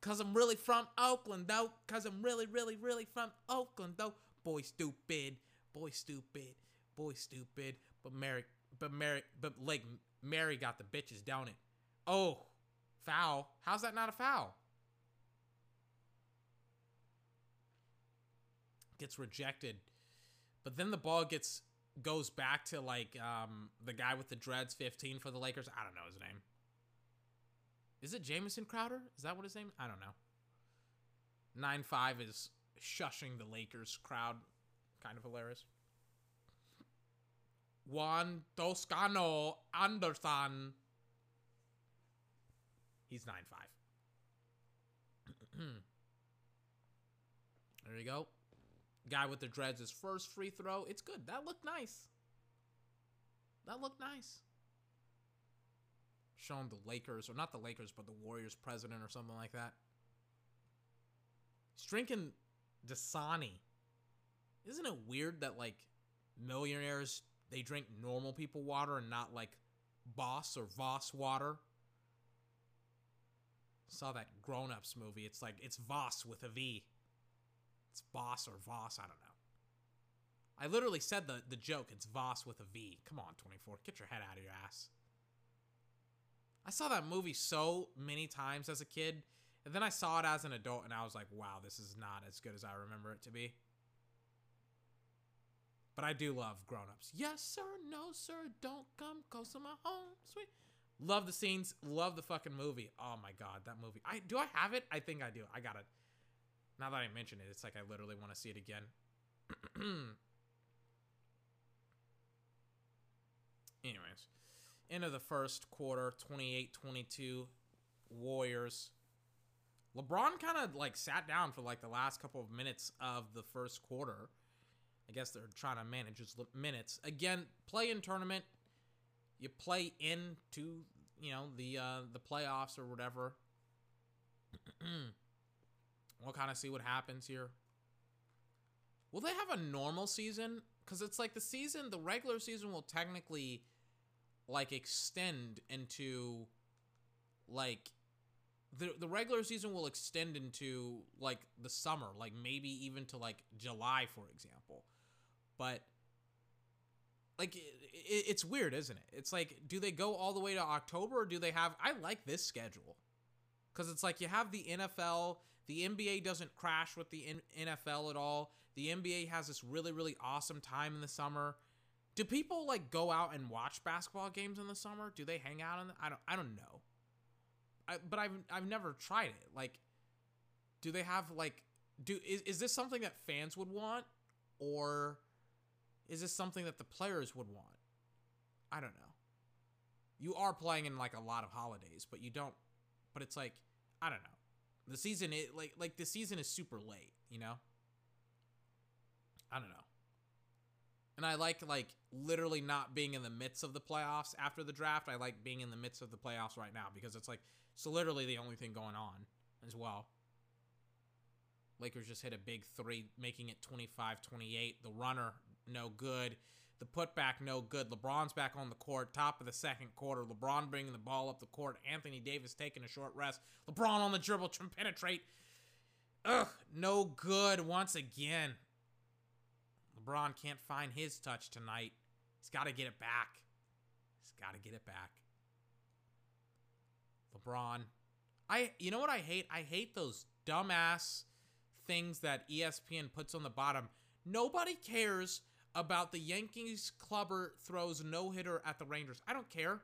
Cause I'm really from Oakland, though. Cause I'm really, really, really from Oakland, though. Boy, stupid. Boy, stupid boy stupid, but Mary, but Mary, but like Mary got the bitches, don't it? Oh, foul. How's that not a foul? Gets rejected, but then the ball gets goes back to like um the guy with the dreads, 15 for the Lakers. I don't know his name. Is it Jamison Crowder? Is that what his name? I don't know. Nine five is shushing the Lakers crowd. Kind of hilarious. Juan Toscano Anderson. He's 9 5. there you go. Guy with the dreads, his first free throw. It's good. That looked nice. That looked nice. Showing the Lakers, or not the Lakers, but the Warriors president or something like that. He's drinking Dasani. Isn't it weird that, like, millionaires they drink normal people water and not like Boss or Voss water. Saw that Grown Ups movie. It's like it's Voss with a V. It's Boss or Voss. I don't know. I literally said the the joke. It's Voss with a V. Come on, 24. Get your head out of your ass. I saw that movie so many times as a kid, and then I saw it as an adult, and I was like, wow, this is not as good as I remember it to be. But I do love Grown Ups. Yes, sir. No, sir. Don't come close to my home. Sweet. Love the scenes. Love the fucking movie. Oh my god, that movie. I do I have it? I think I do. I got it. Now that I mention it, it's like I literally want to see it again. Anyways, end of the first quarter, 28-22 Warriors. LeBron kind of like sat down for like the last couple of minutes of the first quarter I guess they're trying to manage his minutes. Again, play in tournament. You play into you know the uh, the playoffs or whatever. We'll kind of see what happens here. Will they have a normal season? Because it's like the season, the regular season will technically like extend into like the the regular season will extend into like the summer, like maybe even to like July, for example. But like it, it, it's weird, isn't it? It's like, do they go all the way to October, or do they have? I like this schedule because it's like you have the NFL, the NBA doesn't crash with the NFL at all. The NBA has this really really awesome time in the summer. Do people like go out and watch basketball games in the summer? Do they hang out in? The, I don't. I don't know. I, but I've I've never tried it. Like, do they have like do is is this something that fans would want, or is this something that the players would want? I don't know. You are playing in like a lot of holidays, but you don't. But it's like I don't know. The season it like like the season is super late. You know. I don't know. And I like like literally not being in the midst of the playoffs after the draft. I like being in the midst of the playoffs right now because it's like it's literally the only thing going on as well. Lakers just hit a big three, making it 25 28. The runner, no good. The putback, no good. LeBron's back on the court, top of the second quarter. LeBron bringing the ball up the court. Anthony Davis taking a short rest. LeBron on the dribble, trying penetrate. Ugh, no good once again. LeBron can't find his touch tonight. He's got to get it back. He's got to get it back. LeBron. I you know what I hate? I hate those dumbass things that ESPN puts on the bottom. Nobody cares about the Yankees Kluber throws no hitter at the Rangers. I don't care.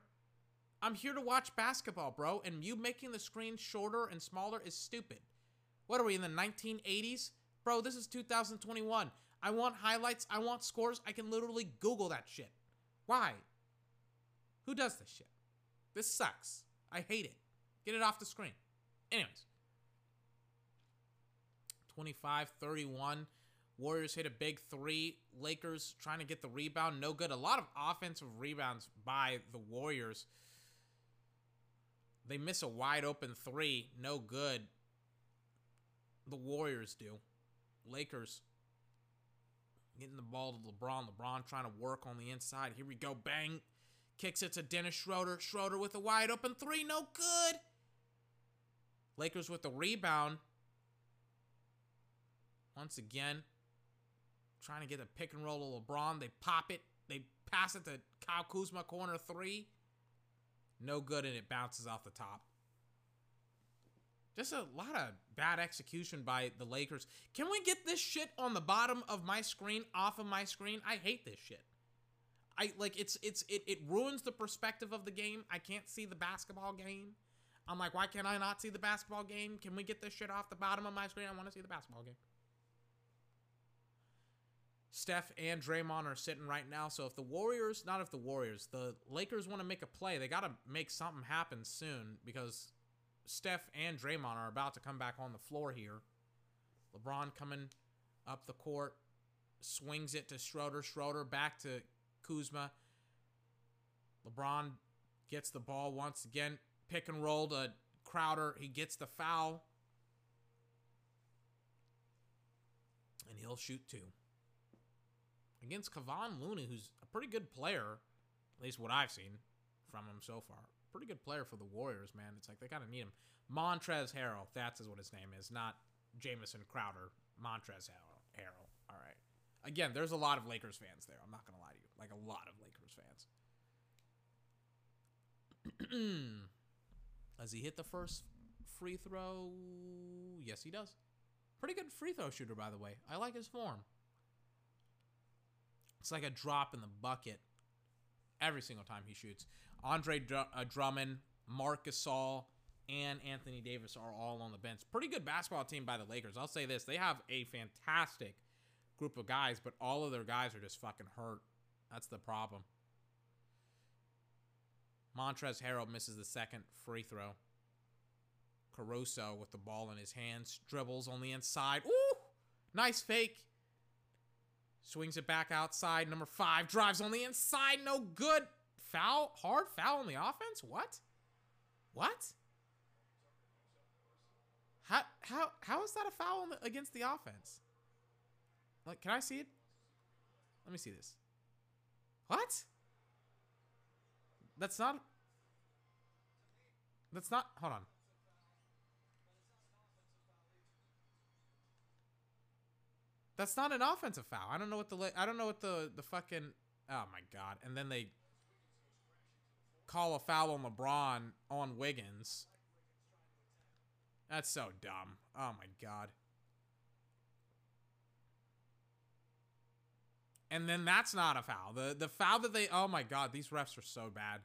I'm here to watch basketball, bro, and you making the screen shorter and smaller is stupid. What are we in the 1980s? Bro, this is 2021. I want highlights, I want scores. I can literally Google that shit. Why? Who does this shit? This sucks. I hate it. Get it off the screen. Anyways. 25 31. Warriors hit a big three. Lakers trying to get the rebound. No good. A lot of offensive rebounds by the Warriors. They miss a wide open three. No good. The Warriors do. Lakers getting the ball to LeBron. LeBron trying to work on the inside. Here we go. Bang. Kicks it to Dennis Schroeder. Schroeder with a wide open three. No good. Lakers with the rebound. Once again, trying to get a pick and roll to LeBron. They pop it. They pass it to Kyle Kuzma, corner three. No good, and it bounces off the top. Just a lot of bad execution by the Lakers. Can we get this shit on the bottom of my screen, off of my screen? I hate this shit. I like it's it's it, it ruins the perspective of the game. I can't see the basketball game. I'm like, why can't I not see the basketball game? Can we get this shit off the bottom of my screen? I want to see the basketball game. Steph and Draymond are sitting right now. So if the Warriors, not if the Warriors, the Lakers want to make a play, they got to make something happen soon because Steph and Draymond are about to come back on the floor here. LeBron coming up the court, swings it to Schroeder. Schroeder back to Kuzma. LeBron gets the ball once again. Pick and roll to Crowder. He gets the foul. And he'll shoot two. Against Kevon Looney, who's a pretty good player, at least what I've seen from him so far. Pretty good player for the Warriors, man. It's like they kind of need him. Montrez Harrell, that's what his name is, not Jamison Crowder. Montrez Harrell. Harrell. All right. Again, there's a lot of Lakers fans there. I'm not to lie to you. Like a lot of Lakers fans. Does he hit the first free throw? Yes, he does. Pretty good free throw shooter, by the way. I like his form. It's like a drop in the bucket every single time he shoots. Andre Dr- uh, Drummond, Marc Gasol, and Anthony Davis are all on the bench. Pretty good basketball team by the Lakers. I'll say this: they have a fantastic group of guys, but all of their guys are just fucking hurt. That's the problem. Montrez Harrell misses the second free throw. Caruso with the ball in his hands dribbles on the inside. Ooh, nice fake. Swings it back outside. Number five drives on the inside. No good. Foul. Hard foul on the offense. What? What? How how how is that a foul the, against the offense? Like, can I see it? Let me see this. What? That's not. That's not. Hold on. That's not an offensive foul. I don't know what the I don't know what the the fucking oh my god. And then they call a foul on LeBron on Wiggins. That's so dumb. Oh my god. And then that's not a foul. The the foul that they oh my god, these refs are so bad.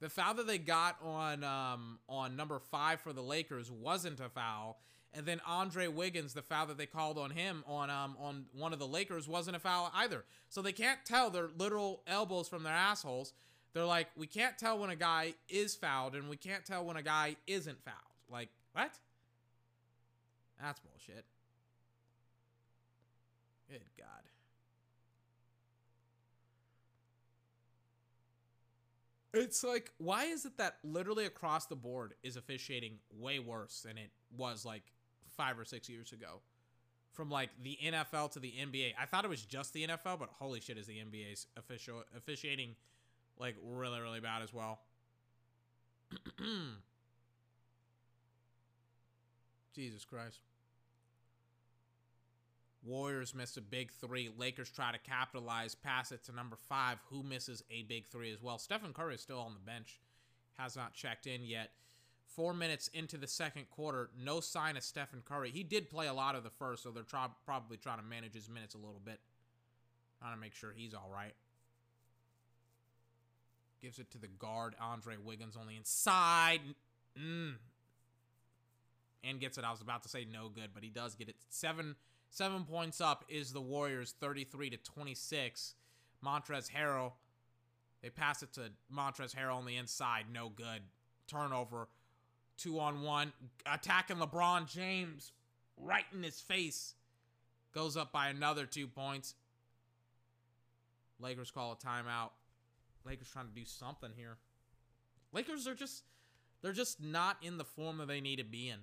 The foul that they got on um on number 5 for the Lakers wasn't a foul and then Andre Wiggins, the foul that they called on him on um on one of the Lakers wasn't a foul either. So they can't tell their literal elbows from their assholes. They're like, we can't tell when a guy is fouled and we can't tell when a guy isn't fouled. Like, what? That's bullshit. Good God. It's like, why is it that literally across the board is officiating way worse than it was like five or six years ago. From like the NFL to the NBA. I thought it was just the NFL, but holy shit, is the NBA's official officiating like really, really bad as well. Jesus Christ. Warriors miss a big three. Lakers try to capitalize, pass it to number five, who misses a big three as well. Stephen Curry is still on the bench, has not checked in yet. Four minutes into the second quarter, no sign of Stephen Curry. He did play a lot of the first, so they're probably trying to manage his minutes a little bit. Trying to make sure he's all right. Gives it to the guard, Andre Wiggins, on the inside. Mm. And gets it. I was about to say no good, but he does get it. Seven seven points up is the Warriors, 33 to 26. Montrez Harrell. They pass it to Montrez Harrell on the inside. No good. Turnover two on one, attacking LeBron James right in his face. Goes up by another two points. Lakers call a timeout. Lakers trying to do something here. Lakers are just they're just not in the form that they need to be in.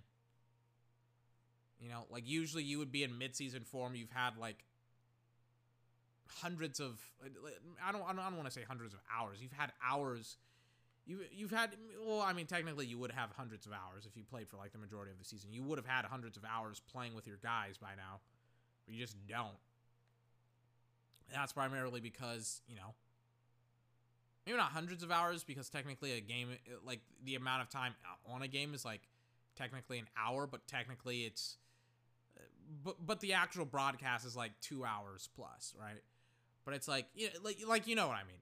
You know, like usually you would be in midseason form. You've had like hundreds of I don't I don't, want to say hundreds of hours. You've had hours you you've had well, I mean, technically you would have hundreds of hours if you played for like the majority of the season. You would have had hundreds of hours playing with your guys by now, but you just don't. That's primarily because you know, maybe not hundreds of hours because technically a game, like the amount of time on a game is like technically an hour, but technically it's, but but the actual broadcast is like two hours plus, right? But it's like, you know, like like you know what I mean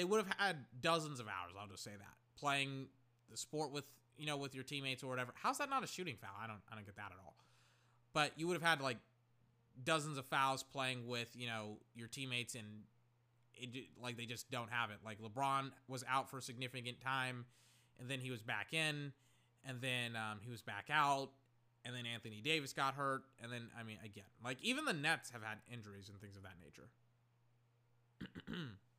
they would have had dozens of hours. I'll just say that playing the sport with you know with your teammates or whatever. How's that not a shooting foul? I don't I don't get that at all. But you would have had like dozens of fouls playing with you know your teammates and it like they just don't have it. Like LeBron was out for a significant time, and then he was back in, and then um, he was back out, and then Anthony Davis got hurt, and then I mean again, like even the Nets have had injuries and things of that nature.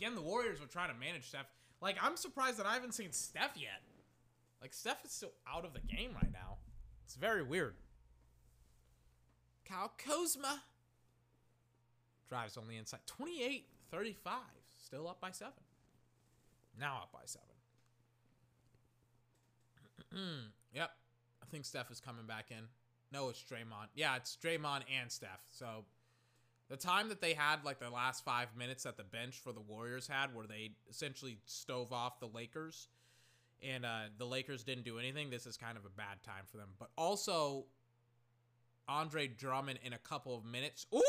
again, the Warriors were trying to manage Steph. Like, I'm surprised that I haven't seen Steph yet. Like, Steph is still out of the game right now. It's very weird. Kyle Kuzma drives on the inside. 28 35. Still up by seven. Now up by seven. yep. I think Steph is coming back in. No, it's Draymond. Yeah, it's Draymond and Steph. So the time that they had like the last five minutes that the bench for the Warriors had, where they essentially stove off the Lakers, and uh, the Lakers didn't do anything. This is kind of a bad time for them. But also, Andre Drummond in a couple of minutes. Ooh!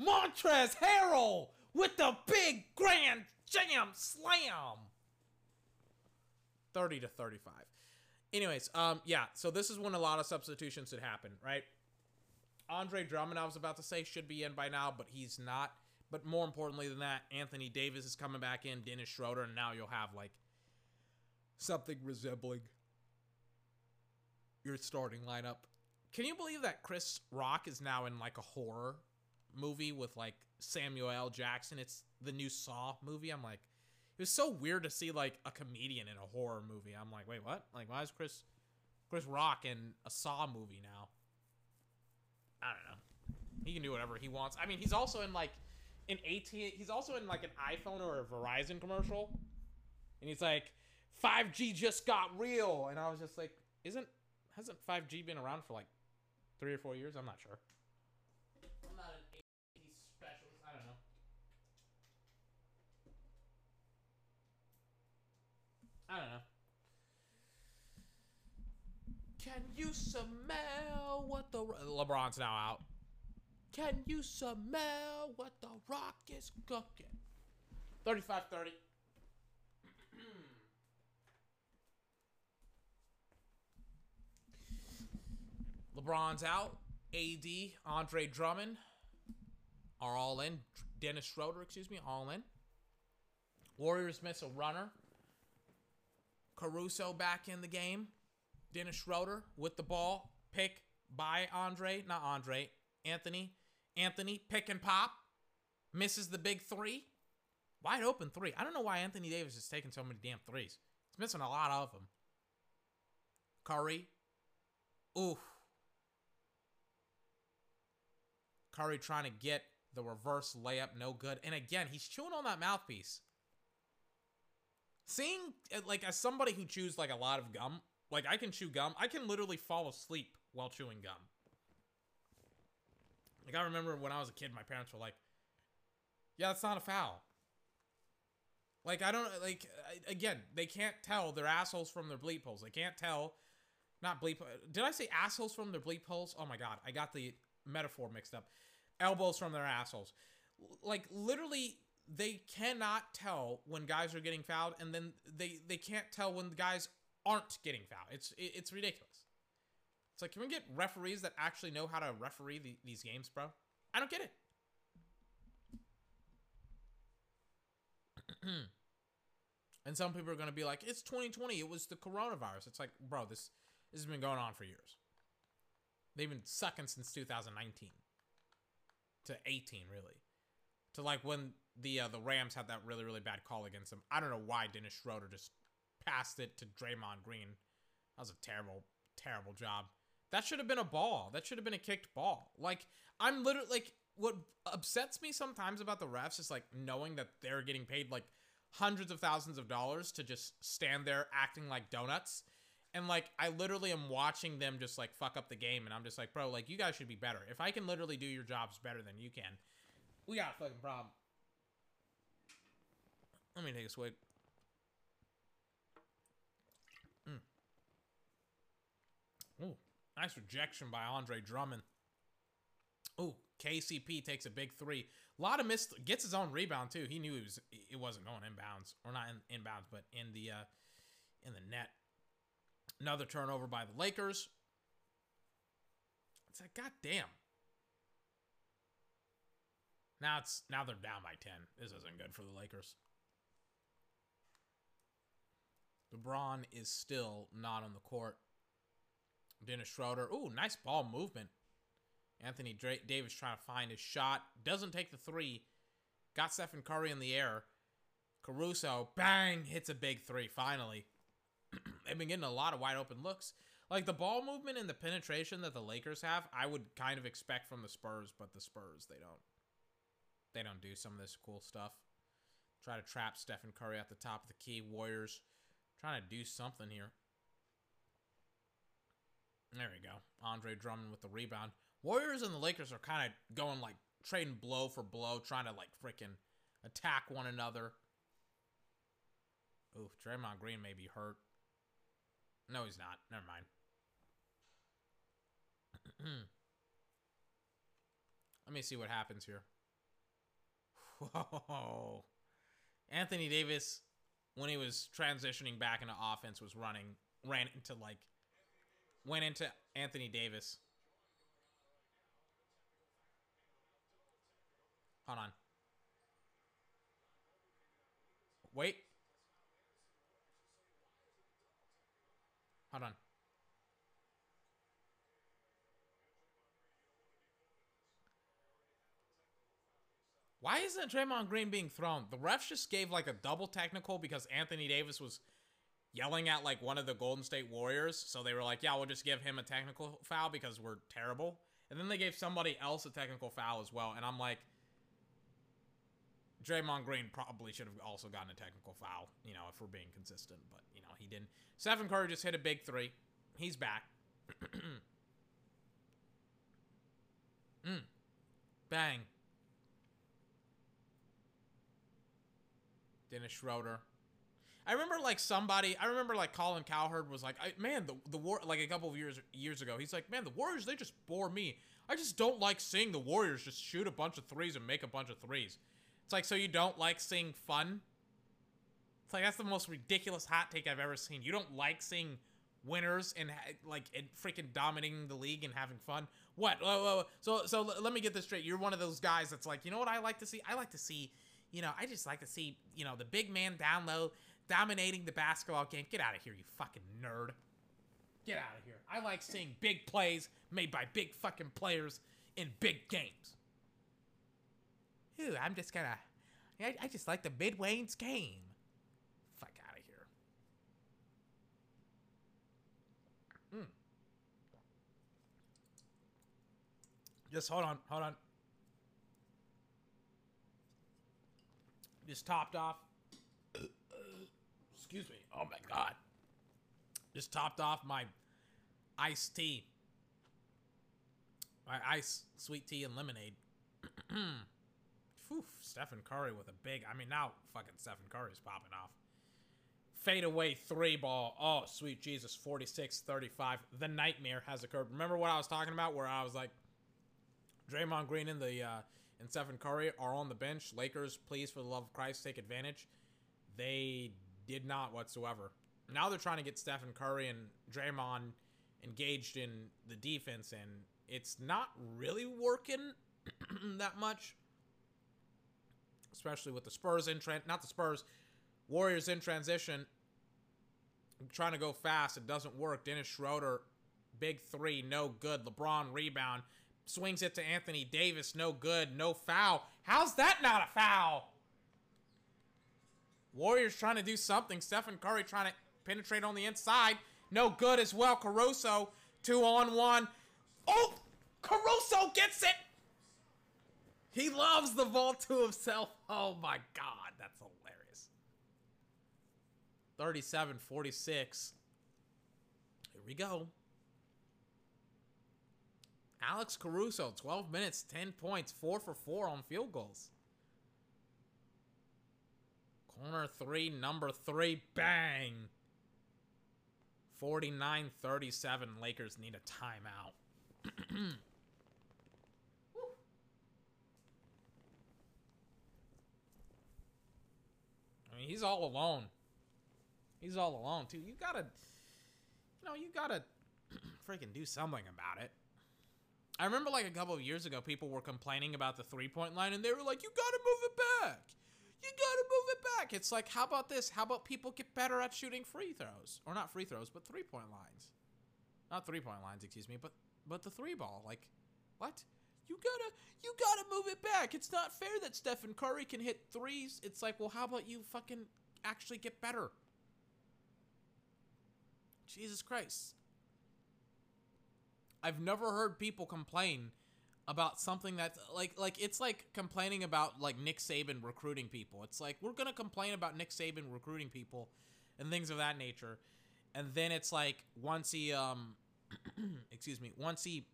Montrezl Harrell with the big grand jam slam. 30 to 35. Anyways, um, yeah, so this is when a lot of substitutions had happened, right? Andre Drummond, I was about to say, should be in by now, but he's not. But more importantly than that, Anthony Davis is coming back in, Dennis Schroeder, and now you'll have like something resembling your starting lineup. Can you believe that Chris Rock is now in like a horror movie with like Samuel L. Jackson? It's the new Saw movie. I'm like, it was so weird to see like a comedian in a horror movie. I'm like, wait, what? Like, why is Chris Chris Rock in a Saw movie now? I don't know. He can do whatever he wants. I mean, he's also in like an AT. He's also in like an iPhone or a Verizon commercial, and he's like, "5G just got real," and I was just like, "Isn't hasn't 5G been around for like three or four years? I'm not sure." I'm not an AT specialist. I don't know. I don't know. Can you smell what the LeBron's now out? Can you smell what the rock is cooking? 35 30. LeBron's out. AD, Andre Drummond are all in. Dennis Schroeder, excuse me, all in. Warriors miss a runner. Caruso back in the game. Dennis Schroeder with the ball. Pick by Andre, not Andre, Anthony. Anthony, pick and pop. Misses the big three. Wide open three. I don't know why Anthony Davis is taking so many damn threes. He's missing a lot of them. Curry. Oof. Curry trying to get the reverse layup, no good. And again, he's chewing on that mouthpiece. Seeing, like, as somebody who chews, like, a lot of gum, like, I can chew gum. I can literally fall asleep while chewing gum. Like, I remember when I was a kid, my parents were like, yeah, that's not a foul. Like, I don't, like, again, they can't tell their assholes from their bleep holes. They can't tell, not bleep, did I say assholes from their bleep holes? Oh my God, I got the metaphor mixed up. Elbows from their assholes. Like, literally, they cannot tell when guys are getting fouled, and then they, they can't tell when the guys aren't getting fouled. It's, it's ridiculous. It's like, can we get referees that actually know how to referee the, these games, bro? I don't get it. and some people are going to be like, it's 2020. It was the coronavirus. It's like, bro, this, this has been going on for years. They've been sucking since 2019 to 18, really. To like when the uh, the Rams had that really, really bad call against them. I don't know why Dennis Schroeder just passed it to Draymond Green. That was a terrible, terrible job. That should have been a ball. That should have been a kicked ball. Like, I'm literally, like, what upsets me sometimes about the refs is, like, knowing that they're getting paid, like, hundreds of thousands of dollars to just stand there acting like donuts. And, like, I literally am watching them just, like, fuck up the game. And I'm just like, bro, like, you guys should be better. If I can literally do your jobs better than you can, we got a fucking problem. Let me take a swig. Mm. Ooh. Nice rejection by Andre Drummond. Oh, KCP takes a big three. A lot of missed. Gets his own rebound too. He knew it was it wasn't going inbounds or not in, inbounds, but in the uh, in the net. Another turnover by the Lakers. It's like goddamn. Now it's now they're down by ten. This isn't good for the Lakers. LeBron is still not on the court. Dennis Schroeder. Ooh, nice ball movement. Anthony Dra- Davis trying to find his shot. Doesn't take the three. Got Stephen Curry in the air. Caruso, bang, hits a big three, finally. They've been getting a lot of wide open looks. Like the ball movement and the penetration that the Lakers have, I would kind of expect from the Spurs, but the Spurs, they don't. They don't do some of this cool stuff. Try to trap Stephen Curry at the top of the key. Warriors trying to do something here. There we go. Andre Drummond with the rebound. Warriors and the Lakers are kind of going like trading blow for blow, trying to like freaking attack one another. Oof, Draymond Green may be hurt. No, he's not. Never mind. Let me see what happens here. Whoa. Anthony Davis, when he was transitioning back into offense, was running, ran into like went into Anthony Davis. Hold on. Wait. Hold on. Why isn't Draymond Green being thrown? The refs just gave like a double technical because Anthony Davis was yelling at like one of the Golden State Warriors. So they were like, yeah, we'll just give him a technical foul because we're terrible. And then they gave somebody else a technical foul as well. And I'm like, Draymond Green probably should have also gotten a technical foul, you know, if we're being consistent. But, you know, he didn't. Stephen Curry just hit a big three. He's back. mm. Bang. Dennis Schroeder. I remember like somebody. I remember like Colin Cowherd was like, I, "Man, the the war." Like a couple of years years ago, he's like, "Man, the Warriors they just bore me. I just don't like seeing the Warriors just shoot a bunch of threes and make a bunch of threes." It's like, so you don't like seeing fun? It's like that's the most ridiculous hot take I've ever seen. You don't like seeing winners and like and freaking dominating the league and having fun. What? Whoa, whoa, whoa. So so let me get this straight. You're one of those guys that's like, you know what I like to see? I like to see, you know, I just like to see, you know, the big man down low dominating the basketball game. Get out of here, you fucking nerd. Get out of here. I like seeing big plays made by big fucking players in big games. Ooh, I'm just gonna. I, I just like the mid Wayne's game. Fuck out of here. Hmm. Just hold on, hold on. Just topped off excuse me. Oh my god. Just topped off my iced tea. My ice sweet tea and lemonade. Phew, Stephen Curry with a big. I mean, now fucking Stephen Curry's popping off. Fade away three ball. Oh, sweet Jesus. 46 35. The nightmare has occurred. Remember what I was talking about where I was like, Draymond Green and the uh, and Stephen Curry are on the bench. Lakers, please, for the love of Christ, take advantage. They did not whatsoever. Now they're trying to get Stephen Curry and Draymond engaged in the defense, and it's not really working that much. Especially with the Spurs in trend, not the Spurs, Warriors in transition, trying to go fast. It doesn't work. Dennis Schroeder, big three, no good. LeBron rebound, swings it to Anthony Davis, no good, no foul. How's that not a foul? Warriors trying to do something. Stephen Curry trying to penetrate on the inside. No good as well. Caruso, two on one. Oh, Caruso gets it. He loves the ball to himself. Oh my God, that's hilarious. 37 46. Here we go. Alex Caruso, 12 minutes, 10 points, 4 for 4 on field goals. Corner three, number three, bang. 49 37. Lakers need a timeout. I mean, he's all alone. He's all alone, too. You gotta, you know, you gotta freaking do something about it. I remember like a couple of years ago, people were complaining about the three point line, and they were like, you gotta move it back. You gotta move it back. It's like, how about this? How about people get better at shooting free throws, or not free throws, but three point lines? Not three point lines, excuse me, but but the three ball. Like, what? You gotta you gotta move it back. It's not fair that Stephen Curry can hit threes. It's like, well, how about you fucking actually get better? Jesus Christ. I've never heard people complain about something that's like like it's like complaining about like Nick Saban recruiting people. It's like we're gonna complain about Nick Saban recruiting people and things of that nature, and then it's like once he um excuse me once he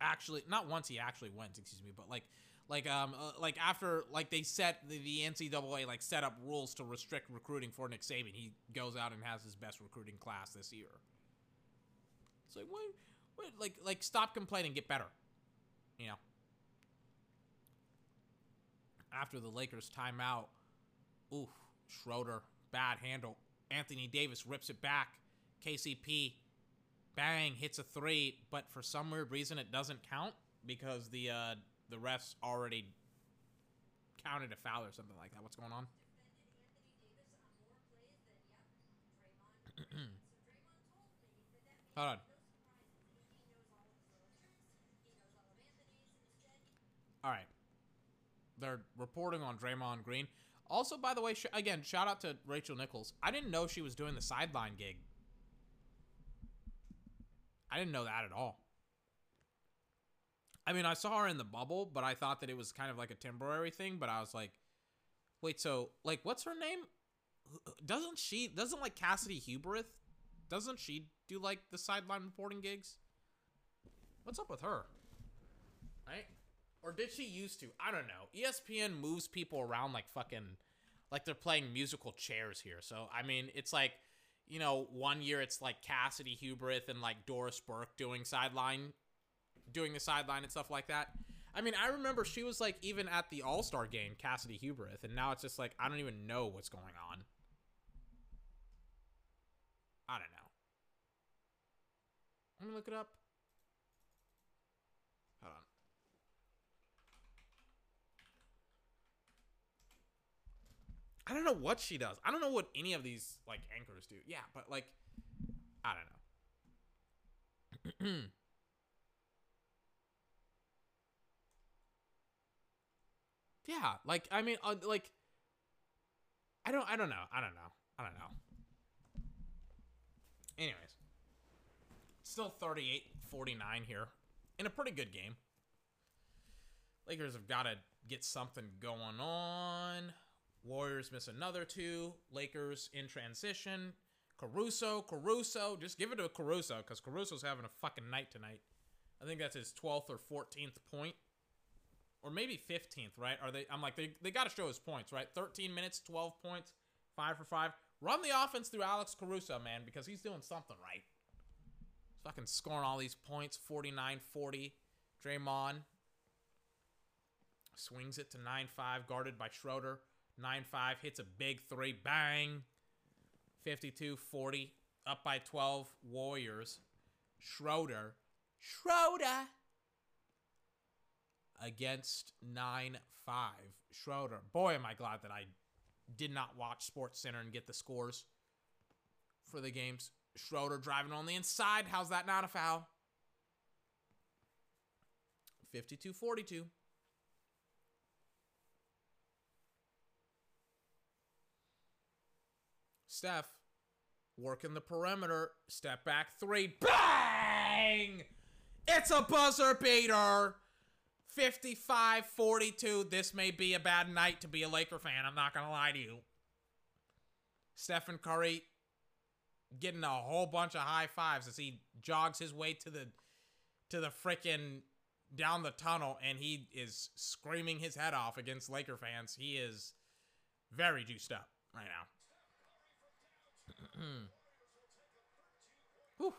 actually not once he actually went excuse me but like like um uh, like after like they set the, the NCAA like set up rules to restrict recruiting for Nick Saban, he goes out and has his best recruiting class this year. It's like what, what like like stop complaining, get better you know, after the Lakers timeout, oof, Schroeder, bad handle. Anthony Davis rips it back. KCP, bang, hits a three, but for some weird reason it doesn't count because the uh, the refs already counted a foul or something like that. What's going on? Hold on. All right. they're reporting on Draymond Green. Also, by the way, sh- again, shout out to Rachel Nichols. I didn't know she was doing the sideline gig. I didn't know that at all. I mean, I saw her in the bubble, but I thought that it was kind of like a temporary thing. But I was like, wait, so like, what's her name? Doesn't she? Doesn't like Cassidy Hubbarth? Doesn't she do like the sideline reporting gigs? What's up with her? Right? Or did she used to? I don't know. ESPN moves people around like fucking like they're playing musical chairs here. So I mean, it's like you know, one year it's like Cassidy Hubbarth and like Doris Burke doing sideline, doing the sideline and stuff like that. I mean, I remember she was like even at the All Star game, Cassidy Hubbarth, and now it's just like I don't even know what's going on. I don't know. Let me look it up. Hold on. I don't know what she does. I don't know what any of these like anchors do. Yeah, but like I don't know. yeah, like I mean uh, like I don't I don't know. I don't know. I don't know. Anyways. Still 38-49 here. In a pretty good game. Lakers have got to get something going on. Warriors miss another two. Lakers in transition. Caruso, Caruso, just give it to Caruso because Caruso's having a fucking night tonight. I think that's his 12th or 14th point. Or maybe 15th, right? Are they I'm like they, they got to show his points, right? 13 minutes, 12 points, 5 for 5. Run the offense through Alex Caruso, man, because he's doing something right. He's fucking scoring all these points, 49-40. Draymond swings it to 9-5 guarded by Schroeder. 9 5 hits a big three. Bang. 52 40. Up by 12. Warriors. Schroeder. Schroeder. Against 9 5. Schroeder. Boy, am I glad that I did not watch Sports Center and get the scores for the games. Schroeder driving on the inside. How's that not a foul? 52 42. Steph working the perimeter. Step back three. Bang! It's a buzzer beater. 55 42. This may be a bad night to be a Laker fan. I'm not going to lie to you. Stephen Curry getting a whole bunch of high fives as he jogs his way to the to the frickin' down the tunnel and he is screaming his head off against Laker fans. He is very juiced up right now. Whew.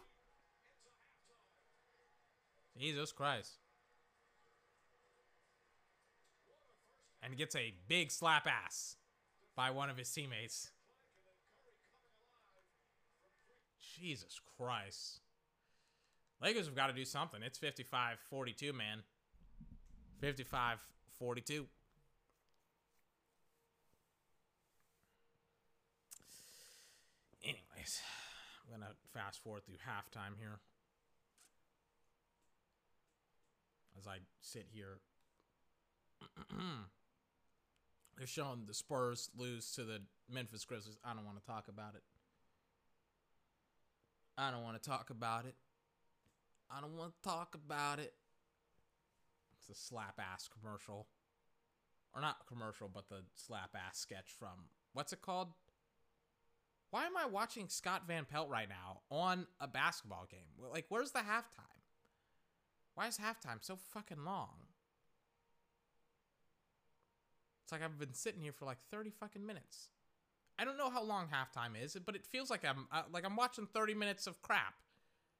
Jesus Christ. And gets a big slap ass by one of his teammates. Jesus Christ. Lakers have got to do something. It's 55 42, man. 55 42. Anyways, I'm to fast forward through halftime here. As I sit here. They're showing the Spurs lose to the Memphis Grizzlies. I don't want to talk about it. I don't want to talk about it. I don't want to talk about it. It's a slap ass commercial. Or not commercial, but the slap ass sketch from what's it called? Why am I watching Scott Van Pelt right now on a basketball game? Like, where's the halftime? Why is halftime so fucking long? It's like I've been sitting here for like 30 fucking minutes. I don't know how long halftime is, but it feels like I'm uh, like I'm watching 30 minutes of crap.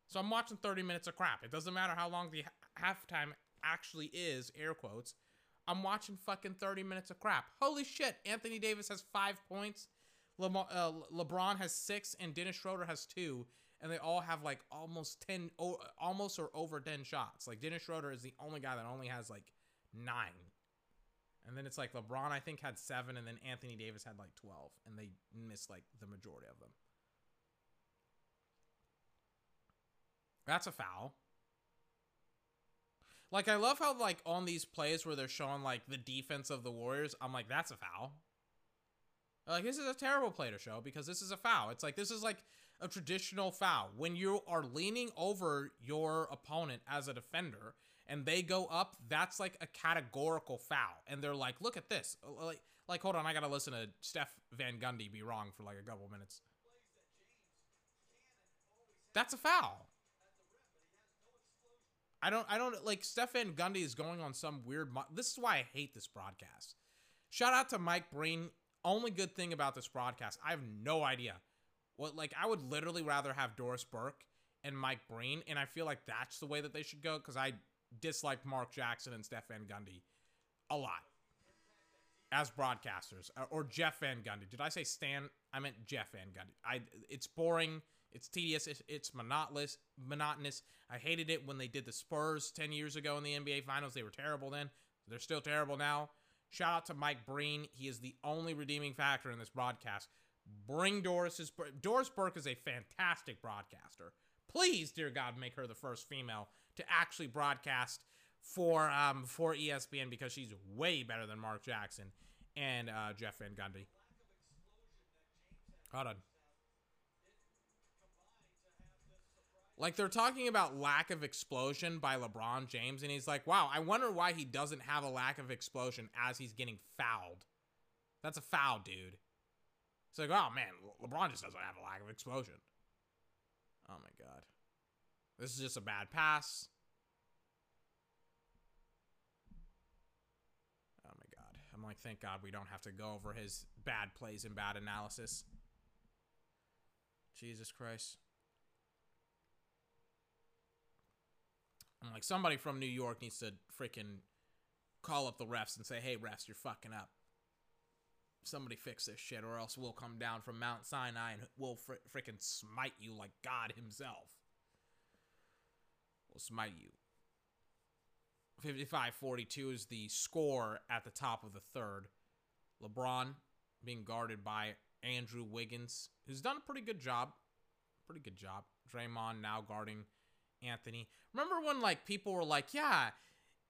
So I'm watching 30 minutes of crap. It doesn't matter how long the ha- halftime actually is, air quotes. I'm watching fucking 30 minutes of crap. Holy shit, Anthony Davis has 5 points. Le- uh, LeBron has 6 and Dennis Schroeder has 2 and they all have like almost 10 o- almost or over 10 shots. Like Dennis Schroeder is the only guy that only has like 9. And then it's like LeBron, I think, had seven, and then Anthony Davis had like 12, and they missed like the majority of them. That's a foul. Like I love how like on these plays where they're showing like the defense of the Warriors, I'm like that's a foul. Like this is a terrible play to show because this is a foul. It's like this is like a traditional foul when you are leaning over your opponent as a defender and they go up. That's like a categorical foul, and they're like, "Look at this!" Like, like hold on, I gotta listen to Steph Van Gundy be wrong for like a couple minutes. That's a foul. I don't I don't like Steph Van Gundy is going on some weird mo- this is why I hate this broadcast. Shout out to Mike Breen. Only good thing about this broadcast, I have no idea. What like I would literally rather have Doris Burke and Mike Breen, and I feel like that's the way that they should go because I dislike Mark Jackson and Steph Van Gundy a lot as broadcasters or Jeff Van Gundy. Did I say Stan? I meant Jeff Van Gundy. I it's boring. It's tedious. It's, it's monotonous. Monotonous. I hated it when they did the Spurs ten years ago in the NBA Finals. They were terrible then. They're still terrible now. Shout out to Mike Breen. He is the only redeeming factor in this broadcast. Bring Doris's Doris Burke is a fantastic broadcaster. Please, dear God, make her the first female to actually broadcast for um for ESPN because she's way better than Mark Jackson and uh, Jeff Van Gundy. Hold on. Like they're talking about lack of explosion by LeBron James, and he's like, "Wow, I wonder why he doesn't have a lack of explosion as he's getting fouled." That's a foul, dude. It's like, oh man, LeBron just doesn't have a lack of explosion. Oh my god, this is just a bad pass. Oh my god, I'm like, thank God we don't have to go over his bad plays and bad analysis. Jesus Christ. I'm like, somebody from New York needs to freaking call up the refs and say, hey, refs, you're fucking up. Somebody fix this shit, or else we'll come down from Mount Sinai and we'll fr- freaking smite you like God Himself. We'll smite you. 55 42 is the score at the top of the third. LeBron being guarded by Andrew Wiggins, who's done a pretty good job. Pretty good job. Draymond now guarding Anthony. Remember when like people were like, "Yeah,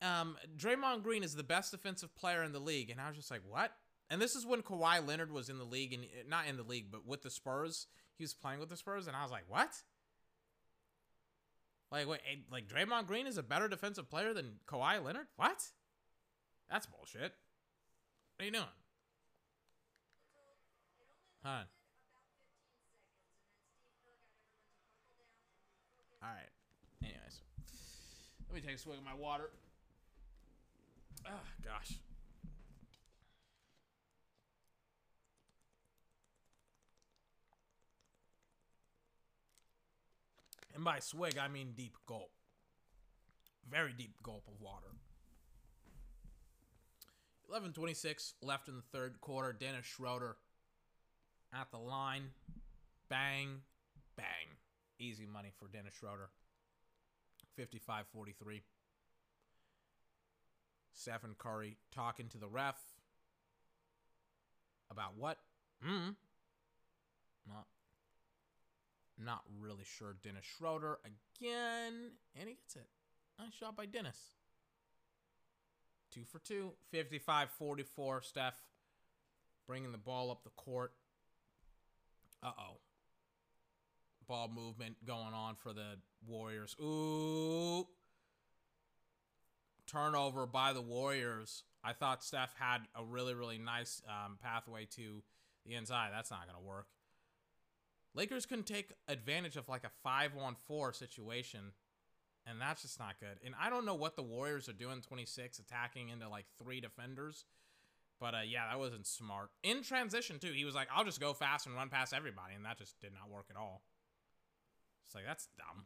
um, Draymond Green is the best defensive player in the league," and I was just like, "What?" And this is when Kawhi Leonard was in the league, and not in the league, but with the Spurs. He was playing with the Spurs, and I was like, "What?" Like, wait, like Draymond Green is a better defensive player than Kawhi Leonard? What? That's bullshit. What are you doing? Huh? All right. Anyways, let me take a swig of my water. Ah, gosh. And by swig, I mean deep gulp. Very deep gulp of water. 11:26 left in the third quarter. Dennis Schroeder at the line. Bang, bang. Easy money for Dennis Schroeder. 55 43. Stephen Curry talking to the ref about what? Hmm. Not, not really sure. Dennis Schroeder again. And he gets it. Nice shot by Dennis. Two for two. 55 44. Steph bringing the ball up the court. Uh oh ball movement going on for the Warriors. Ooh. Turnover by the Warriors. I thought Steph had a really, really nice um, pathway to the inside. That's not going to work. Lakers couldn't take advantage of like a 5 1 4 situation, and that's just not good. And I don't know what the Warriors are doing 26, attacking into like three defenders. But uh, yeah, that wasn't smart. In transition, too, he was like, I'll just go fast and run past everybody. And that just did not work at all. It's like, that's dumb.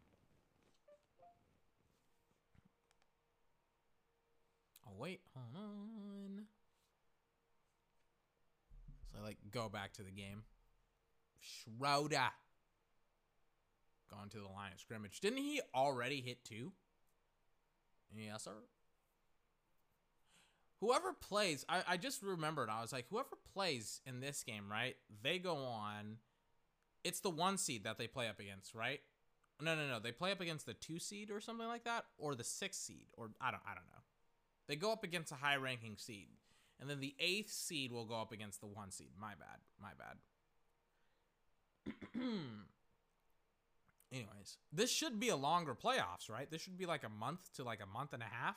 Oh, wait. Hold on. So I, like, go back to the game. Schroeder. Gone to the line of scrimmage. Didn't he already hit two? Yes, sir. Whoever plays, I, I just remembered, I was like, whoever plays in this game, right? They go on. It's the one seed that they play up against, right? No, no, no. They play up against the two seed or something like that, or the six seed, or I don't, I don't know. They go up against a high ranking seed, and then the eighth seed will go up against the one seed. My bad, my bad. Anyways, this should be a longer playoffs, right? This should be like a month to like a month and a half.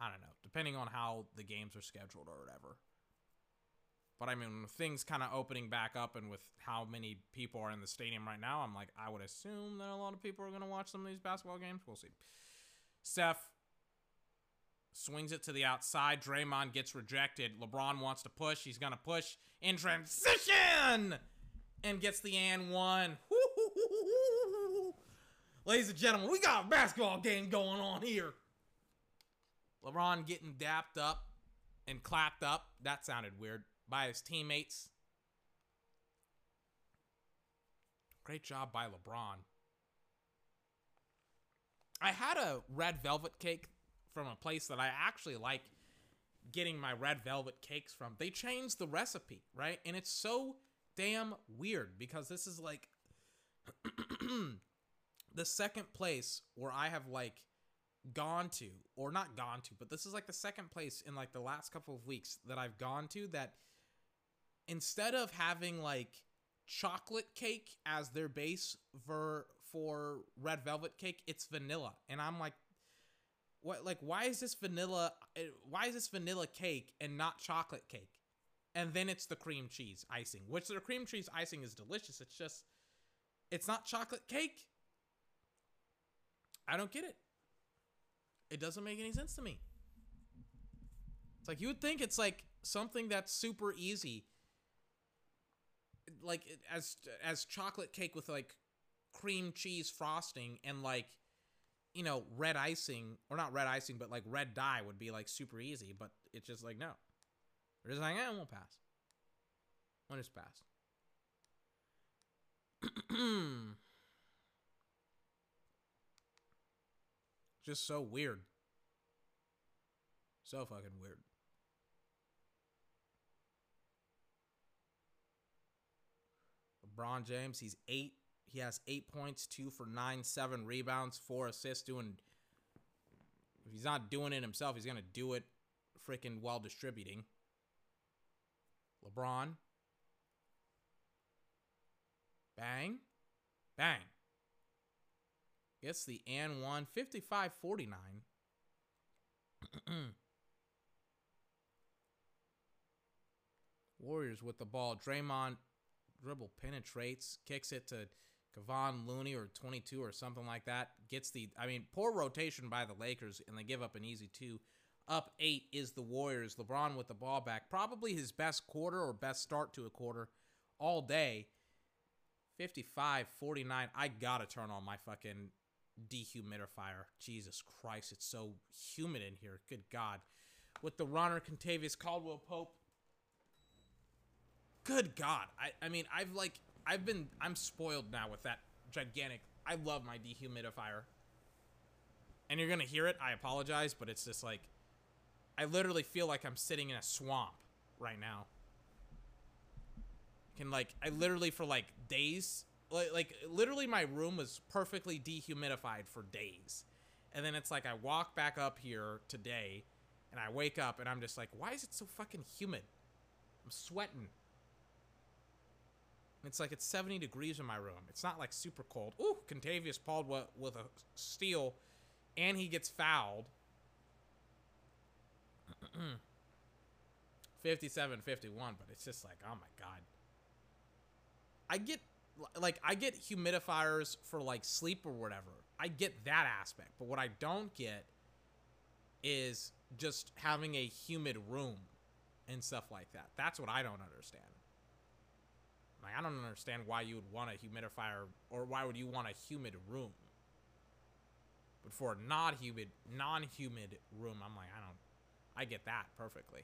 I don't know, depending on how the games are scheduled or whatever. But I mean, things kind of opening back up and with how many people are in the stadium right now, I'm like, I would assume that a lot of people are going to watch some of these basketball games. We'll see. Steph swings it to the outside. Draymond gets rejected. LeBron wants to push. He's going to push in transition and gets the and one. Ladies and gentlemen, we got a basketball game going on here. LeBron getting dapped up and clapped up. That sounded weird. By his teammates. Great job by LeBron. I had a red velvet cake from a place that I actually like getting my red velvet cakes from. They changed the recipe, right? And it's so damn weird because this is like the second place where I have like gone to or not gone to, but this is like the second place in like the last couple of weeks that I've gone to that instead of having like chocolate cake as their base for for red velvet cake, it's vanilla. And I'm like what like why is this vanilla eh, why is this vanilla cake and not chocolate cake? And then it's the cream cheese icing, which the cream cheese icing is delicious. It's just it's not chocolate cake. I don't get it. It doesn't make any sense to me. It's like you would think it's like something that's super easy like as as chocolate cake with like cream cheese frosting and like you know red icing or not red icing but like red dye would be like super easy but it's just like no. We're just like eh, won't pass. When it's passed just so weird. So fucking weird. LeBron James, he's eight. He has eight points, two for nine, seven rebounds, four assists. Doing, if he's not doing it himself, he's gonna do it, freaking while distributing. LeBron, bang, bang. Gets the and one, 55 49. Warriors with the ball. Draymond dribble penetrates, kicks it to Kevon Looney or 22 or something like that. Gets the, I mean, poor rotation by the Lakers, and they give up an easy two. Up eight is the Warriors. LeBron with the ball back. Probably his best quarter or best start to a quarter all day. 55 49. I gotta turn on my fucking dehumidifier. Jesus Christ, it's so humid in here. Good God. With the runner, Kentavious Caldwell Pope good god i i mean i've like i've been i'm spoiled now with that gigantic i love my dehumidifier. And you're gonna hear it i apologize but it's just like i literally feel like i'm sitting in a swamp right now. Can like i literally for like days like, like literally my room was perfectly dehumidified for days. And then it's like i walk back up here today and i wake up and i'm just like why is it so fucking humid? I'm sweating it's like it's 70 degrees in my room. It's not like super cold. Ooh, Kentavious Paul with a steal, and he gets fouled. 57 51, but it's just like, oh my god. I get like I get humidifiers for like sleep or whatever. I get that aspect, but what I don't get is just having a humid room and stuff like that. That's what I don't understand. Like I don't understand why you would want a humidifier or why would you want a humid room. But for a not humid non-humid room, I'm like, I don't I get that perfectly.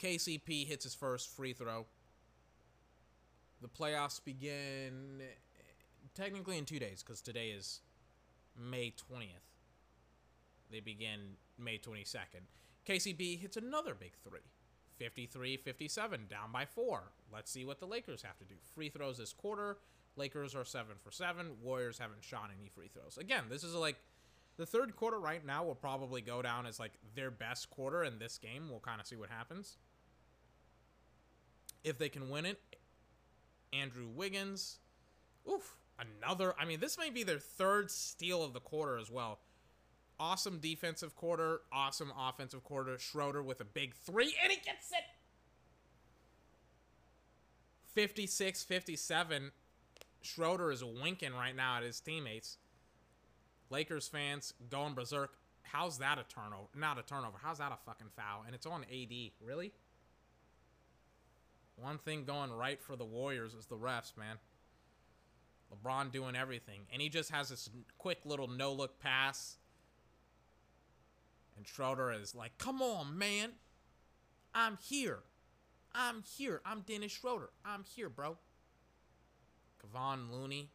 KCP hits his first free throw. The playoffs begin eh, technically in 2 days cuz today is May 20th. They begin May 22nd. KCP hits another big 3. 53 57, down by four. Let's see what the Lakers have to do. Free throws this quarter. Lakers are seven for seven. Warriors haven't shot any free throws. Again, this is like the third quarter right now will probably go down as like their best quarter in this game. We'll kind of see what happens. If they can win it, Andrew Wiggins. Oof, another. I mean, this may be their third steal of the quarter as well. Awesome defensive quarter, awesome offensive quarter. Schroeder with a big three, and he gets it. 56 57. Schroeder is winking right now at his teammates. Lakers fans going berserk. How's that a turnover? Not a turnover. How's that a fucking foul? And it's on AD. Really? One thing going right for the Warriors is the refs, man. LeBron doing everything. And he just has this quick little no look pass. And Schroeder is like, come on, man. I'm here. I'm here. I'm Dennis Schroeder. I'm here, bro. Kevon Looney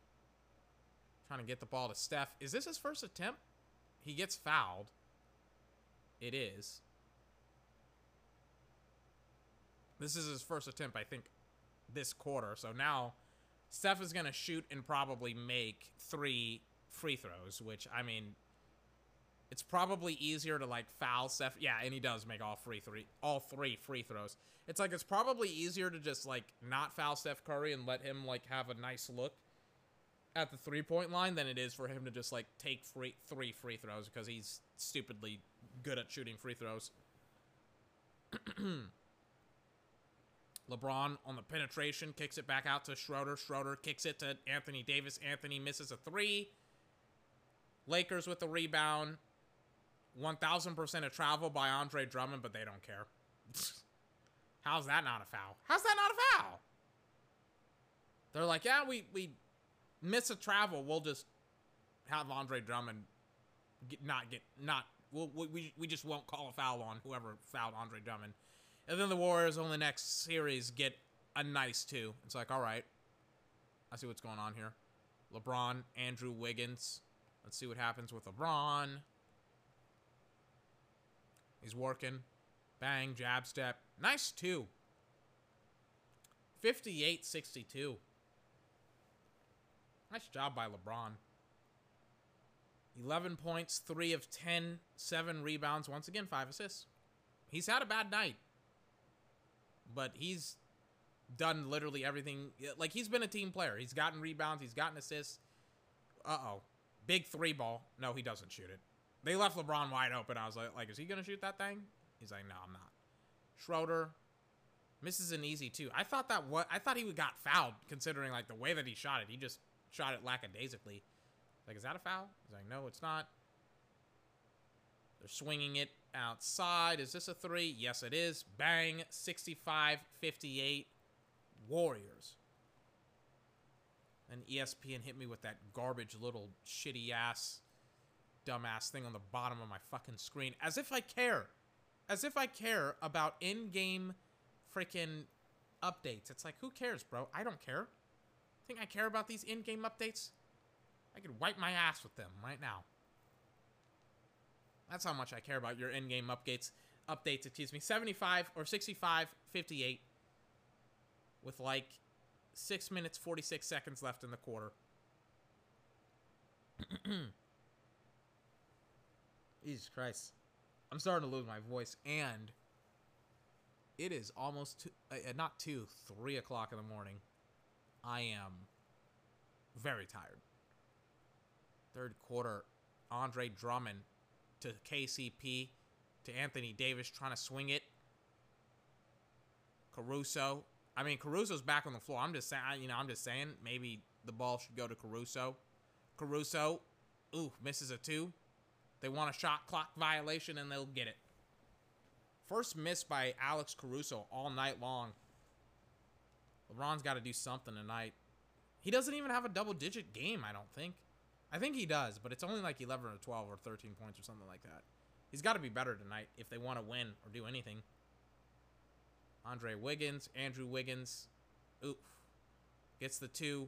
trying to get the ball to Steph. Is this his first attempt? He gets fouled. It is. This is his first attempt, I think, this quarter. So now Steph is going to shoot and probably make three free throws, which, I mean, it's probably easier to like foul Steph. Yeah, and he does make all free three, all three free throws. It's like it's probably easier to just like not foul Steph Curry and let him like have a nice look at the three point line than it is for him to just like take free three free throws because he's stupidly good at shooting free throws. LeBron on the penetration kicks it back out to Schroeder. Schroeder kicks it to Anthony Davis. Anthony misses a three. Lakers with the rebound. 1000% of travel by Andre Drummond, but they don't care. How's that not a foul? How's that not a foul? They're like, yeah, we, we miss a travel. We'll just have Andre Drummond get, not get, not, we'll, we, we just won't call a foul on whoever fouled Andre Drummond. And then the Warriors on the next series get a nice two. It's like, all right, I see what's going on here. LeBron, Andrew Wiggins. Let's see what happens with LeBron. He's working. Bang, jab step. Nice two. 58 62. Nice job by LeBron. 11 points, 3 of 10, 7 rebounds, once again, 5 assists. He's had a bad night. But he's done literally everything. Like, he's been a team player. He's gotten rebounds, he's gotten assists. Uh oh. Big three ball. No, he doesn't shoot it. They left LeBron wide open. I was like, like, is he gonna shoot that thing? He's like, no, I'm not. Schroeder misses an easy two. I thought that what I thought he would got fouled considering like the way that he shot it. He just shot it lackadaisically. Like, is that a foul? He's like, no, it's not. They're swinging it outside. Is this a three? Yes, it is. Bang. 65 58. Warriors. And ESPN hit me with that garbage little shitty ass dumbass thing on the bottom of my fucking screen. As if I care. As if I care about in-game freaking updates. It's like, who cares, bro? I don't care. Think I care about these in-game updates? I could wipe my ass with them right now. That's how much I care about your in-game updates. Updates, excuse me. 75 or 65, 58. With like 6 minutes, 46 seconds left in the quarter. Jesus Christ. I'm starting to lose my voice, and it is almost two, uh, not two, three o'clock in the morning. I am very tired. Third quarter, Andre Drummond to KCP to Anthony Davis trying to swing it. Caruso. I mean, Caruso's back on the floor. I'm just saying, you know, I'm just saying maybe the ball should go to Caruso. Caruso, ooh, misses a two. They want a shot clock violation and they'll get it. First miss by Alex Caruso all night long. LeBron's got to do something tonight. He doesn't even have a double digit game, I don't think. I think he does, but it's only like 11 or 12 or 13 points or something like that. He's got to be better tonight if they want to win or do anything. Andre Wiggins, Andrew Wiggins. Oof. Gets the two.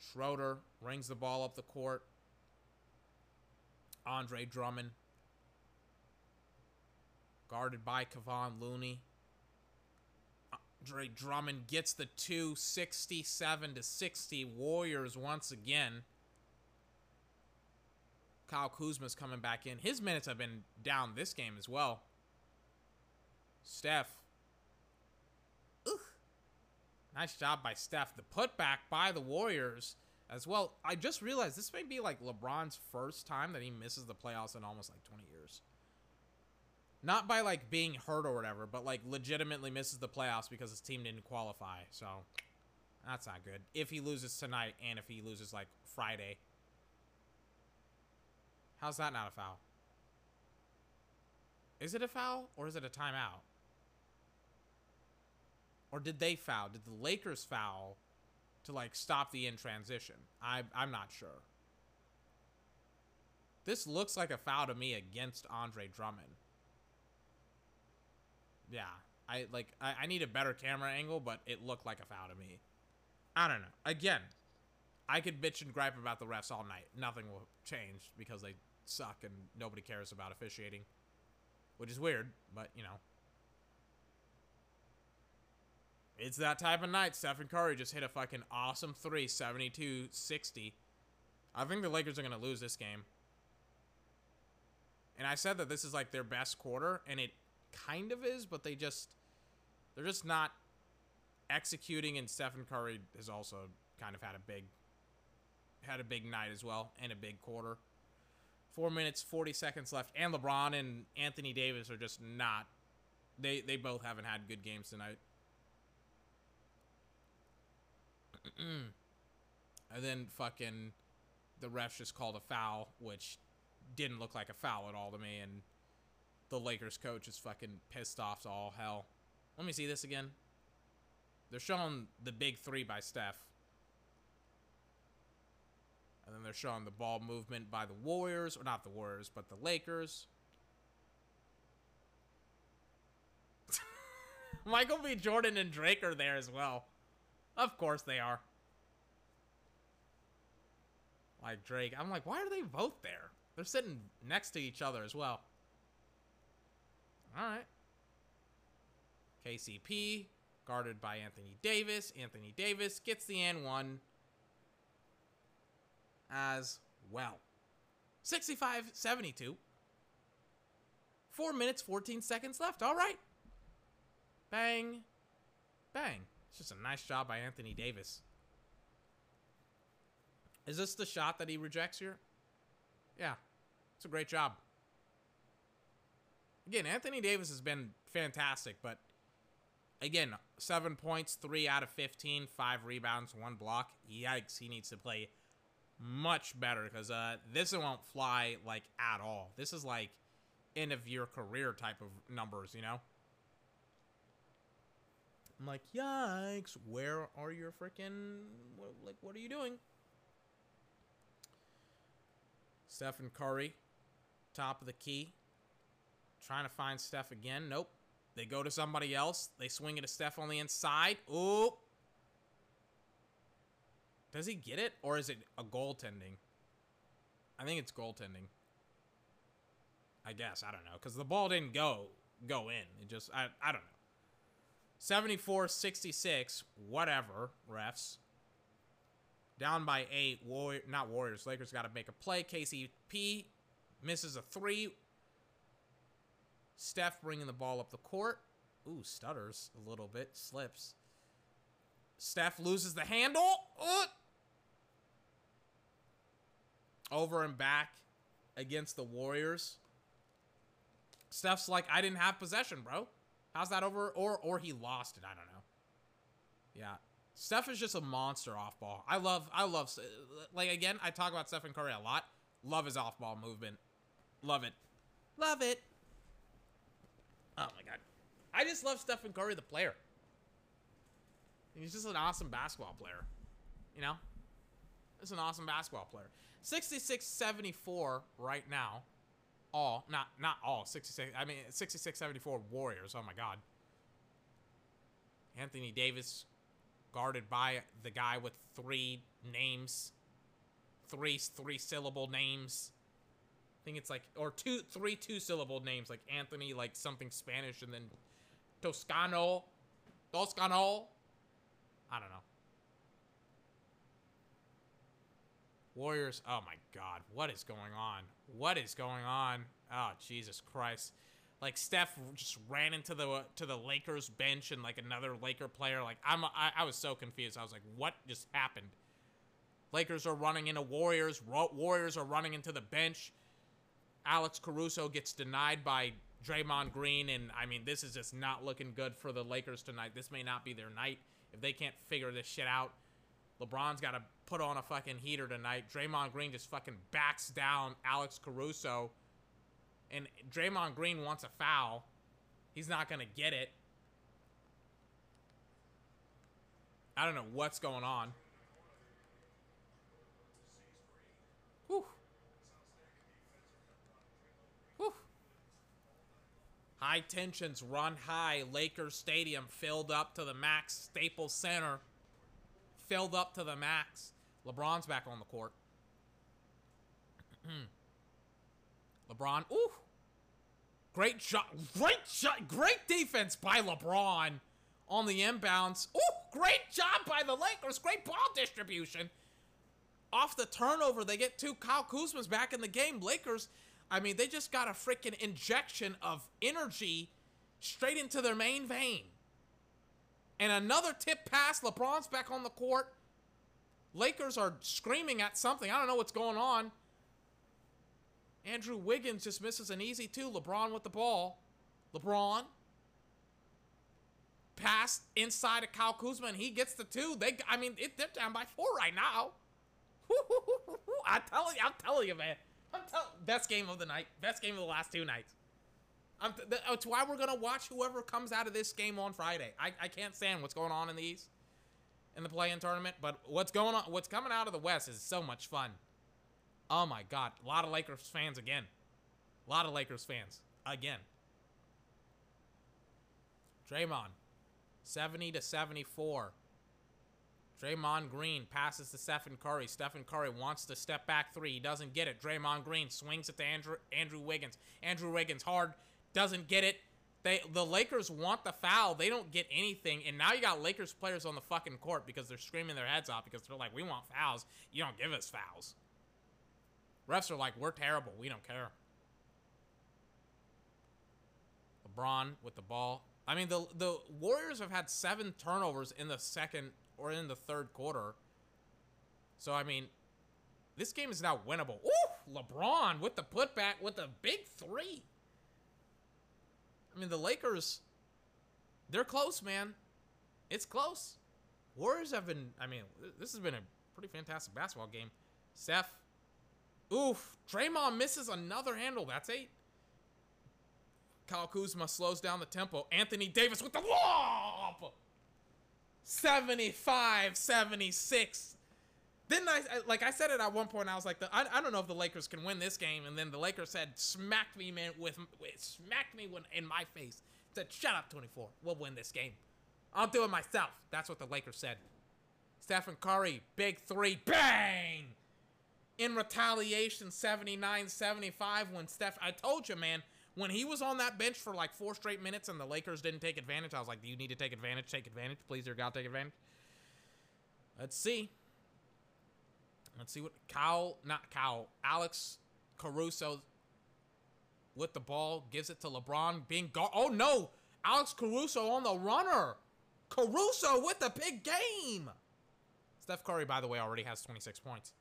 Schroeder rings the ball up the court. Andre Drummond. Guarded by Kevon Looney. Andre Drummond gets the 267 to 60 Warriors once again. Kyle Kuzma's coming back in. His minutes have been down this game as well. Steph. Ugh. Nice job by Steph. The putback by the Warriors as well. I just realized this may be like LeBron's first time that he misses the playoffs in almost like 20 years. Not by like being hurt or whatever, but like legitimately misses the playoffs because his team didn't qualify. So that's not good. If he loses tonight and if he loses like Friday. How's that not a foul? Is it a foul or is it a timeout? Or did they foul? Did the Lakers foul to like stop the in transition? I I'm not sure. This looks like a foul to me against Andre Drummond. Yeah, I like I, I need a better camera angle, but it looked like a foul to me. I don't know. Again, I could bitch and gripe about the refs all night. Nothing will change because they suck and nobody cares about officiating, which is weird, but you know. It's that type of night. Stephen Curry just hit a fucking awesome three, 72 60. I think the Lakers are going to lose this game. And I said that this is like their best quarter, and it kind of is, but they just they're just not executing. And Stephen Curry has also kind of had a big had a big night as well, and a big quarter. Four minutes, forty seconds left, and LeBron and Anthony Davis are just not. They they both haven't had good games tonight. And then fucking the refs just called a foul, which didn't look like a foul at all to me, and the Lakers coach is fucking pissed off to all hell. Let me see this again. They're showing the big three by Steph. And then they're showing the ball movement by the Warriors, or not the Warriors, but the Lakers. Michael B. Jordan and Drake are there as well. Of course they are. Like Drake. I'm like, why are they both there? They're sitting next to each other as well. All right. KCP, guarded by Anthony Davis. Anthony Davis gets the n one as well. 65 72. Four minutes, 14 seconds left. All right. Bang. Bang. Just a nice job by Anthony Davis. Is this the shot that he rejects here? Yeah. It's a great job. Again, Anthony Davis has been fantastic, but again, seven points, three out of 15, five rebounds, one block. Yikes, he needs to play much better because uh, this won't fly like at all. This is like end of your career type of numbers, you know? I'm like, yikes, where are your freaking, like, what are you doing? Stephen Curry, top of the key. Trying to find Steph again. Nope. They go to somebody else. They swing it to Steph on the inside. Ooh. Does he get it? Or is it a goaltending? I think it's goaltending. I guess. I don't know. Because the ball didn't go go in. It just, I, I don't know. 74-66. Whatever, refs. Down by eight. Warrior, not Warriors. Lakers got to make a play. KCP misses a three. Steph bringing the ball up the court. Ooh, stutters a little bit. Slips. Steph loses the handle. Ooh. Over and back against the Warriors. Steph's like, I didn't have possession, bro. How's that over? Or or he lost it. I don't know. Yeah. Steph is just a monster off ball. I love, I love, uh, like, again, I talk about Stephen Curry a lot. Love his off ball movement. Love it. Love it. Oh my god. I just love Stephen Curry, the player. He's just an awesome basketball player. You know? He's an awesome basketball player. 66-74 right now. All. Not not all. 66. I mean, 66-74 Warriors. Oh my god. Anthony Davis guarded by the guy with three names. Three three syllable names I think it's like or two three two syllable names like Anthony like something Spanish and then Toscano Dos ganó. I don't know. Warriors. Oh my God, what is going on? What is going on? Oh Jesus Christ! Like Steph just ran into the to the Lakers bench and like another Laker player. Like I'm, I, I was so confused. I was like, what just happened? Lakers are running into Warriors. Warriors are running into the bench. Alex Caruso gets denied by Draymond Green, and I mean, this is just not looking good for the Lakers tonight. This may not be their night if they can't figure this shit out. LeBron's got to put on a fucking heater tonight. Draymond Green just fucking backs down Alex Caruso, and Draymond Green wants a foul. He's not gonna get it. I don't know what's going on. Whew. Whew. High tensions run high. Lakers Stadium filled up to the max. Staples Center filled up to the max. LeBron's back on the court. LeBron, ooh. Great shot. Great shot. Great defense by LeBron on the inbounds. Ooh, great job by the Lakers. Great ball distribution. Off the turnover, they get two. Kyle Kuzma's back in the game. Lakers, I mean, they just got a freaking injection of energy straight into their main vein. And another tip pass. LeBron's back on the court. Lakers are screaming at something. I don't know what's going on. Andrew Wiggins just misses an easy two. LeBron with the ball. LeBron. Pass inside of Kyle Kuzma, and he gets the two. They, I mean, it, they're down by four right now. I tell you, I'm telling you, man. I'm best game of the night, best game of the last two nights. I'm th- that's why we're gonna watch whoever comes out of this game on Friday. I, I can't stand what's going on in the East, in the play-in tournament, but what's going on, what's coming out of the West is so much fun. Oh my God, a lot of Lakers fans again, a lot of Lakers fans again. Draymond, seventy to seventy-four. Draymond Green passes to Stephen Curry. Stephen Curry wants to step back three. He doesn't get it. Draymond Green swings it to Andrew Andrew Wiggins. Andrew Wiggins hard doesn't get it. They the Lakers want the foul. They don't get anything. And now you got Lakers players on the fucking court because they're screaming their heads off because they're like, "We want fouls. You don't give us fouls." Refs are like, "We're terrible. We don't care." LeBron with the ball. I mean, the the Warriors have had seven turnovers in the second or in the third quarter. So I mean, this game is now winnable. Ooh, LeBron with the putback with the big three. I mean, the Lakers, they're close, man. It's close. Warriors have been, I mean, this has been a pretty fantastic basketball game. Steph, oof. Draymond misses another handle. That's eight. Kyle Kuzma slows down the tempo. Anthony Davis with the lob. 75 76. Didn't I, like I said it at one point, I was like, the, I, I don't know if the Lakers can win this game. And then the Lakers said, smacked me, man, with, smacked me when, in my face. Said, shut up, 24. We'll win this game. I'll do it myself. That's what the Lakers said. Stephen Curry, big three, bang! In retaliation, 79 75. When Steph, I told you, man, when he was on that bench for like four straight minutes and the Lakers didn't take advantage, I was like, do you need to take advantage? Take advantage. Please, dear God, take advantage. Let's see. Let's see what Kyle, not Kyle, Alex Caruso with the ball gives it to LeBron being guard. Oh no, Alex Caruso on the runner. Caruso with the big game. Steph Curry, by the way, already has 26 points.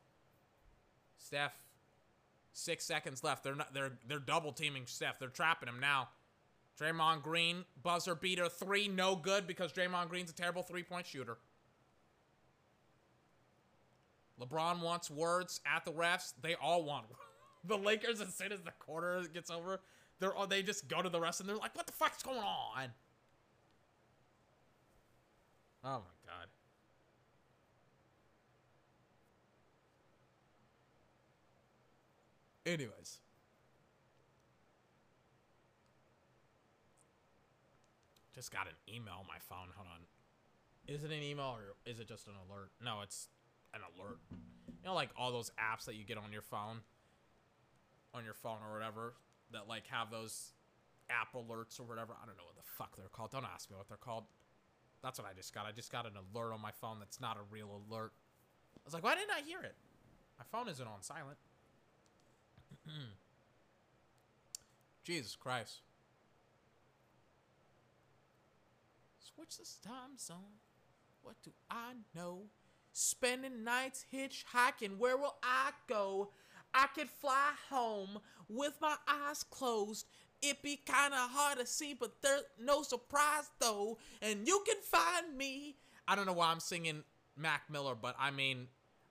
Steph, six seconds left. They're not. They're they're double teaming Steph. They're trapping him now. Draymond Green buzzer beater three, no good because Draymond Green's a terrible three point shooter. LeBron wants words at the refs. They all want the Lakers as soon as the quarter gets over. They're they just go to the refs and they're like, "What the fuck's going on?" Oh my god. Anyways. Just got an email on my phone. Hold on. Is it an email or is it just an alert? No, it's an alert. You know, like all those apps that you get on your phone, on your phone or whatever, that like have those app alerts or whatever. I don't know what the fuck they're called. Don't ask me what they're called. That's what I just got. I just got an alert on my phone that's not a real alert. I was like, why didn't I hear it? My phone isn't on silent. Jesus Christ. Switch this time zone. What do I know? Spending nights hitchhiking. Where will I go? I could fly home with my eyes closed. It'd be kind of hard to see, but there's no surprise though. And you can find me. I don't know why I'm singing Mac Miller, but I mean,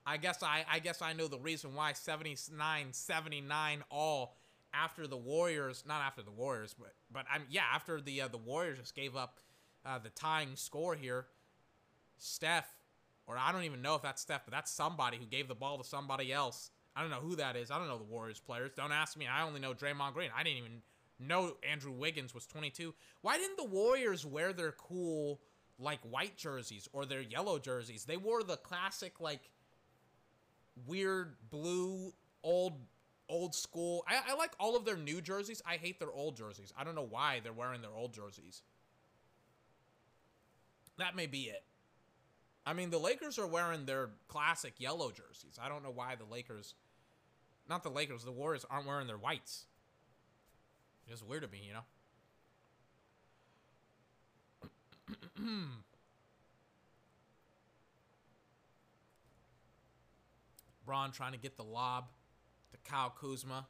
I guess I I guess I know the reason why 79 79 all after the Warriors, not after the Warriors, but but I'm yeah, after the uh, the Warriors just gave up uh, the tying score here. Steph, or I don't even know if that's Steph, but that's somebody who gave the ball to somebody else. I don't know who that is. I don't know the Warriors players. Don't ask me. I only know Draymond Green. I didn't even know Andrew Wiggins was 22. Why didn't the Warriors wear their cool like white jerseys or their yellow jerseys? They wore the classic like weird blue old old school. I, I like all of their new jerseys. I hate their old jerseys. I don't know why they're wearing their old jerseys. That may be it. I mean, the Lakers are wearing their classic yellow jerseys. I don't know why the Lakers, not the Lakers, the Warriors aren't wearing their whites. It's weird to me, you know? Braun trying to get the lob to Kyle Kuzma.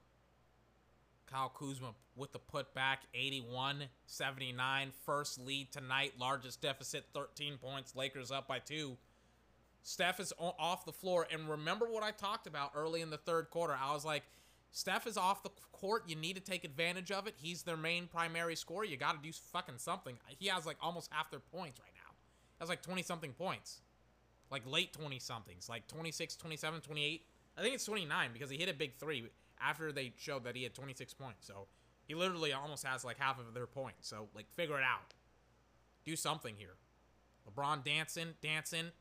Kyle Kuzma with the putback, 81 79. First lead tonight, largest deficit, 13 points. Lakers up by two. Steph is off the floor. And remember what I talked about early in the third quarter? I was like, Steph is off the court. You need to take advantage of it. He's their main primary scorer. You got to do fucking something. He has like almost half their points right now. Has like 20 something points. Like late 20 somethings. Like 26, 27, 28. I think it's 29 because he hit a big three after they showed that he had 26 points. So he literally almost has like half of their points. So like figure it out. Do something here. LeBron dancing, dancing.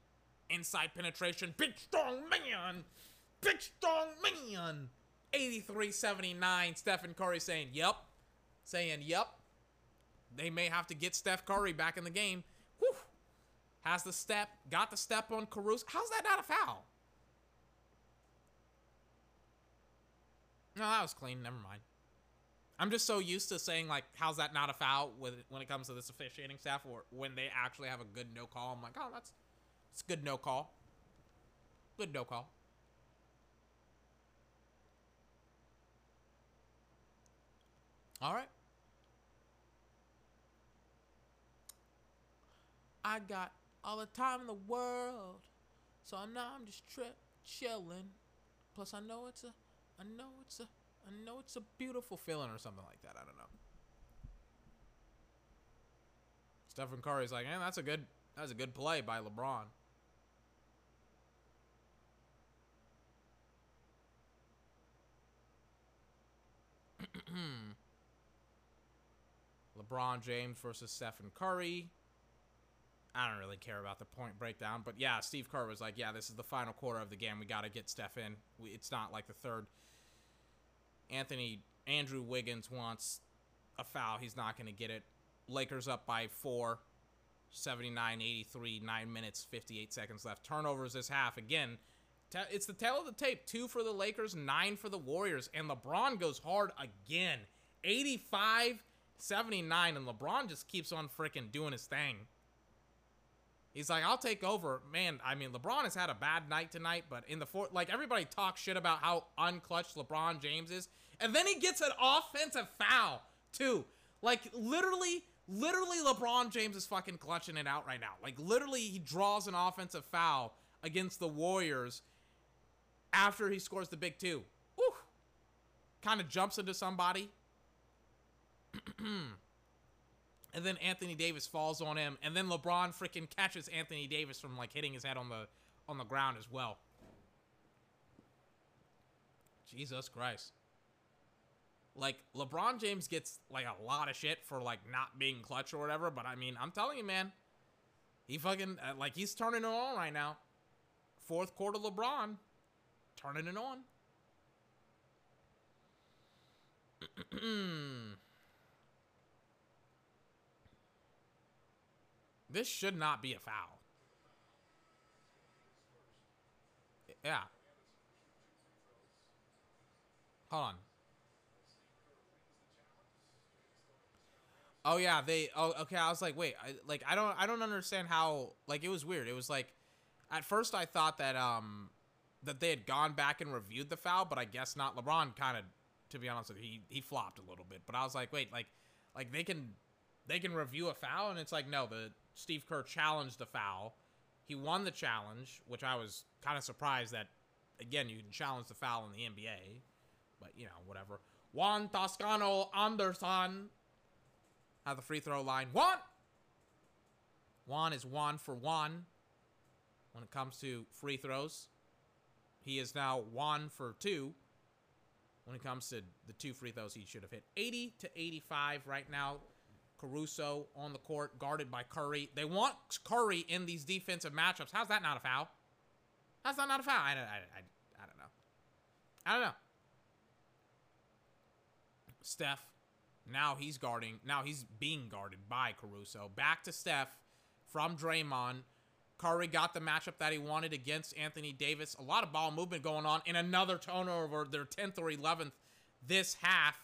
Inside penetration. Big strong man. Big strong man. 83-79. Stephen Curry saying, yep. Saying, yep. They may have to get Steph Curry back in the game. Whew. Has the step. Got the step on Caruso. How's that not a foul? No, that was clean. Never mind. I'm just so used to saying like, "How's that not a foul?" With when it comes to this officiating staff, or when they actually have a good no call, I'm like, "Oh, that's it's good no call. Good no call." All right. I got all the time in the world, so I'm now I'm just tri- chilling. Plus, I know it's a I know it's a I know it's a beautiful feeling or something like that. I don't know. Stephen Curry's like, man, that's a good that's a good play by LeBron. LeBron James versus Stephen Curry. I don't really care about the point breakdown, but yeah, Steve Kerr was like, "Yeah, this is the final quarter of the game. We got to get Steph in. We, it's not like the third." Anthony Andrew Wiggins wants a foul. He's not going to get it. Lakers up by four, 79-83, nine minutes, 58 seconds left. Turnovers this half again. It's the tail of the tape. Two for the Lakers, nine for the Warriors, and LeBron goes hard again. 85 79, and LeBron just keeps on freaking doing his thing. He's like, I'll take over. Man, I mean, LeBron has had a bad night tonight, but in the fourth, like, everybody talks shit about how unclutched LeBron James is. And then he gets an offensive foul, too. Like, literally, literally, LeBron James is fucking clutching it out right now. Like, literally, he draws an offensive foul against the Warriors after he scores the big two. Kind of jumps into somebody. and then Anthony Davis falls on him, and then LeBron freaking catches Anthony Davis from like hitting his head on the on the ground as well. Jesus Christ. Like LeBron James gets like a lot of shit for like not being clutch or whatever, but I mean, I'm telling you, man, he fucking uh, like he's turning it on right now. Fourth quarter LeBron turning it on. This should not be a foul. Yeah. Hold on. Oh yeah, they. Oh okay. I was like, wait, I, like I don't, I don't understand how. Like it was weird. It was like, at first I thought that um, that they had gone back and reviewed the foul, but I guess not. LeBron kind of, to be honest with you, he he flopped a little bit. But I was like, wait, like, like they can, they can review a foul, and it's like no, the Steve Kerr challenged the foul. He won the challenge, which I was kind of surprised that. Again, you can challenge the foul in the NBA, but you know whatever. Juan Toscano Anderson at the free throw line. Juan! Juan is one for one when it comes to free throws. He is now one for two when it comes to the two free throws he should have hit. 80 to 85 right now. Caruso on the court, guarded by Curry. They want Curry in these defensive matchups. How's that not a foul? How's that not a foul? I, I, I, I don't know. I don't know. Steph now he's guarding. Now he's being guarded by Caruso. Back to Steph from Draymond. Curry got the matchup that he wanted against Anthony Davis. A lot of ball movement going on in another turnover, their 10th or 11th this half.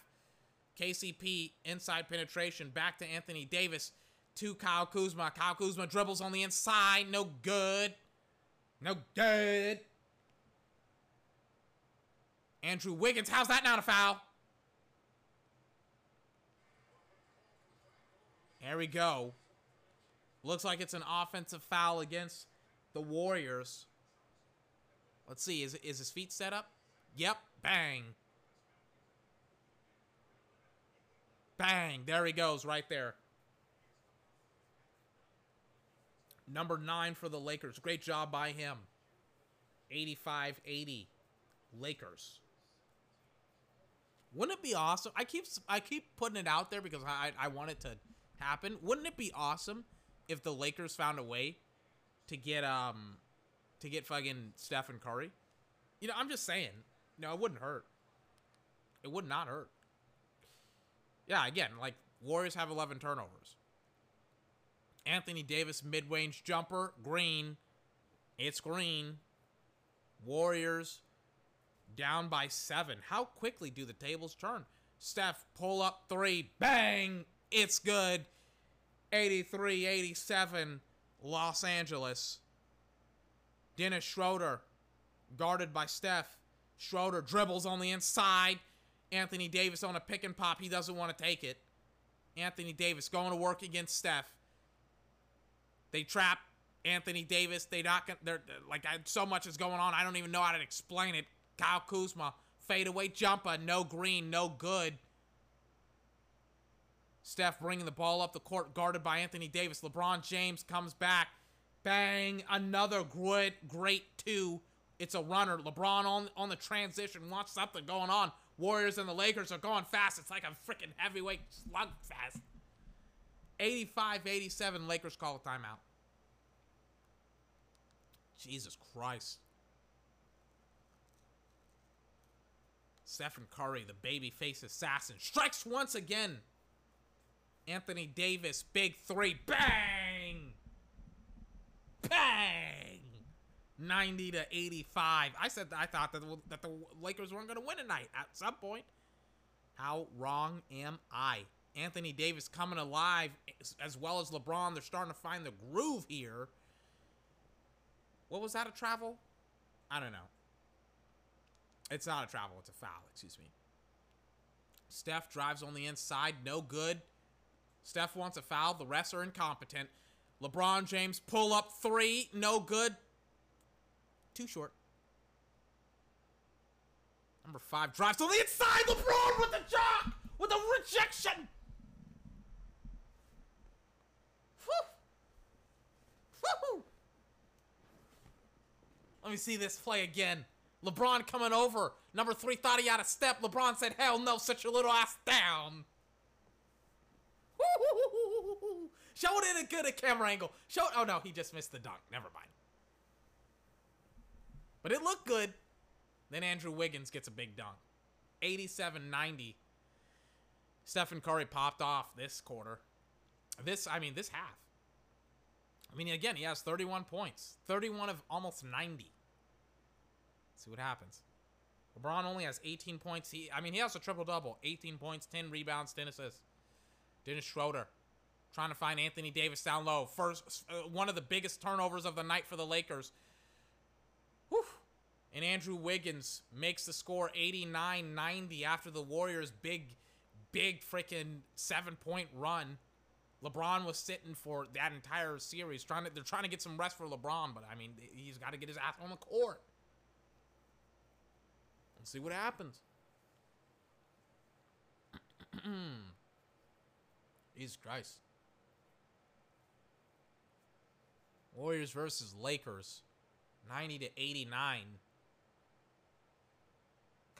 KCP inside penetration back to Anthony Davis to Kyle Kuzma. Kyle Kuzma dribbles on the inside. No good. No good. Andrew Wiggins. How's that not a foul? There we go. Looks like it's an offensive foul against the Warriors. Let's see. Is, is his feet set up? Yep. Bang. Bang. There he goes right there. Number nine for the Lakers. Great job by him. 85 80. Lakers. Wouldn't it be awesome? I keep I keep putting it out there because I I want it to happen, wouldn't it be awesome if the Lakers found a way to get um to get fucking Stephen Curry? You know, I'm just saying. No, it wouldn't hurt. It would not hurt. Yeah, again, like Warriors have 11 turnovers. Anthony Davis mid-range jumper, green. It's green. Warriors down by 7. How quickly do the tables turn? Steph pull up 3, bang, it's good. 83 87, Los Angeles. Dennis Schroeder, guarded by Steph. Schroeder dribbles on the inside. Anthony Davis on a pick and pop. He doesn't want to take it. Anthony Davis going to work against Steph. They trap Anthony Davis. They not gonna. they're like so much is going on. I don't even know how to explain it. Kyle Kuzma fadeaway jumper, no green, no good. Steph bringing the ball up the court, guarded by Anthony Davis. LeBron James comes back. Bang. Another great, great two. It's a runner. LeBron on, on the transition. Wants something going on. Warriors and the Lakers are going fast. It's like a freaking heavyweight slugfest. 85-87. Lakers call a timeout. Jesus Christ. Stephen Curry, the baby face assassin, strikes once again. Anthony Davis, big three, bang! Bang! 90 to 85. I said I thought that the, that the Lakers weren't going to win tonight at some point. How wrong am I? Anthony Davis coming alive as well as LeBron. They're starting to find the groove here. What was that a travel? I don't know. It's not a travel, it's a foul, excuse me. Steph drives on the inside, no good. Steph wants a foul. The refs are incompetent. LeBron James pull up three. No good. Too short. Number five drives to the inside. LeBron with the jock. With the rejection. Let me see this play again. LeBron coming over. Number three thought he had a step. LeBron said, hell no, sit your little ass down. Show it in a good camera angle. Show. it. Oh no, he just missed the dunk. Never mind. But it looked good. Then Andrew Wiggins gets a big dunk. 87-90. Stephen Curry popped off this quarter. This, I mean, this half. I mean, again, he has 31 points, 31 of almost 90. Let's see what happens. LeBron only has 18 points. He, I mean, he has a triple double 18 points, 10 rebounds, 10 assists. Dennis Schroeder trying to find Anthony Davis down low. First, uh, one of the biggest turnovers of the night for the Lakers. And Andrew Wiggins makes the score 89 90 after the Warriors' big, big freaking seven point run. LeBron was sitting for that entire series. Trying to, they're trying to get some rest for LeBron, but I mean, he's got to get his ass on the court. Let's see what happens. Jesus Christ. Warriors versus Lakers. 90 to 89.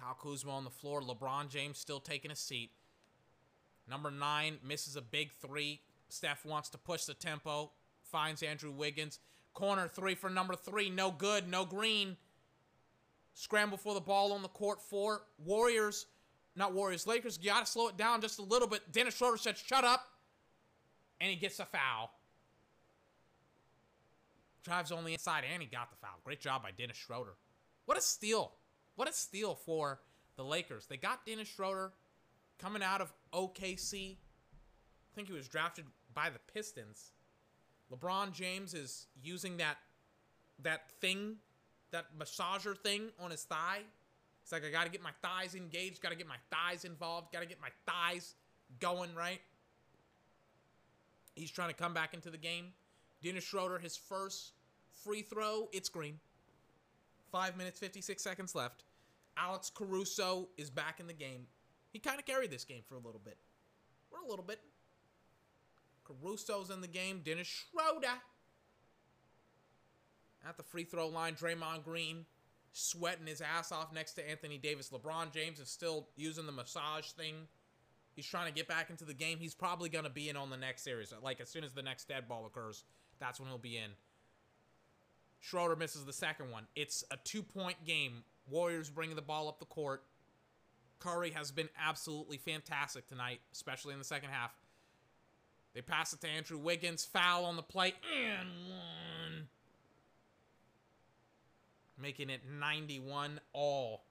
Kyle Kuzma on the floor. LeBron James still taking a seat. Number nine misses a big three. Steph wants to push the tempo. Finds Andrew Wiggins. Corner three for number three. No good. No green. Scramble for the ball on the court for Warriors. Not Warriors. Lakers. You got to slow it down just a little bit. Dennis Schroeder said, shut up. And he gets a foul. Drives only inside and he got the foul. Great job by Dennis Schroeder. What a steal. What a steal for the Lakers. They got Dennis Schroeder coming out of OKC. I think he was drafted by the Pistons. LeBron James is using that that thing, that massager thing on his thigh. It's like I got to get my thighs engaged, got to get my thighs involved, got to get my thighs going right. He's trying to come back into the game. Dennis Schroeder, his first free throw, it's green. Five minutes, 56 seconds left. Alex Caruso is back in the game. He kind of carried this game for a little bit. For a little bit. Caruso's in the game. Dennis Schroeder. At the free throw line, Draymond Green sweating his ass off next to Anthony Davis. LeBron James is still using the massage thing. He's trying to get back into the game. He's probably going to be in on the next series. Like, as soon as the next dead ball occurs, that's when he'll be in. Schroeder misses the second one. It's a two point game. Warriors bringing the ball up the court. Curry has been absolutely fantastic tonight, especially in the second half. They pass it to Andrew Wiggins. Foul on the play. And one. Making it 91 all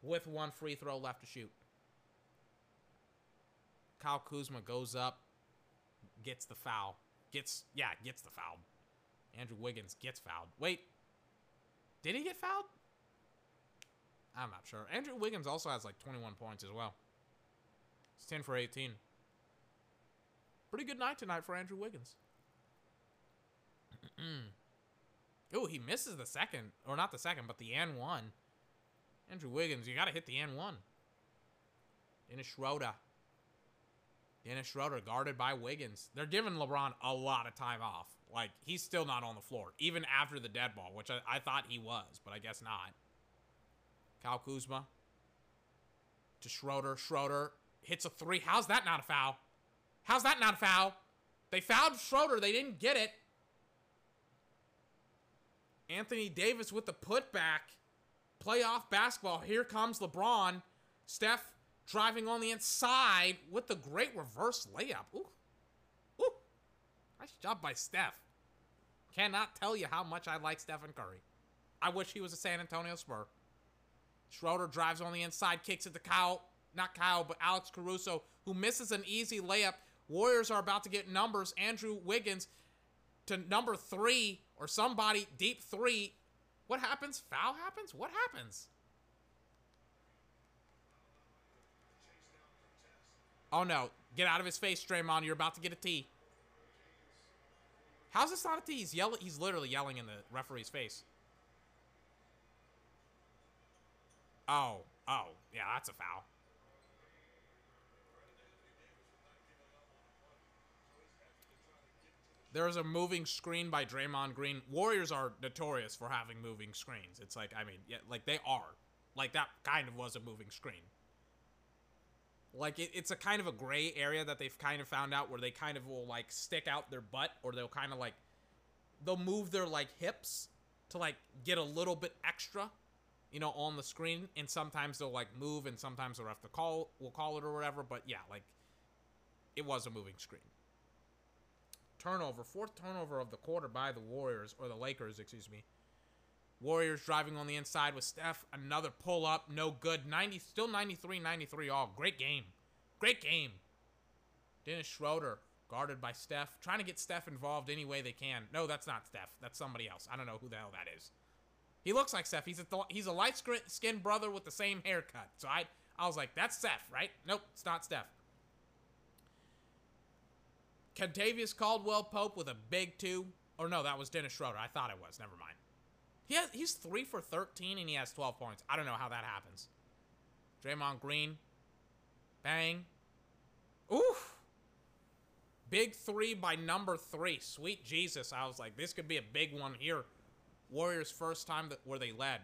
with one free throw left to shoot. Kyle Kuzma goes up, gets the foul. Gets, yeah, gets the foul. Andrew Wiggins gets fouled. Wait, did he get fouled? I'm not sure. Andrew Wiggins also has like 21 points as well. It's 10 for 18. Pretty good night tonight for Andrew Wiggins. oh, he misses the second, or not the second, but the N one. Andrew Wiggins, you got to hit the N one. Dennis Schroeder. Dennis Schroeder guarded by Wiggins. They're giving LeBron a lot of time off. Like, he's still not on the floor, even after the dead ball, which I, I thought he was, but I guess not. Kyle Kuzma to Schroeder. Schroeder hits a three. How's that not a foul? How's that not a foul? They fouled Schroeder. They didn't get it. Anthony Davis with the putback. Playoff basketball. Here comes LeBron. Steph driving on the inside with the great reverse layup. Ooh. Nice job by Steph. Cannot tell you how much I like Stephen Curry. I wish he was a San Antonio Spur. Schroeder drives on the inside, kicks it to Kyle, not Kyle, but Alex Caruso, who misses an easy layup. Warriors are about to get numbers. Andrew Wiggins to number three or somebody deep three. What happens? Foul happens? What happens? Oh no. Get out of his face, Draymond. You're about to get a T. How's this not a T? He's yelling he's literally yelling in the referee's face. Oh, oh, yeah, that's a foul. There's a moving screen by Draymond Green. Warriors are notorious for having moving screens. It's like, I mean, yeah, like they are. Like that kind of was a moving screen. Like it, it's a kind of a gray area that they've kind of found out where they kind of will like stick out their butt or they'll kind of like they'll move their like hips to like get a little bit extra you know, on the screen, and sometimes they'll like move, and sometimes they'll have to call, we'll call it or whatever. But yeah, like it was a moving screen. turnover, fourth turnover of the quarter by the Warriors or the Lakers, excuse me. Warriors driving on the inside with Steph. Another pull up, no good. 90, still 93 93 all. Great game. Great game. Dennis Schroeder guarded by Steph, trying to get Steph involved any way they can. No, that's not Steph. That's somebody else. I don't know who the hell that is. He looks like Steph. He's a he's a light skinned brother with the same haircut. So I I was like, that's Steph, right? Nope, it's not Steph. Kentavious Caldwell Pope with a big two. Or no, that was Dennis Schroeder. I thought it was. Never mind. He has, he's 3 for 13 and he has 12 points. I don't know how that happens. Draymond Green. Bang. Oof. Big three by number three. Sweet Jesus. I was like, this could be a big one here. Warriors' first time that where they led.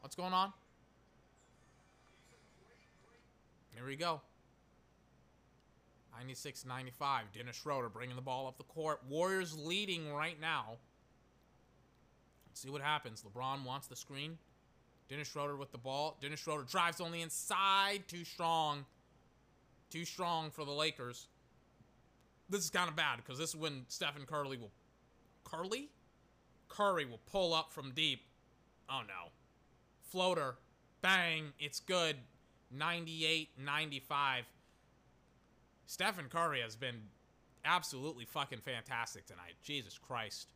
What's going on? Here we go. 96 95. Dennis Schroeder bringing the ball up the court. Warriors leading right now. Let's see what happens. LeBron wants the screen. Dennis Schroeder with the ball. Dennis Schroeder drives on the inside. Too strong. Too strong for the Lakers. This is kind of bad because this is when Stephen Curry will. Curry? Curry will pull up from deep. Oh no. Floater. Bang. It's good. 98 95. Stephen Curry has been absolutely fucking fantastic tonight. Jesus Christ.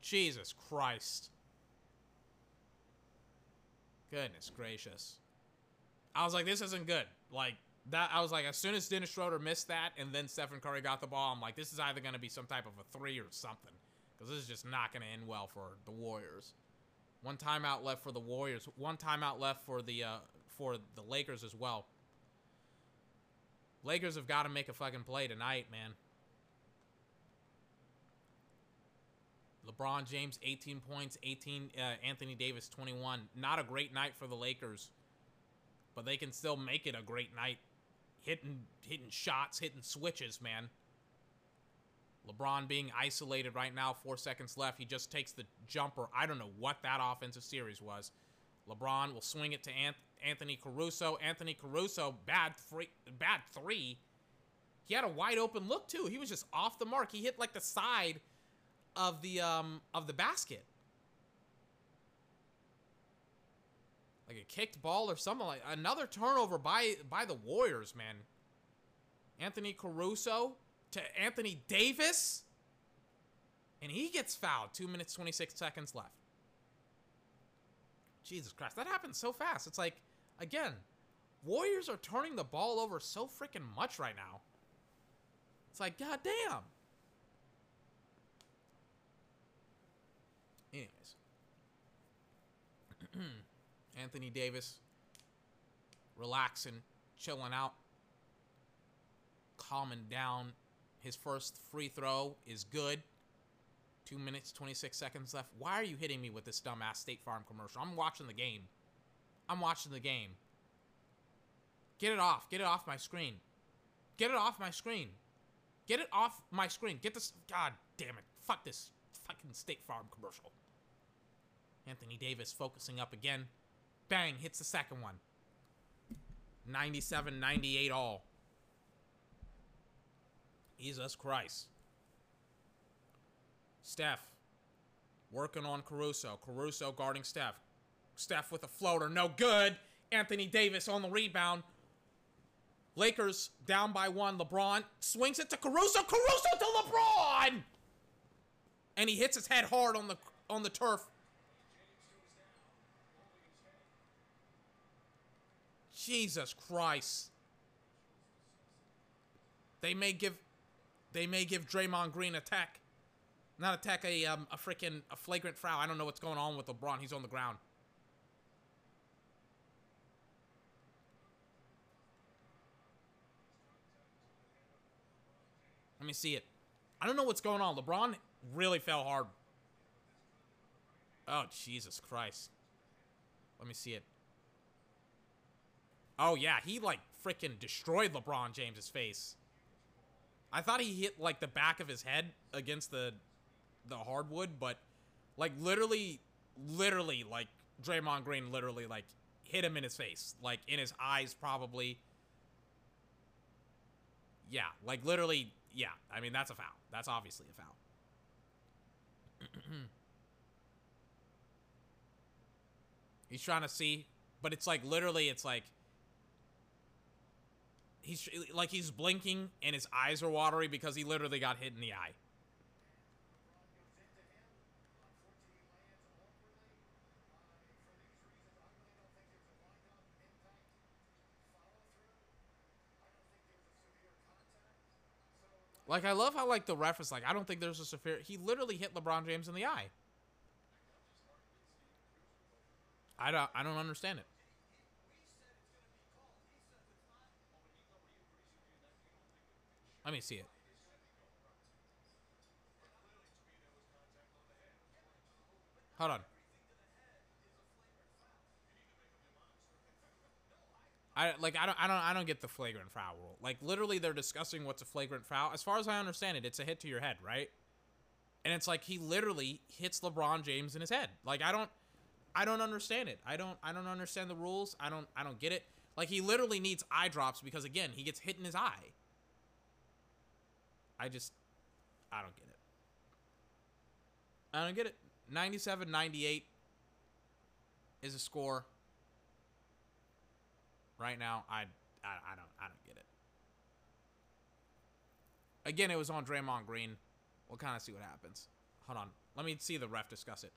Jesus Christ. Goodness gracious. I was like, this isn't good. Like, that, I was like, as soon as Dennis Schroeder missed that and then Stephen Curry got the ball, I'm like, this is either going to be some type of a three or something. Because this is just not going to end well for the Warriors. One timeout left for the Warriors. One timeout left for the, uh, for the Lakers as well. Lakers have got to make a fucking play tonight, man. LeBron James, 18 points, 18, uh, Anthony Davis, 21. Not a great night for the Lakers, but they can still make it a great night. Hitting, hitting shots, hitting switches, man. LeBron being isolated right now, four seconds left. He just takes the jumper. I don't know what that offensive series was. LeBron will swing it to Anthony Caruso. Anthony Caruso, bad free, bad three. He had a wide open look too. He was just off the mark. He hit like the side of the um of the basket. Like a kicked ball or something like another turnover by by the Warriors, man. Anthony Caruso to Anthony Davis. And he gets fouled. Two minutes, 26 seconds left. Jesus Christ, that happened so fast. It's like, again, Warriors are turning the ball over so freaking much right now. It's like, god damn. Anyways. Anthony Davis relaxing, chilling out, calming down. His first free throw is good. Two minutes, 26 seconds left. Why are you hitting me with this dumbass State Farm commercial? I'm watching the game. I'm watching the game. Get it off. Get it off my screen. Get it off my screen. Get it off my screen. Get this. God damn it. Fuck this fucking State Farm commercial. Anthony Davis focusing up again. Bang. Hits the second one. 97 98 all. Jesus Christ. Steph working on Caruso. Caruso guarding Steph. Steph with a floater. No good. Anthony Davis on the rebound. Lakers down by one. LeBron swings it to Caruso. Caruso to LeBron! And he hits his head hard on the on the turf. Jesus Christ. They may give they may give Draymond Green a tech. Not attack a um, a freaking a flagrant foul. I don't know what's going on with LeBron. He's on the ground. Let me see it. I don't know what's going on. LeBron really fell hard. Oh, Jesus Christ. Let me see it. Oh, yeah. He, like, freaking destroyed LeBron James's face. I thought he hit, like, the back of his head against the the hardwood, but like literally, literally, like Draymond Green literally like hit him in his face, like in his eyes, probably. Yeah, like literally, yeah. I mean, that's a foul. That's obviously a foul. He's trying to see, but it's like literally, it's like he's like he's blinking and his eyes are watery because he literally got hit in the eye. Like I love how like the ref is like I don't think there's a severe. He literally hit LeBron James in the eye. I don't I don't understand it. Let me see it. Hold on. I like I don't I don't I don't get the flagrant foul rule. Like literally they're discussing what's a flagrant foul. As far as I understand it, it's a hit to your head, right? And it's like he literally hits LeBron James in his head. Like I don't I don't understand it. I don't I don't understand the rules. I don't I don't get it. Like he literally needs eye drops because again, he gets hit in his eye. I just I don't get it. I don't get it. 97-98 is a score right now, I, I, I don't I don't get it. Again, it was on Draymond Green. We'll kind of see what happens. Hold on. Let me see the ref discuss it.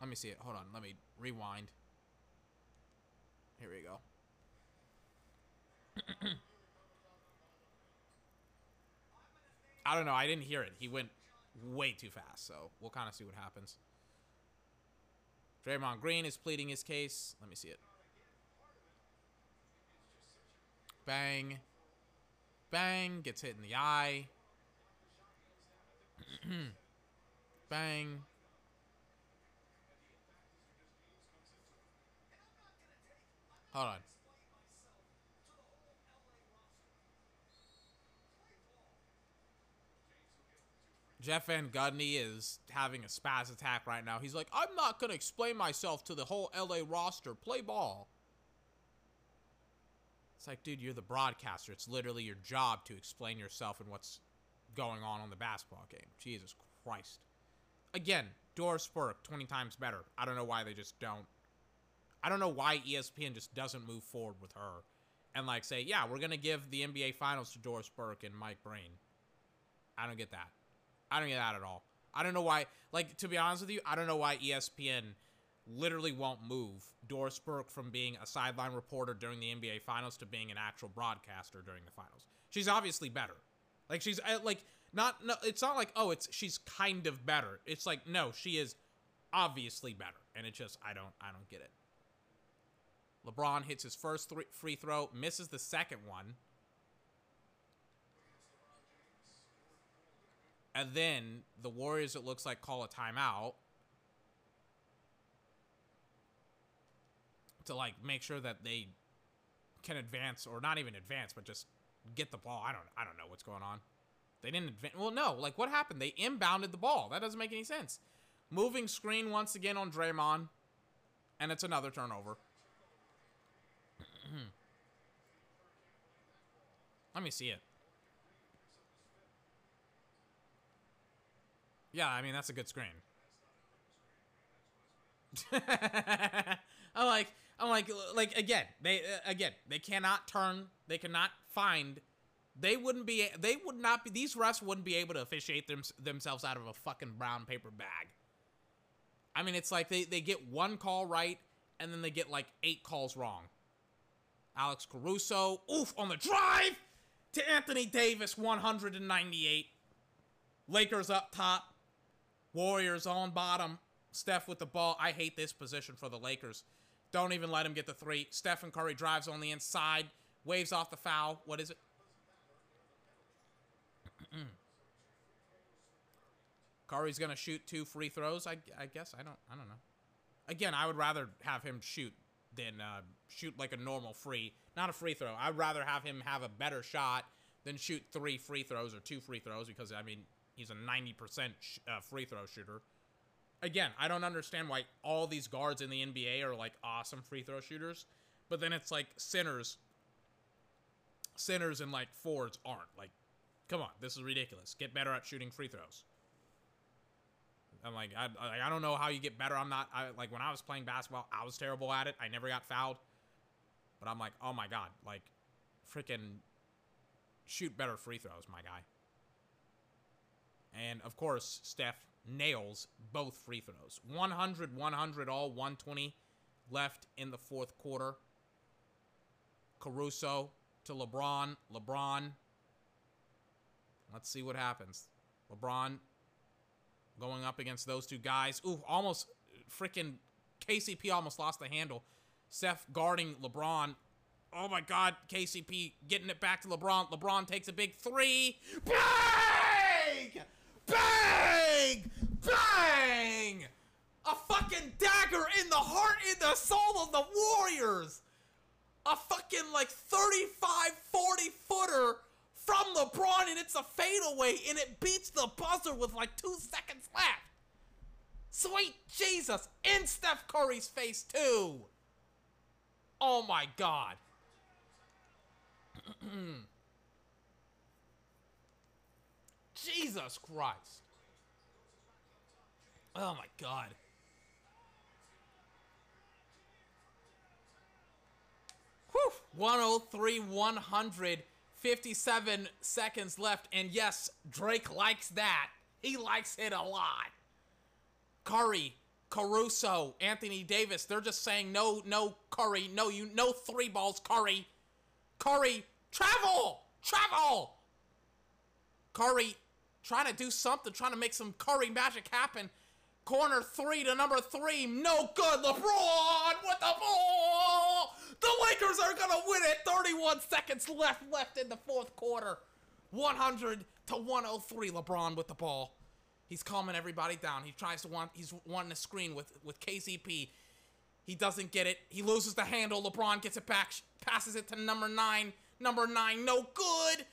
Let me see it. Hold on. Let me rewind. Here we go. I don't know. I didn't hear it. He went way too fast, so we'll kind of see what happens. Draymond Green is pleading his case. Let me see it. Bang. Bang. Gets hit in the eye. Bang. Hold on. Jeff Van Gundy is having a spaz attack right now. He's like, I'm not going to explain myself to the whole LA roster. Play ball. It's like, dude, you're the broadcaster. It's literally your job to explain yourself and what's going on on the basketball game. Jesus Christ. Again, Doris Burke, 20 times better. I don't know why they just don't. I don't know why ESPN just doesn't move forward with her and like say, yeah, we're going to give the NBA Finals to Doris Burke and Mike Breen. I don't get that. I don't get that at all. I don't know why. Like to be honest with you, I don't know why ESPN literally won't move Doris Burke from being a sideline reporter during the NBA Finals to being an actual broadcaster during the finals. She's obviously better. Like she's uh, like not no. It's not like oh, it's she's kind of better. It's like no, she is obviously better, and it just I don't I don't get it. LeBron hits his first three, free throw, misses the second one. And then the Warriors, it looks like, call a timeout to like make sure that they can advance, or not even advance, but just get the ball. I don't, I don't know what's going on. They didn't advance. Well, no, like what happened? They inbounded the ball. That doesn't make any sense. Moving screen once again on Draymond, and it's another turnover. Let me see it. Yeah, I mean that's a good screen. I'm like, I'm like, like again, they uh, again, they cannot turn, they cannot find, they wouldn't be, they would not be, these refs wouldn't be able to officiate them, themselves out of a fucking brown paper bag. I mean, it's like they they get one call right, and then they get like eight calls wrong. Alex Caruso, oof, on the drive to Anthony Davis, 198. Lakers up top. Warriors on bottom. Steph with the ball. I hate this position for the Lakers. Don't even let him get the three. Stephen Curry drives on the inside. Waves off the foul. What is it? Curry's gonna shoot two free throws. I, I guess I don't I don't know. Again, I would rather have him shoot than uh, shoot like a normal free, not a free throw. I'd rather have him have a better shot than shoot three free throws or two free throws because I mean He's a 90% uh, free throw shooter. Again, I don't understand why all these guards in the NBA are like awesome free throw shooters, but then it's like centers, centers and like forwards aren't. Like, come on, this is ridiculous. Get better at shooting free throws. I'm like, I, I, I don't know how you get better. I'm not, I, like, when I was playing basketball, I was terrible at it. I never got fouled. But I'm like, oh my God, like, freaking shoot better free throws, my guy. And of course, Steph nails both free throws. 100, 100, all 120 left in the fourth quarter. Caruso to LeBron. LeBron. Let's see what happens. LeBron going up against those two guys. Ooh, almost freaking KCP almost lost the handle. Steph guarding LeBron. Oh my God, KCP getting it back to LeBron. LeBron takes a big three. Bang! Bang! A fucking dagger in the heart, in the soul of the Warriors. A fucking like 35, 40 footer from LeBron, and it's a fadeaway, and it beats the buzzer with like two seconds left. Sweet Jesus! In Steph Curry's face, too. Oh my god. Jesus Christ. Oh my god. Whew. 103 100 57 seconds left and yes, Drake likes that. He likes it a lot. Curry, Caruso, Anthony Davis, they're just saying no, no Curry, no you no three balls Curry. Curry, travel! Travel! Curry trying to do something, trying to make some Curry magic happen. Corner three to number three. No good. LeBron with the ball. The Lakers are to win it. 31 seconds left left in the fourth quarter. 100 to 103. LeBron with the ball. He's calming everybody down. He tries to want. He's wanting a screen with with KCP. He doesn't get it. He loses the handle. LeBron gets it back. Passes it to number nine. Number nine, no good.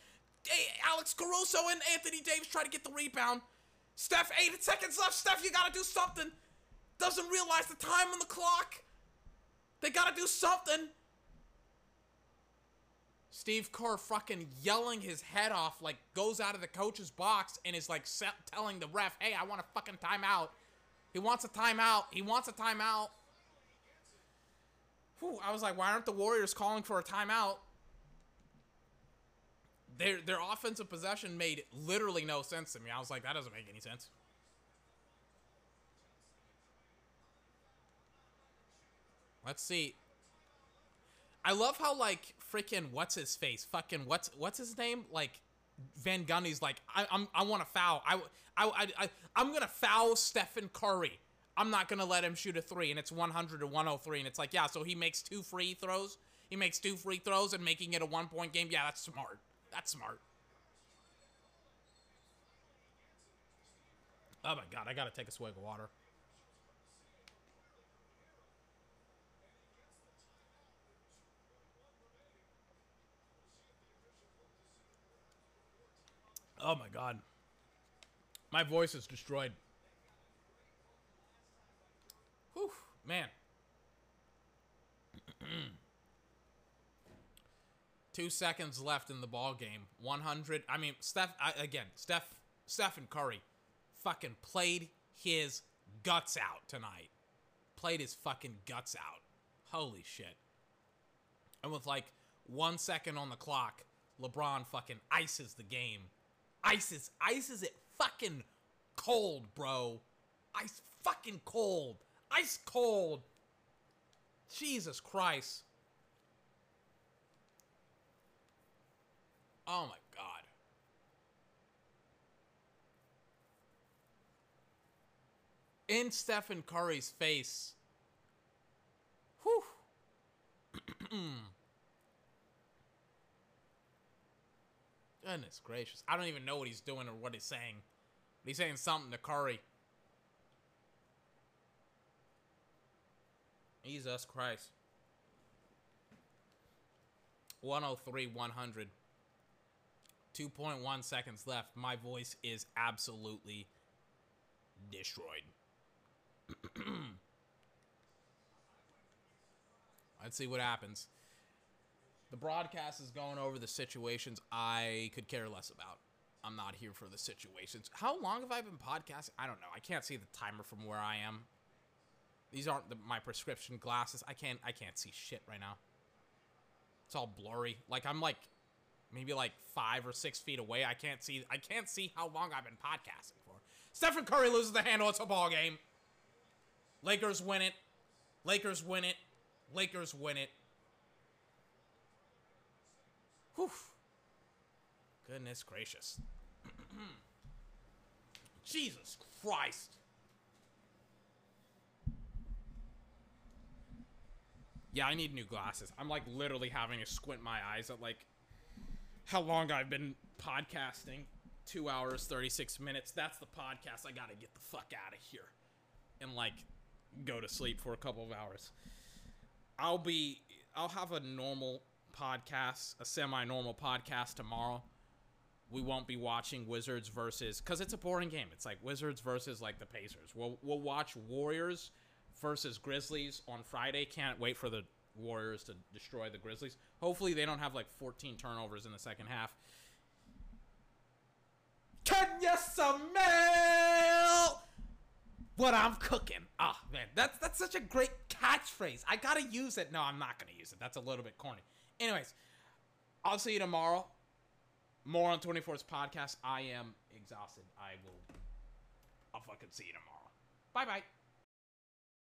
Alex Caruso and Anthony Davis try to get the rebound. Steph, eight seconds left. Steph, you gotta do something. Doesn't realize the time on the clock. They gotta do something. Steve Kerr fucking yelling his head off, like goes out of the coach's box and is like telling the ref, hey, I want a fucking timeout. He wants a timeout. He wants a timeout. Whew, I was like, why aren't the Warriors calling for a timeout? Their their offensive possession made literally no sense to me. I was like, that doesn't make any sense. Let's see. I love how like freaking what's his face, fucking what's what's his name, like Van Gundy's like I, I'm I want to foul. I I I I'm gonna foul Stephen Curry. I'm not gonna let him shoot a three, and it's 100 to 103, and it's like yeah, so he makes two free throws. He makes two free throws and making it a one point game. Yeah, that's smart. That's smart. Oh my god, I gotta take a swig of water. Oh my god. My voice is destroyed. Whew, man. Two seconds left in the ball game. 100. I mean, Steph. I, again, Steph. Stephen Curry, fucking played his guts out tonight. Played his fucking guts out. Holy shit. And with like one second on the clock, LeBron fucking ices the game. Ices, ices it fucking cold, bro. Ice fucking cold. Ice cold. Jesus Christ. Oh my god. In Stephen Curry's face. Whew. Goodness gracious. I don't even know what he's doing or what he's saying. But he's saying something to Curry. Jesus Christ. 103 100. 2.1 seconds left. My voice is absolutely destroyed. Let's see what happens. The broadcast is going over the situations I could care less about. I'm not here for the situations. How long have I been podcasting? I don't know. I can't see the timer from where I am. These aren't the, my prescription glasses. I can't I can't see shit right now. It's all blurry. Like I'm like maybe like five or six feet away. I can't see I can't see how long I've been podcasting for. Stephen Curry loses the handle. It's a ball game. Lakers win it. Lakers win it. Lakers win it. Whew. Goodness gracious. Jesus Christ. Yeah, I need new glasses. I'm like literally having to squint my eyes at like how long I've been podcasting. Two hours, 36 minutes. That's the podcast. I gotta get the fuck out of here. And like go to sleep for a couple of hours. I'll be I'll have a normal podcast, a semi-normal podcast tomorrow. We won't be watching Wizards versus cuz it's a boring game. It's like Wizards versus like the Pacers. We'll we'll watch Warriors versus Grizzlies on Friday. Can't wait for the Warriors to destroy the Grizzlies. Hopefully they don't have like 14 turnovers in the second half. Can you smell what I'm cooking? Ah, man, that's that's such a great catchphrase. I gotta use it. No, I'm not gonna use it. That's a little bit corny. Anyways, I'll see you tomorrow. More on 24's podcast. I am exhausted. I will. I'll fucking see you tomorrow. Bye bye.